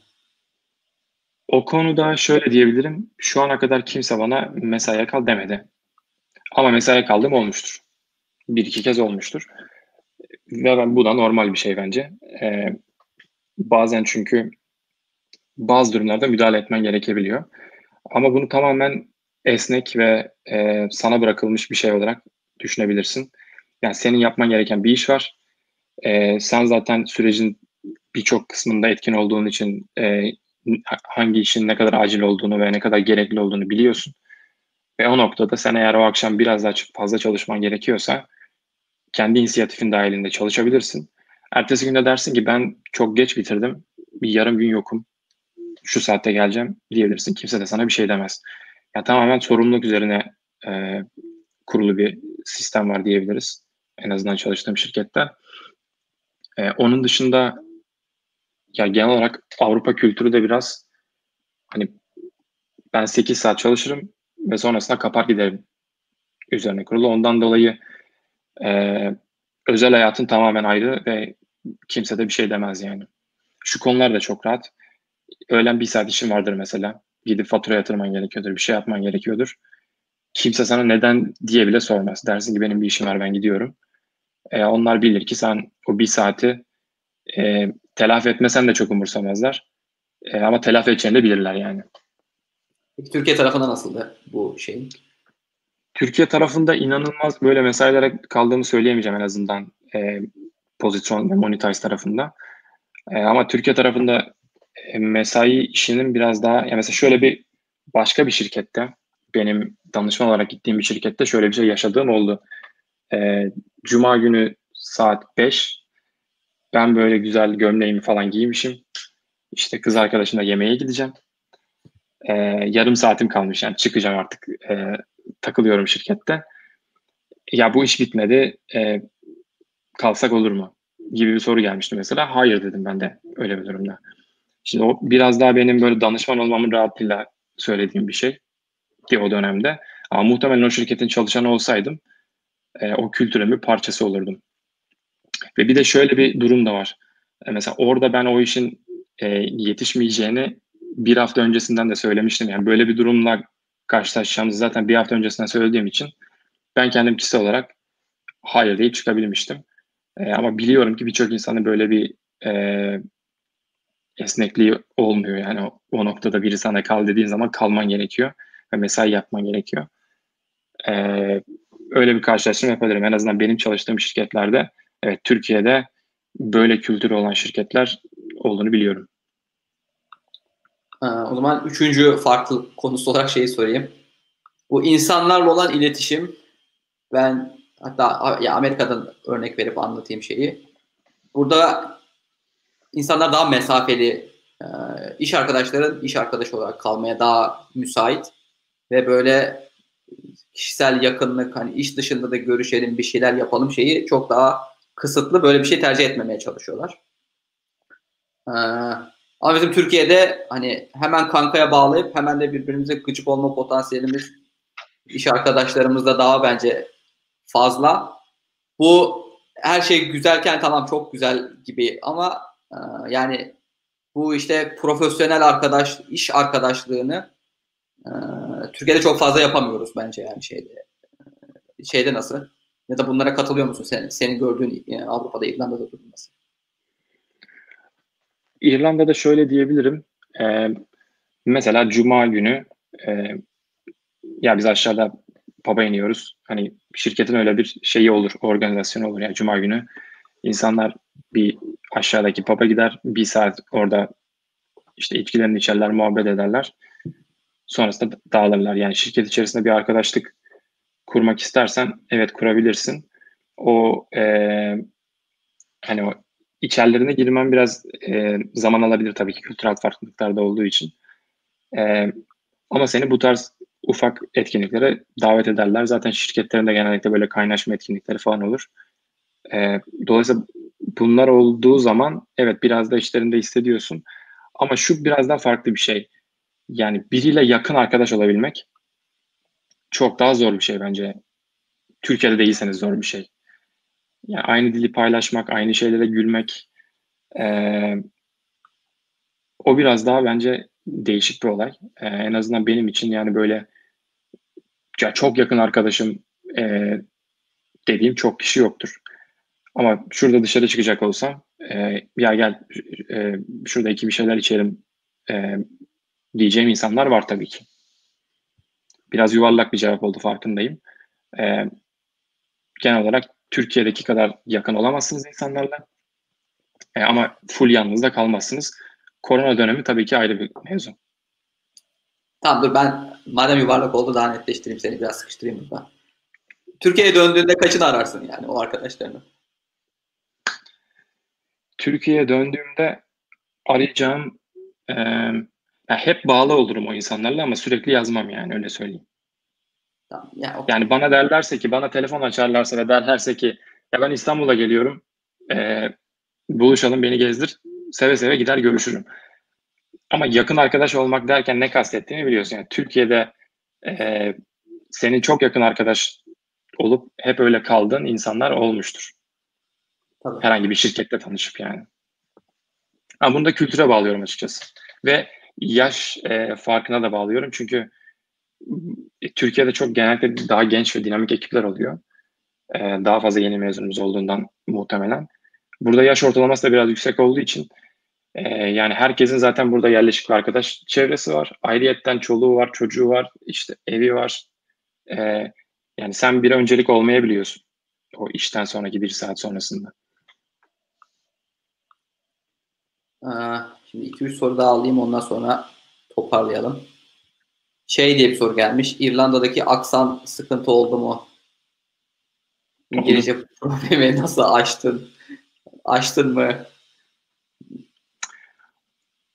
Speaker 2: O konuda şöyle diyebilirim. Şu ana kadar kimse bana mesaiye kal demedi. Ama mesaiye kaldığım olmuştur. Bir iki kez olmuştur. Ve ben, bu da normal bir şey bence. Ee, bazen çünkü bazı durumlarda müdahale etmen gerekebiliyor. Ama bunu tamamen esnek ve e, sana bırakılmış bir şey olarak düşünebilirsin. Yani senin yapman gereken bir iş var. E, sen zaten sürecin birçok kısmında etkin olduğun için e, hangi işin ne kadar acil olduğunu ve ne kadar gerekli olduğunu biliyorsun. Ve o noktada sen eğer o akşam biraz daha fazla çalışman gerekiyorsa kendi inisiyatifin dahilinde çalışabilirsin. Ertesi günde dersin ki ben çok geç bitirdim. Bir yarım gün yokum. Şu saatte geleceğim diyebilirsin. Kimse de sana bir şey demez. Yani tamamen sorumluluk üzerine e, kurulu bir sistem var diyebiliriz. En azından çalıştığım şirkette. E, onun dışında ya genel olarak Avrupa kültürü de biraz hani ben 8 saat çalışırım ve sonrasında kapar giderim üzerine kurulu. Ondan dolayı e, özel hayatın tamamen ayrı ve kimse de bir şey demez yani. Şu konular da çok rahat. Öğlen bir saat işin vardır mesela. Gidip fatura yatırman gerekiyordur, bir şey yapman gerekiyordur. Kimse sana neden diye bile sormaz. Dersin ki benim bir işim var ben gidiyorum. E, onlar bilir ki sen o bir saati e, telafi etmesen de çok umursamazlar. E, ama telafi edeceğini de bilirler yani.
Speaker 1: Peki Türkiye tarafında nasıldı bu şey?
Speaker 2: Türkiye tarafında inanılmaz böyle mesailere kaldığımı söyleyemeyeceğim en azından e, pozisyon ve monetize tarafında. E, ama Türkiye tarafında e, mesai işinin biraz daha yani mesela şöyle bir başka bir şirkette benim danışman olarak gittiğim bir şirkette şöyle bir şey yaşadığım oldu. E, Cuma günü saat 5 ben böyle güzel gömleğimi falan giymişim. İşte kız arkadaşımla yemeğe gideceğim. Ee, yarım saatim kalmış yani çıkacağım artık. Ee, takılıyorum şirkette. Ya bu iş bitmedi. E, kalsak olur mu? Gibi bir soru gelmişti mesela. Hayır dedim ben de öyle bir durumda. Şimdi o biraz daha benim böyle danışman olmamın rahatlığıyla söylediğim bir şey ki o dönemde. Ama muhtemelen o şirketin çalışanı olsaydım e, o kültürün parçası olurdum. Ve bir de şöyle bir durum da var. E, mesela orada ben o işin e, yetişmeyeceğini bir hafta öncesinden de söylemiştim. Yani böyle bir durumla karşılaşacağımızı zaten bir hafta öncesinden söylediğim için ben kendim kişisel olarak hayır deyip çıkabilmiştim. E, ama biliyorum ki birçok insanın böyle bir e, esnekliği olmuyor. Yani o, o noktada biri sana kal dediğin zaman kalman gerekiyor ve mesai yapman gerekiyor. E, öyle bir karşılaştırma yapabilirim. En azından benim çalıştığım şirketlerde evet Türkiye'de böyle kültürü olan şirketler olduğunu biliyorum.
Speaker 1: o zaman üçüncü farklı konusu olarak şeyi sorayım. Bu insanlarla olan iletişim. Ben hatta ya Amerika'dan örnek verip anlatayım şeyi. Burada insanlar daha mesafeli, iş arkadaşların iş arkadaşı olarak kalmaya daha müsait ve böyle kişisel yakınlık, hani iş dışında da görüşelim, bir şeyler yapalım şeyi çok daha kısıtlı böyle bir şey tercih etmemeye çalışıyorlar. Ee, ama bizim Türkiye'de hani hemen kankaya bağlayıp hemen de birbirimize gıcık olma potansiyelimiz iş arkadaşlarımızda daha bence fazla. Bu her şey güzelken tamam çok güzel gibi ama e, yani bu işte profesyonel arkadaş iş arkadaşlığını e, Türkiye'de çok fazla yapamıyoruz bence yani şeyde. Şeyde nasıl? Ya da bunlara katılıyor musun sen? Senin gördüğün yani Avrupa'da, İrlanda'da durum nasıl?
Speaker 2: İrlanda'da şöyle diyebilirim. Ee, mesela Cuma günü e, ya biz aşağıda pub'a iniyoruz. Hani şirketin öyle bir şeyi olur, organizasyonu olur. Yani Cuma günü insanlar bir aşağıdaki pub'a gider. Bir saat orada işte içkilerini içerler, muhabbet ederler. Sonrasında dağılırlar. Yani şirket içerisinde bir arkadaşlık kurmak istersen evet kurabilirsin. O e, hani o içerilerine girmen biraz e, zaman alabilir tabii ki kültürel farklılıklarda olduğu için. E, ama seni bu tarz ufak etkinliklere davet ederler. Zaten şirketlerinde genellikle böyle kaynaşma etkinlikleri falan olur. E, dolayısıyla bunlar olduğu zaman evet biraz da işlerinde hissediyorsun. Ama şu biraz daha farklı bir şey. Yani biriyle yakın arkadaş olabilmek çok daha zor bir şey bence. Türkiye'de değilseniz zor bir şey. Yani aynı dili paylaşmak, aynı şeylere gülmek ee, o biraz daha bence değişik bir olay. Ee, en azından benim için yani böyle ya çok yakın arkadaşım e, dediğim çok kişi yoktur. Ama şurada dışarı çıkacak olsam e, ya gel e, şurada iki bir şeyler içelim e, diyeceğim insanlar var tabii ki. Biraz yuvarlak bir cevap oldu farkındayım. E, genel olarak Türkiye'deki kadar yakın olamazsınız insanlarla. E, ama full yalnız da kalmazsınız. Korona dönemi tabii ki ayrı bir mevzu.
Speaker 1: Tamam dur ben madem yuvarlak oldu daha netleştireyim seni biraz sıkıştırayım burada. Türkiye'ye döndüğünde kaçını ararsın yani o arkadaşlarını?
Speaker 2: Türkiye'ye döndüğümde arayacağım e, yani hep bağlı olurum o insanlarla ama sürekli yazmam yani öyle söyleyeyim.
Speaker 1: Tamam, yani, okay.
Speaker 2: yani bana derlerse ki bana telefon açarlarsa ve derlerse ki ya ben İstanbul'a geliyorum e, buluşalım beni gezdir seve seve gider görüşürüm. Ama yakın arkadaş olmak derken ne kastettiğimi biliyorsun. Yani Türkiye'de e, senin çok yakın arkadaş olup hep öyle kaldığın insanlar olmuştur. Tabii. Herhangi bir şirkette tanışıp yani. Ama bunu da kültüre bağlıyorum açıkçası. Ve yaş e, farkına da bağlıyorum. Çünkü e, Türkiye'de çok genellikle daha genç ve dinamik ekipler oluyor. E, daha fazla yeni mezunumuz olduğundan muhtemelen. Burada yaş ortalaması da biraz yüksek olduğu için e, yani herkesin zaten burada yerleşik bir arkadaş çevresi var. Ayrıyetten çoluğu var, çocuğu var, işte evi var. E, yani sen bir öncelik olmayabiliyorsun o işten sonraki bir saat sonrasında.
Speaker 1: Şimdi 2-3 soru daha alayım ondan sonra toparlayalım. Şey diye bir soru gelmiş. İrlanda'daki aksan sıkıntı oldu mu? İngilizce problemi nasıl aştın? Aştın mı?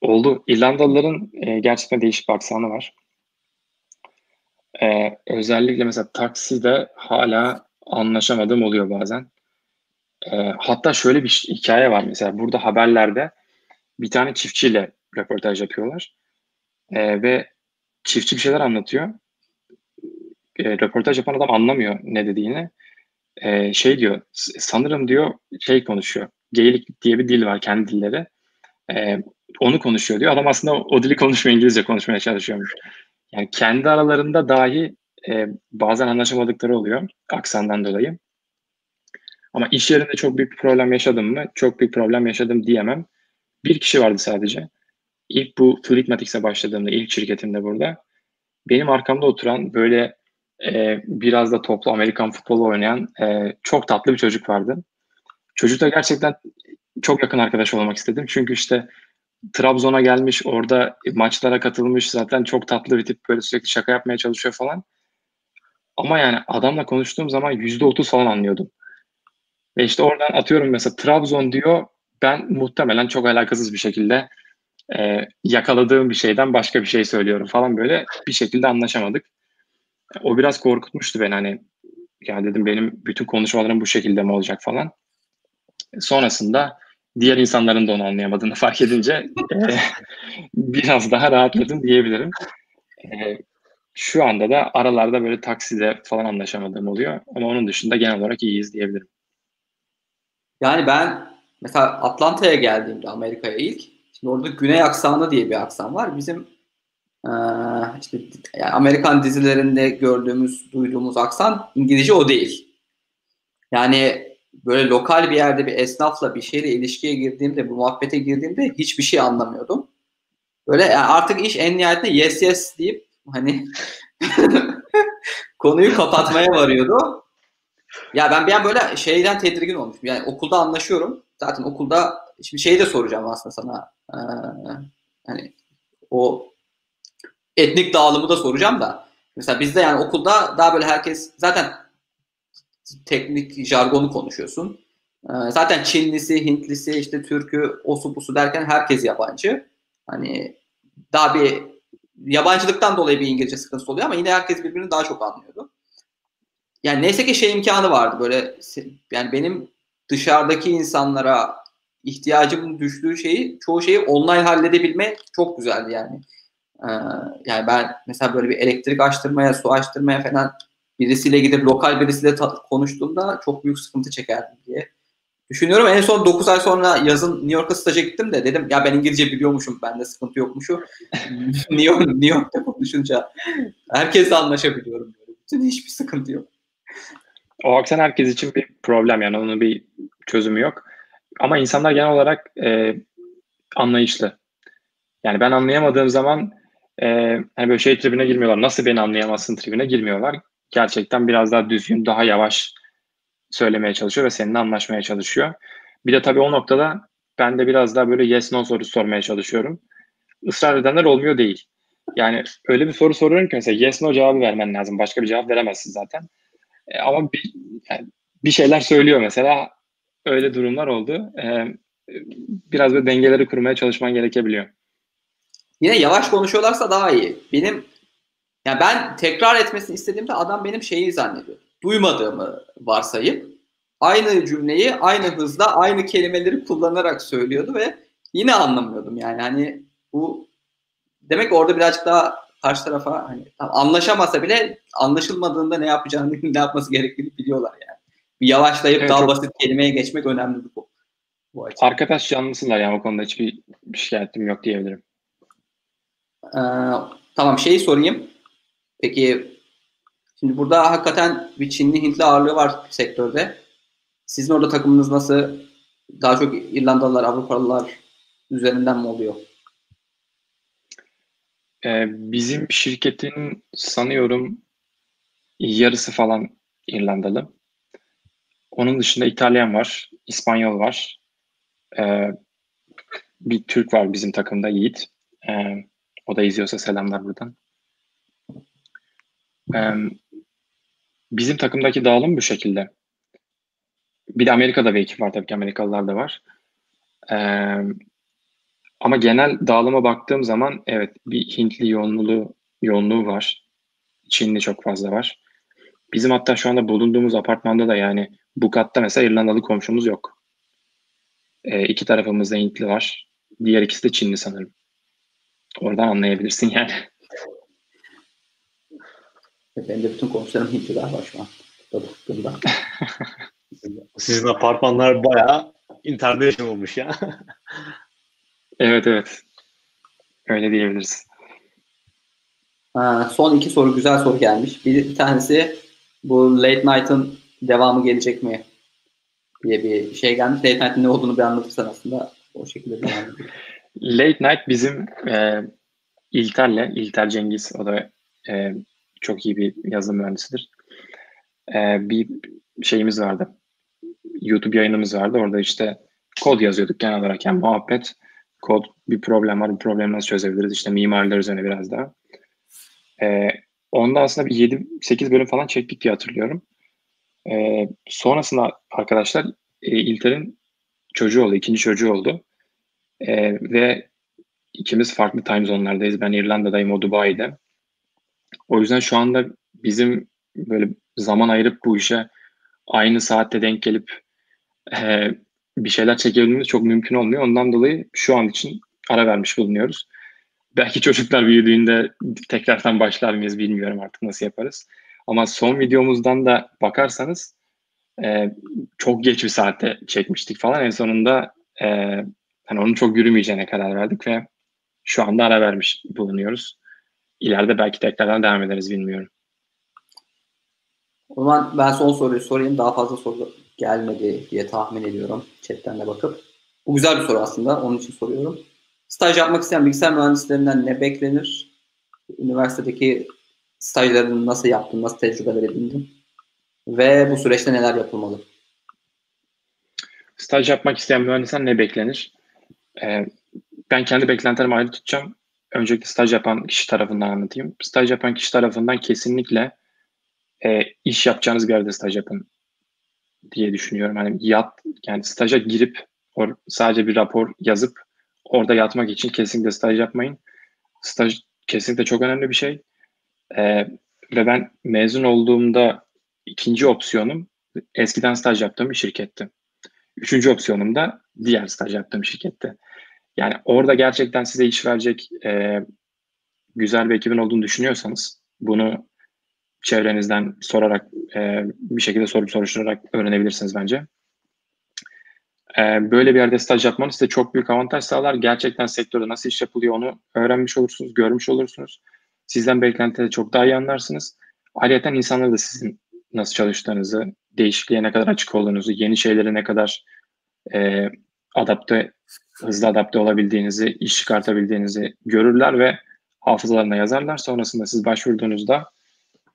Speaker 2: Oldu. İrlandalıların e, gerçekten değişik bir aksanı var. E, özellikle mesela takside hala anlaşamadığım oluyor bazen. E, hatta şöyle bir hikaye var mesela burada haberlerde bir tane çiftçiyle röportaj yapıyorlar. E, ve çiftçi bir şeyler anlatıyor. E, röportaj yapan adam anlamıyor ne dediğini. E, şey diyor, sanırım diyor şey konuşuyor. Geylik diye bir dil var kendi dilleri. E, onu konuşuyor diyor. Adam aslında o dili konuşmuyor, İngilizce konuşmaya çalışıyormuş. Yani kendi aralarında dahi e, bazen anlaşamadıkları oluyor aksandan dolayı. Ama iş yerinde çok büyük bir problem yaşadım mı? Çok büyük problem yaşadım diyemem. Bir kişi vardı sadece. İlk bu Fluidmatics'e başladığımda, ilk şirketimde burada. Benim arkamda oturan böyle e, biraz da toplu Amerikan futbolu oynayan e, çok tatlı bir çocuk vardı. Çocukla gerçekten çok yakın arkadaş olmak istedim. Çünkü işte Trabzon'a gelmiş, orada maçlara katılmış. Zaten çok tatlı bir tip böyle sürekli şaka yapmaya çalışıyor falan. Ama yani adamla konuştuğum zaman yüzde otuz falan anlıyordum. Ve işte oradan atıyorum mesela Trabzon diyor. Ben muhtemelen çok alakasız bir şekilde e, yakaladığım bir şeyden başka bir şey söylüyorum falan böyle bir şekilde anlaşamadık. O biraz korkutmuştu beni hani ya dedim benim bütün konuşmalarım bu şekilde mi olacak falan. Sonrasında diğer insanların da onu anlayamadığını fark edince e, biraz daha rahatladım diyebilirim. E, şu anda da aralarda böyle takside falan anlaşamadığım oluyor. Ama onun dışında genel olarak iyiyiz diyebilirim.
Speaker 1: Yani ben mesela Atlanta'ya geldiğimde Amerika'ya ilk şimdi orada Güney aksanı diye bir aksan var. Bizim işte yani Amerikan dizilerinde gördüğümüz, duyduğumuz aksan İngilizce o değil. Yani böyle lokal bir yerde bir esnafla bir şeyle ilişkiye girdiğimde, bu muhabbete girdiğimde hiçbir şey anlamıyordum. Böyle yani artık iş en nihayetinde yes yes deyip hani konuyu kapatmaya varıyordu. Ya ben bir an böyle şeyden tedirgin olmuşum. Yani okulda anlaşıyorum. Zaten okulda şimdi şeyi de soracağım aslında sana. Ee, hani o etnik dağılımı da soracağım da. Mesela bizde yani okulda daha böyle herkes zaten teknik jargonu konuşuyorsun. Ee, zaten Çinlisi, Hintlisi, işte Türk'ü, osu busu derken herkes yabancı. Hani daha bir yabancılıktan dolayı bir İngilizce sıkıntısı oluyor ama yine herkes birbirini daha çok anlıyordu. Yani neyse ki şey imkanı vardı böyle yani benim dışarıdaki insanlara ihtiyacım düştüğü şeyi çoğu şeyi online halledebilme çok güzeldi yani. Ee, yani ben mesela böyle bir elektrik açtırmaya, su açtırmaya falan birisiyle gidip lokal birisiyle konuştuğumda çok büyük sıkıntı çekerdim diye düşünüyorum. En son 9 ay sonra yazın New York'a staja gittim de dedim ya ben İngilizce biliyormuşum, bende sıkıntı yokmuşu. New, York, New York'ta konuşunca herkesle anlaşabiliyorum. Bütün hiçbir sıkıntı yok.
Speaker 2: O aksan herkes için bir problem yani onun bir çözümü yok. Ama insanlar genel olarak e, anlayışlı. Yani ben anlayamadığım zaman e, hani böyle şey tribine girmiyorlar. Nasıl beni anlayamazsın tribine girmiyorlar. Gerçekten biraz daha düzgün, daha yavaş söylemeye çalışıyor ve seninle anlaşmaya çalışıyor. Bir de tabii o noktada ben de biraz daha böyle yes no sorusu sormaya çalışıyorum. Israr edenler olmuyor değil. Yani öyle bir soru soruyorum ki mesela yes no cevabı vermen lazım. Başka bir cevap veremezsin zaten. E, ama bir, yani bir şeyler söylüyor mesela. Öyle durumlar oldu. E, biraz böyle dengeleri kurmaya çalışman gerekebiliyor.
Speaker 1: Yine yavaş konuşuyorlarsa daha iyi. Benim yani ben tekrar etmesini istediğimde adam benim şeyi zannediyor. Duymadığımı varsayıp aynı cümleyi aynı hızda aynı kelimeleri kullanarak söylüyordu ve yine anlamıyordum yani hani bu demek orada birazcık daha karşı tarafa hani anlaşamasa bile anlaşılmadığında ne yapacağını ne yapması gerektiğini biliyorlar yani. Bir yavaşlayıp evet, daha çok... basit kelimeye geçmek önemli bu.
Speaker 2: bu Arkadaş canlısınlar yani o konuda hiçbir şikayetim yok diyebilirim.
Speaker 1: Ee, tamam şeyi sorayım. Peki şimdi burada hakikaten bir Çinli Hintli ağırlığı var sektörde. Sizin orada takımınız nasıl? Daha çok İrlandalılar, Avrupalılar üzerinden mi oluyor?
Speaker 2: Ee, bizim şirketin sanıyorum yarısı falan İrlandalı. Onun dışında İtalyan var, İspanyol var. Ee, bir Türk var bizim takımda Yiğit. Ee, o da izliyorsa selamlar buradan. Ee, bizim takımdaki dağılım bu şekilde. Bir de Amerika'da bir ekip var tabii ki Amerikalılar da var. Ee, ama genel dağılıma baktığım zaman evet bir Hintli yoğunluğu, yoğunluğu var. Çinli çok fazla var. Bizim hatta şu anda bulunduğumuz apartmanda da yani bu katta mesela İrlandalı komşumuz yok. Ee, iki tarafımızda Hintli var. Diğer ikisi de Çinli sanırım. Oradan anlayabilirsin yani.
Speaker 1: Benim de bütün komşularım Hintliler var şu an. Baktığımda.
Speaker 3: Sizin apartmanlar bayağı international olmuş ya.
Speaker 2: evet evet. Öyle diyebiliriz.
Speaker 1: Ha, son iki soru güzel soru gelmiş. Bir, bir tanesi bu Late Night'ın devamı gelecek mi diye bir şey gelmiş. Late Night'ın ne olduğunu bir anlatırsan aslında o şekilde ediyor.
Speaker 2: Late Night bizim e, İlter'le, İlter Cengiz o da e, çok iyi bir yazılım mühendisidir. E, bir şeyimiz vardı. YouTube yayınımız vardı. Orada işte kod yazıyorduk genel olarak. Yani muhabbet, kod bir problem var. Bu problemi nasıl çözebiliriz? İşte mimariler üzerine biraz daha. E, onda aslında bir 7-8 bölüm falan çektik diye hatırlıyorum. E, sonrasında arkadaşlar e, İlter'in çocuğu oldu. ikinci çocuğu oldu. E, ve ikimiz farklı time zone'lardayız. Ben İrlanda'dayım, o Dubai'de. O yüzden şu anda bizim böyle zaman ayırıp bu işe aynı saatte denk gelip e, bir şeyler çekebilmemiz çok mümkün olmuyor. Ondan dolayı şu an için ara vermiş bulunuyoruz. Belki çocuklar büyüdüğünde tekrardan başlar mıyız bilmiyorum artık nasıl yaparız. Ama son videomuzdan da bakarsanız e, çok geç bir saatte çekmiştik falan. En sonunda e, hani onun çok yürümeyeceğine karar verdik ve şu anda ara vermiş bulunuyoruz. İleride belki tekrardan devam ederiz bilmiyorum.
Speaker 1: O zaman ben son soruyu sorayım. Daha fazla soru gelmedi diye tahmin ediyorum. Chatten de bakıp. Bu güzel bir soru aslında. Onun için soruyorum. Staj yapmak isteyen bilgisayar mühendislerinden ne beklenir? Üniversitedeki stajlarını nasıl yaptın? Nasıl tecrübeler edindin? Ve bu süreçte neler yapılmalı?
Speaker 2: Staj yapmak isteyen mühendisten ne beklenir? Ee, ben kendi beklentilerimi ayrı tutacağım. Öncelikle staj yapan kişi tarafından anlatayım. Staj yapan kişi tarafından kesinlikle e, iş yapacağınız bir yerde staj yapın diye düşünüyorum. Hani yat yani staja girip or, sadece bir rapor yazıp orada yatmak için kesinlikle staj yapmayın. Staj kesinlikle çok önemli bir şey. Ee, ve ben mezun olduğumda ikinci opsiyonum eskiden staj yaptığım bir şirketti. Üçüncü opsiyonum da diğer staj yaptığım şirkette. Yani orada gerçekten size iş verecek e, güzel bir ekibin olduğunu düşünüyorsanız bunu çevrenizden sorarak e, bir şekilde sorup soruşturarak öğrenebilirsiniz bence. E, böyle bir yerde staj yapmanız size çok büyük avantaj sağlar. Gerçekten sektörde nasıl iş yapılıyor onu öğrenmiş olursunuz, görmüş olursunuz. Sizden beklentileri çok daha iyi anlarsınız. Ayrıca insanlar da sizin nasıl çalıştığınızı, değişikliğe ne kadar açık olduğunuzu, yeni şeylere ne kadar e, adapte, hızlı adapte olabildiğinizi, iş çıkartabildiğinizi görürler ve hafızalarına yazarlar. Sonrasında siz başvurduğunuzda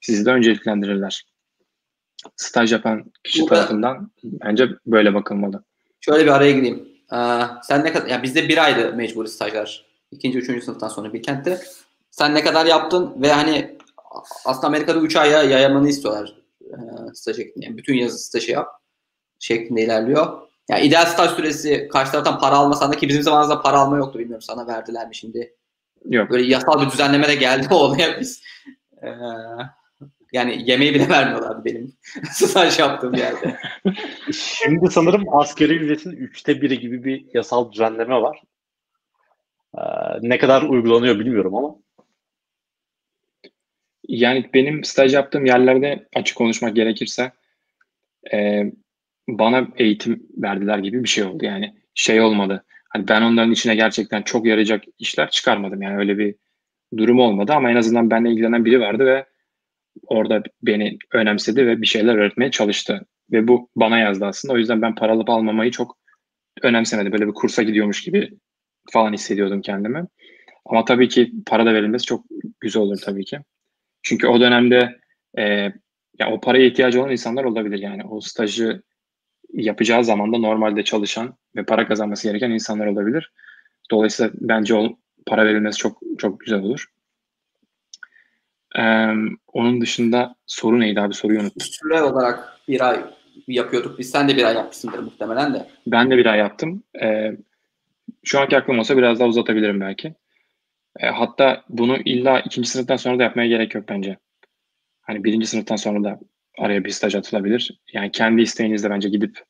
Speaker 2: sizi de önceliklendirirler. Staj yapan kişi Burada, tarafından bence böyle bakılmalı.
Speaker 1: Şöyle bir araya gireyim. Ee, sen ne kadar, yani bizde bir aydı mecburi stajlar. İkinci, üçüncü sınıftan sonra bir kentte. Sen ne kadar yaptın ve hani aslında Amerika'da 3 aya yayamanı istiyorlar e, staj Yani bütün yazı stajı yap şeklinde ilerliyor. Yani ideal staj süresi karşı taraftan para almasan da ki bizim zamanımızda para alma yoktu bilmiyorum sana verdiler mi şimdi.
Speaker 2: Yok.
Speaker 1: Böyle yasal bir düzenleme de geldi o olaya biz. Ee, yani yemeği bile vermiyorlardı benim staj yaptığım yerde.
Speaker 3: Şimdi sanırım askeri ücretin üçte biri gibi bir yasal düzenleme var. Ee, ne kadar uygulanıyor bilmiyorum ama.
Speaker 2: Yani benim staj yaptığım yerlerde açık konuşmak gerekirse e, bana eğitim verdiler gibi bir şey oldu. Yani şey olmadı. Hani ben onların içine gerçekten çok yarayacak işler çıkarmadım. Yani öyle bir durum olmadı ama en azından benimle ilgilenen biri vardı ve orada beni önemsedi ve bir şeyler öğretmeye çalıştı. Ve bu bana yazdı aslında. O yüzden ben para alıp almamayı çok önemsemedim. Böyle bir kursa gidiyormuş gibi falan hissediyordum kendimi. Ama tabii ki para da verilmesi çok güzel olur tabii ki. Çünkü o dönemde e, ya o paraya ihtiyacı olan insanlar olabilir yani. O stajı yapacağı zaman da normalde çalışan ve para kazanması gereken insanlar olabilir. Dolayısıyla bence o para verilmesi çok çok güzel olur. Ee, onun dışında soru neydi abi soruyu unuttum.
Speaker 1: Süre olarak bir ay yapıyorduk. Biz sen de bir ay yapmışsındır muhtemelen de.
Speaker 2: Ben de bir ay yaptım. Ee, şu anki aklım olsa biraz daha uzatabilirim belki. E, hatta bunu illa ikinci sınıftan sonra da yapmaya gerek yok bence. Hani birinci sınıftan sonra da araya bir staj atılabilir. Yani kendi isteğinizle bence gidip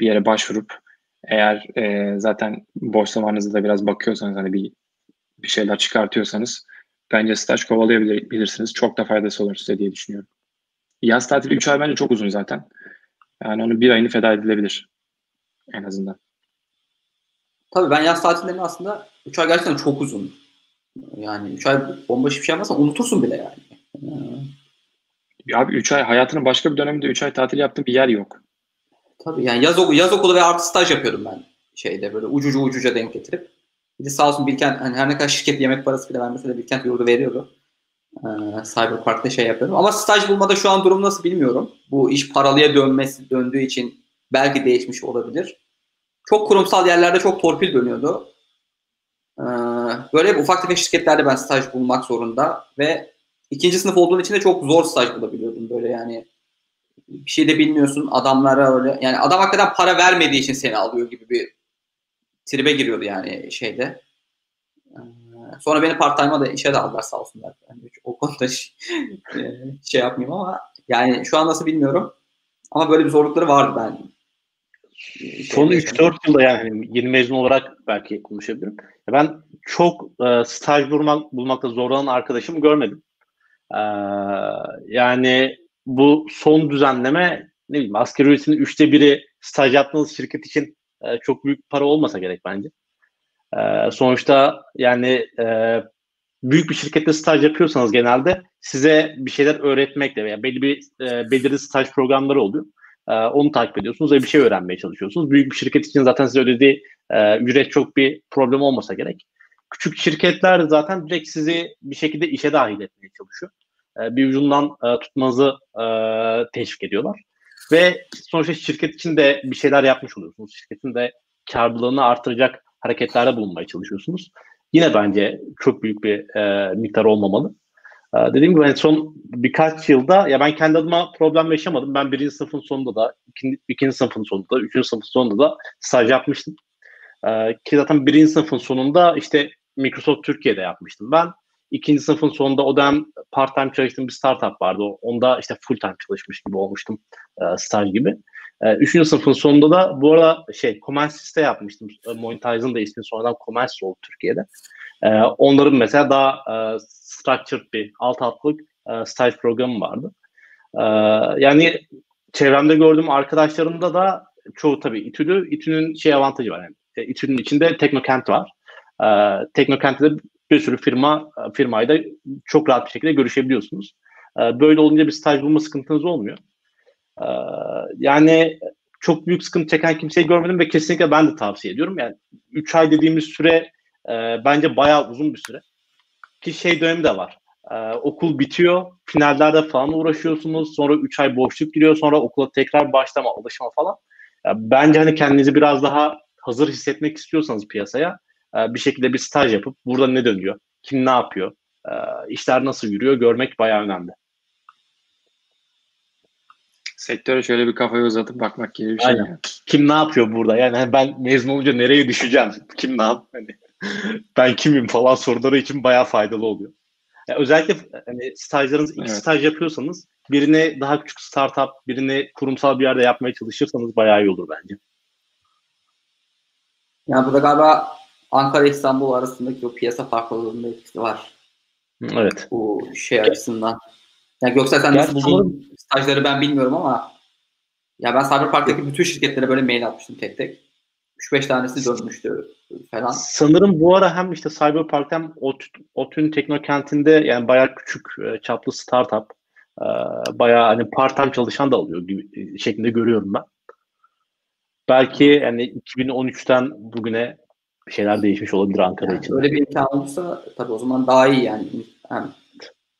Speaker 2: bir yere başvurup eğer e, zaten boş zamanınızda da biraz bakıyorsanız hani bir bir şeyler çıkartıyorsanız bence staj kovalayabilirsiniz. Çok da faydası olur size diye düşünüyorum. Yaz tatili 3 ay bence çok uzun zaten. Yani onu bir ayını feda edilebilir en azından.
Speaker 1: Tabii ben yaz tatillerini aslında 3 ay gerçekten çok uzun. Yani 3 ay bomba bir şey yapmazsan unutursun bile yani.
Speaker 2: Ya abi 3 ay hayatının başka bir döneminde 3 ay tatil yaptığın bir yer yok.
Speaker 1: Tabii yani yaz, okulu, yaz okulu ve artı staj yapıyordum ben şeyde böyle ucucu ucuca denk getirip. Bir de sağ olsun Bilkent hani her ne kadar şirket yemek parası bile vermese de Bilkent yurdu veriyordu. Ee, Cyberpark'ta şey yapıyorum. Ama staj bulmada şu an durum nasıl bilmiyorum. Bu iş paralıya dönmesi döndüğü için belki değişmiş olabilir. Çok kurumsal yerlerde çok torpil dönüyordu. Ee, böyle ufak tefek şirketlerde ben staj bulmak zorunda ve ikinci sınıf olduğun için de çok zor staj bulabiliyordum böyle yani bir şey de bilmiyorsun adamlara öyle yani adam hakikaten para vermediği için seni alıyor gibi bir tribe giriyordu yani şeyde. Ee, sonra beni part time'a da işe de aldılar sağ olsunlar. Yani o konuda şey, şey yapmayayım ama yani şu an nasıl bilmiyorum. Ama böyle bir zorlukları vardı ben
Speaker 3: Son 3-4 yılda yani yeni mezun olarak belki konuşabilirim. Ben çok e, staj bulmak, bulmakta zorlanan arkadaşımı görmedim. E, yani bu son düzenleme ne bileyim asgari ücretinin üçte biri staj yaptığınız şirket için e, çok büyük para olmasa gerek bence. E, sonuçta yani e, büyük bir şirkette staj yapıyorsanız genelde size bir şeyler öğretmekle veya belli bir e, belirli staj programları oluyor. E, onu takip ediyorsunuz ve bir şey öğrenmeye çalışıyorsunuz. Büyük bir şirket için zaten size ödediği e, ücret çok bir problem olmasa gerek. Küçük şirketler zaten direkt sizi bir şekilde işe dahil etmeye çalışıyor. E, bir ucundan e, tutmanızı e, teşvik ediyorlar. Ve sonuçta şirket için de bir şeyler yapmış oluyorsunuz. Şirketin de karlılığını artıracak hareketlerde bulunmaya çalışıyorsunuz. Yine bence çok büyük bir e, miktar olmamalı. E, dediğim gibi hani son birkaç yılda ya ben kendi adıma problem yaşamadım. Ben birinci sınıfın sonunda da, ikinci, ikinci sınıfın sonunda da, üçüncü sınıfın sonunda da staj yapmıştım. E, ki zaten birinci sınıfın sonunda işte Microsoft Türkiye'de yapmıştım ben. İkinci sınıfın sonunda o dönem part time çalıştığım bir startup vardı. Onda işte full time çalışmış gibi olmuştum e, staj gibi. E, üçüncü sınıfın sonunda da bu arada şey Comensis'te yapmıştım. E, Monetize'ın da ismi sonradan Comensis oldu Türkiye'de. E, onların mesela daha e, structured bir alt altlık e, staj programı vardı. E, yani çevremde gördüğüm arkadaşlarımda da çoğu tabii İTÜ'lü. İTÜ'nün şey avantajı var. Yani. E, İTÜ'nün içinde Teknokent var. E, Teknokent'te bir sürü firma firmayla çok rahat bir şekilde görüşebiliyorsunuz. E, böyle olunca bir staj bulma sıkıntınız olmuyor. E, yani çok büyük sıkıntı çeken kimseyi görmedim ve kesinlikle ben de tavsiye ediyorum. Yani 3 ay dediğimiz süre e, bence bayağı uzun bir süre. Ki şey dönemi de var. Okul bitiyor. Finallerde falan uğraşıyorsunuz. Sonra 3 ay boşluk giriyor. Sonra okula tekrar başlama, alışma falan. Bence hani kendinizi biraz daha hazır hissetmek istiyorsanız piyasaya e, bir şekilde bir staj yapıp burada ne dönüyor? Kim ne yapıyor? E, işler nasıl yürüyor? Görmek bayağı önemli.
Speaker 2: Sektöre şöyle bir kafayı uzatıp bakmak gibi bir şey.
Speaker 3: Aynen. Yani. Kim ne yapıyor burada? Yani hani ben mezun olunca nereye düşeceğim? Kim ne yap? Hani ben kimim falan soruları için bayağı faydalı oluyor. Yani özellikle hani stajlarınız iki evet. staj yapıyorsanız birini daha küçük startup, birini kurumsal bir yerde yapmaya çalışırsanız bayağı iyi olur bence.
Speaker 1: Yani burada galiba Ankara İstanbul arasındaki o piyasa farklılığının etkisi var.
Speaker 3: Evet.
Speaker 1: Bu şey açısından. Yani Göksel sen nasıl buldun stajları ben bilmiyorum ama ya ben Cyberpark'taki bütün şirketlere böyle mail atmıştım tek tek. 3-5 tanesi dönmüştü falan.
Speaker 3: Sanırım bu ara hem işte Cyberpark hem OTÜ'nün Teknokent'inde yani bayağı küçük e, çaplı startup e, bayağı hani part-time çalışan da alıyor gibi e, şeklinde görüyorum ben. Belki yani 2013'ten bugüne bir şeyler değişmiş olabilir Ankara
Speaker 1: yani
Speaker 3: için.
Speaker 1: Öyle bir imkan olursa tabii o zaman daha iyi yani. Hem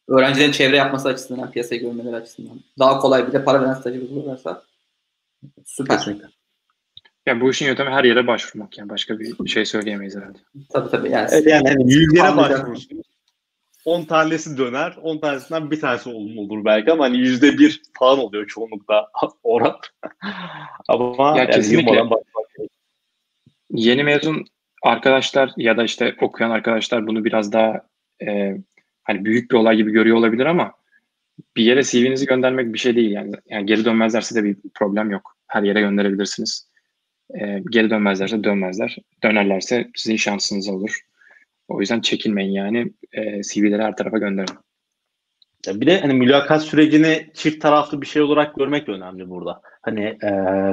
Speaker 1: öğrencilerin çevre yapması açısından hem piyasayı görmeleri açısından. Daha kolay bir de para veren stajı bulurlarsa süper. Kesinlikle.
Speaker 2: Ya bu işin yöntemi her yere başvurmak yani başka bir şey söyleyemeyiz herhalde.
Speaker 1: Tabii tabii yani.
Speaker 3: Evet, yani hani yüzlere başvurursunuz. 10 tanesi döner, 10 tanesinden bir tanesi olum olur belki ama hani yüzde bir falan oluyor çoğunlukla oran. ama
Speaker 2: ya yani kesinlikle. Yeni mezun arkadaşlar ya da işte okuyan arkadaşlar bunu biraz daha e, hani büyük bir olay gibi görüyor olabilir ama bir yere CV'nizi göndermek bir şey değil yani. Yani geri dönmezlerse de bir problem yok. Her yere gönderebilirsiniz. E, geri dönmezlerse dönmezler. Dönerlerse sizin şansınız olur. O yüzden çekinmeyin yani. E, CV'leri her tarafa gönderin.
Speaker 3: Ya bir de hani mülakat sürecini çift taraflı bir şey olarak görmek de önemli burada. Hani e,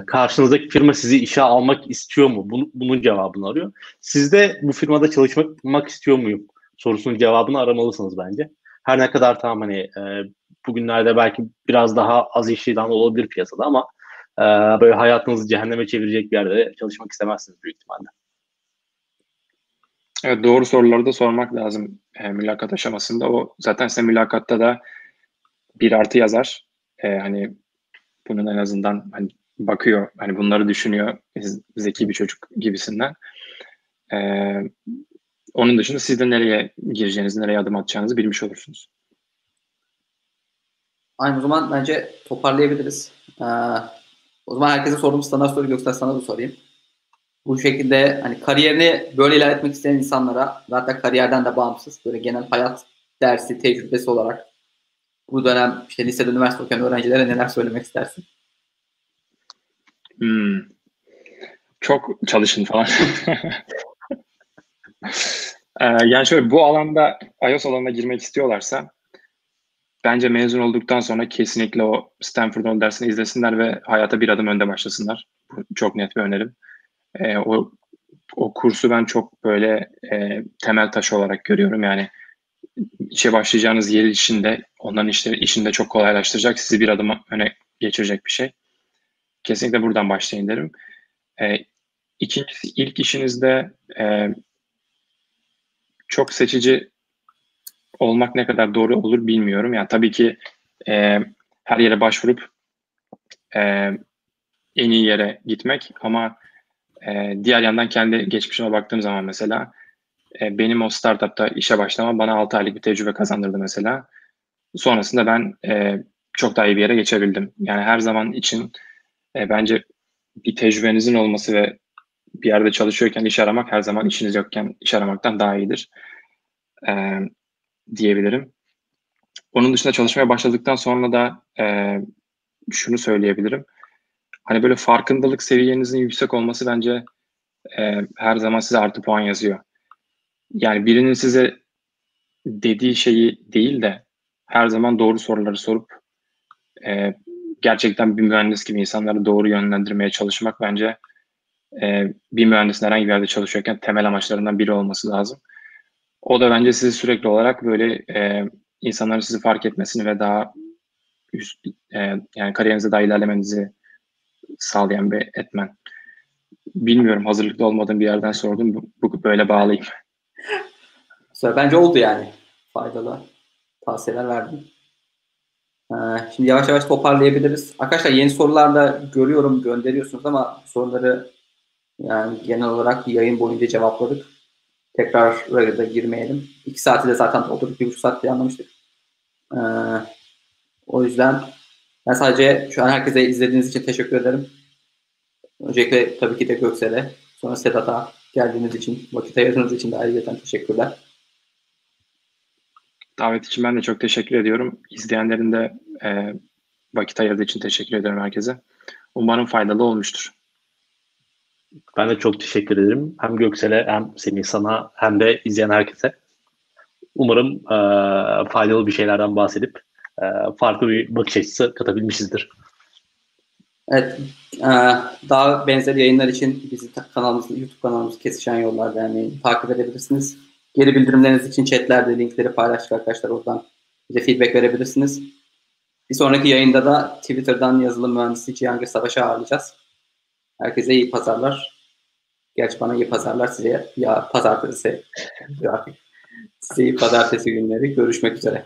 Speaker 3: karşınızdaki firma sizi işe almak istiyor mu? Bunun, bunun cevabını arıyor. Siz de bu firmada çalışmak istiyor muyum? Sorusunun cevabını aramalısınız bence. Her ne kadar tamam hani e, bugünlerde belki biraz daha az iş ilanı olabilir piyasada ama e, böyle hayatınızı cehenneme çevirecek bir yerde çalışmak istemezsiniz büyük ihtimalle.
Speaker 2: Evet doğru soruları da sormak lazım e, mülakat aşamasında. O zaten size mülakatta da bir artı yazar. E, hani bunun en azından hani bakıyor, hani bunları düşünüyor zeki bir çocuk gibisinden. E, onun dışında siz de nereye gireceğinizi, nereye adım atacağınızı bilmiş olursunuz.
Speaker 1: Aynı zaman bence toparlayabiliriz. Ee, o zaman herkese sorduğum standart soru Göksel sana da sorayım. Bu şekilde hani kariyerini böyle ilerletmek isteyen insanlara zaten kariyerden de bağımsız böyle genel hayat dersi, tecrübesi olarak bu dönem işte lisede, üniversite okuyan öğrencilere neler söylemek istersin?
Speaker 2: Hmm. Çok çalışın falan. ee, yani şöyle bu alanda iOS alanına girmek istiyorlarsa bence mezun olduktan sonra kesinlikle o Stanford dersini izlesinler ve hayata bir adım önde başlasınlar. Bu çok net bir önerim. E, o o kursu ben çok böyle e, temel taşı olarak görüyorum. Yani işe başlayacağınız yer içinde onların işte işinde çok kolaylaştıracak, sizi bir adım öne geçirecek bir şey. Kesinlikle buradan başlayın derim. E, ikincisi ilk işinizde e, çok seçici olmak ne kadar doğru olur bilmiyorum. Yani tabii ki e, her yere başvurup e, en iyi yere gitmek ama e, diğer yandan kendi geçmişime baktığım zaman mesela e, benim o startupta işe başlama bana 6 aylık bir tecrübe kazandırdı mesela. Sonrasında ben e, çok daha iyi bir yere geçebildim. Yani her zaman için e, bence bir tecrübenizin olması ve bir yerde çalışıyorken iş aramak her zaman işiniz yokken iş aramaktan daha iyidir. E, diyebilirim. Onun dışında çalışmaya başladıktan sonra da e, şunu söyleyebilirim. Hani böyle farkındalık seviyenizin yüksek olması bence e, her zaman size artı puan yazıyor. Yani birinin size dediği şeyi değil de her zaman doğru soruları sorup e, gerçekten bir mühendis gibi insanları doğru yönlendirmeye çalışmak bence e, bir mühendisin herhangi bir yerde çalışıyorken temel amaçlarından biri olması lazım. O da bence sizi sürekli olarak böyle e, insanların sizi fark etmesini ve daha üst, e, yani kariyerinizde daha ilerlemenizi sağlayan bir etmen. Bilmiyorum hazırlıklı olmadığım bir yerden sordum. Bu, bu böyle bağlayayım.
Speaker 1: Bence oldu yani. Faydalı tavsiyeler verdim. Ee, şimdi yavaş yavaş toparlayabiliriz. Arkadaşlar yeni sorular da görüyorum, gönderiyorsunuz ama soruları yani genel olarak yayın boyunca cevapladık. Tekrar da girmeyelim. İki saati de zaten oturduk, bir buçuk saatte anlamıştık. Ee, o yüzden ben sadece şu an herkese izlediğiniz için teşekkür ederim. Öncelikle tabii ki de Göksel'e, sonra Sedat'a geldiğiniz için, vakit ayırdığınız için de ayrıca teşekkürler.
Speaker 2: Davet için ben de çok teşekkür ediyorum. İzleyenlerin de e, vakit ayırdığı için teşekkür ederim herkese. Umarım faydalı olmuştur.
Speaker 3: Ben de çok teşekkür ederim. Hem Göksel'e hem seni sana hem de izleyen herkese. Umarım e, faydalı bir şeylerden bahsedip e, farklı bir bakış açısı katabilmişizdir.
Speaker 1: Evet, e, daha benzer yayınlar için bizi kanalımız, YouTube kanalımız Kesişen Yollar Derneği'ni takip edebilirsiniz. Geri bildirimleriniz için chatlerde linkleri paylaştık arkadaşlar. Oradan bize feedback verebilirsiniz. Bir sonraki yayında da Twitter'dan yazılım mühendisi Cihangir Savaş'ı ağırlayacağız. Herkese iyi pazarlar. Gerçi bana iyi pazarlar size ya pazartesi size iyi pazartesi günleri. Görüşmek üzere.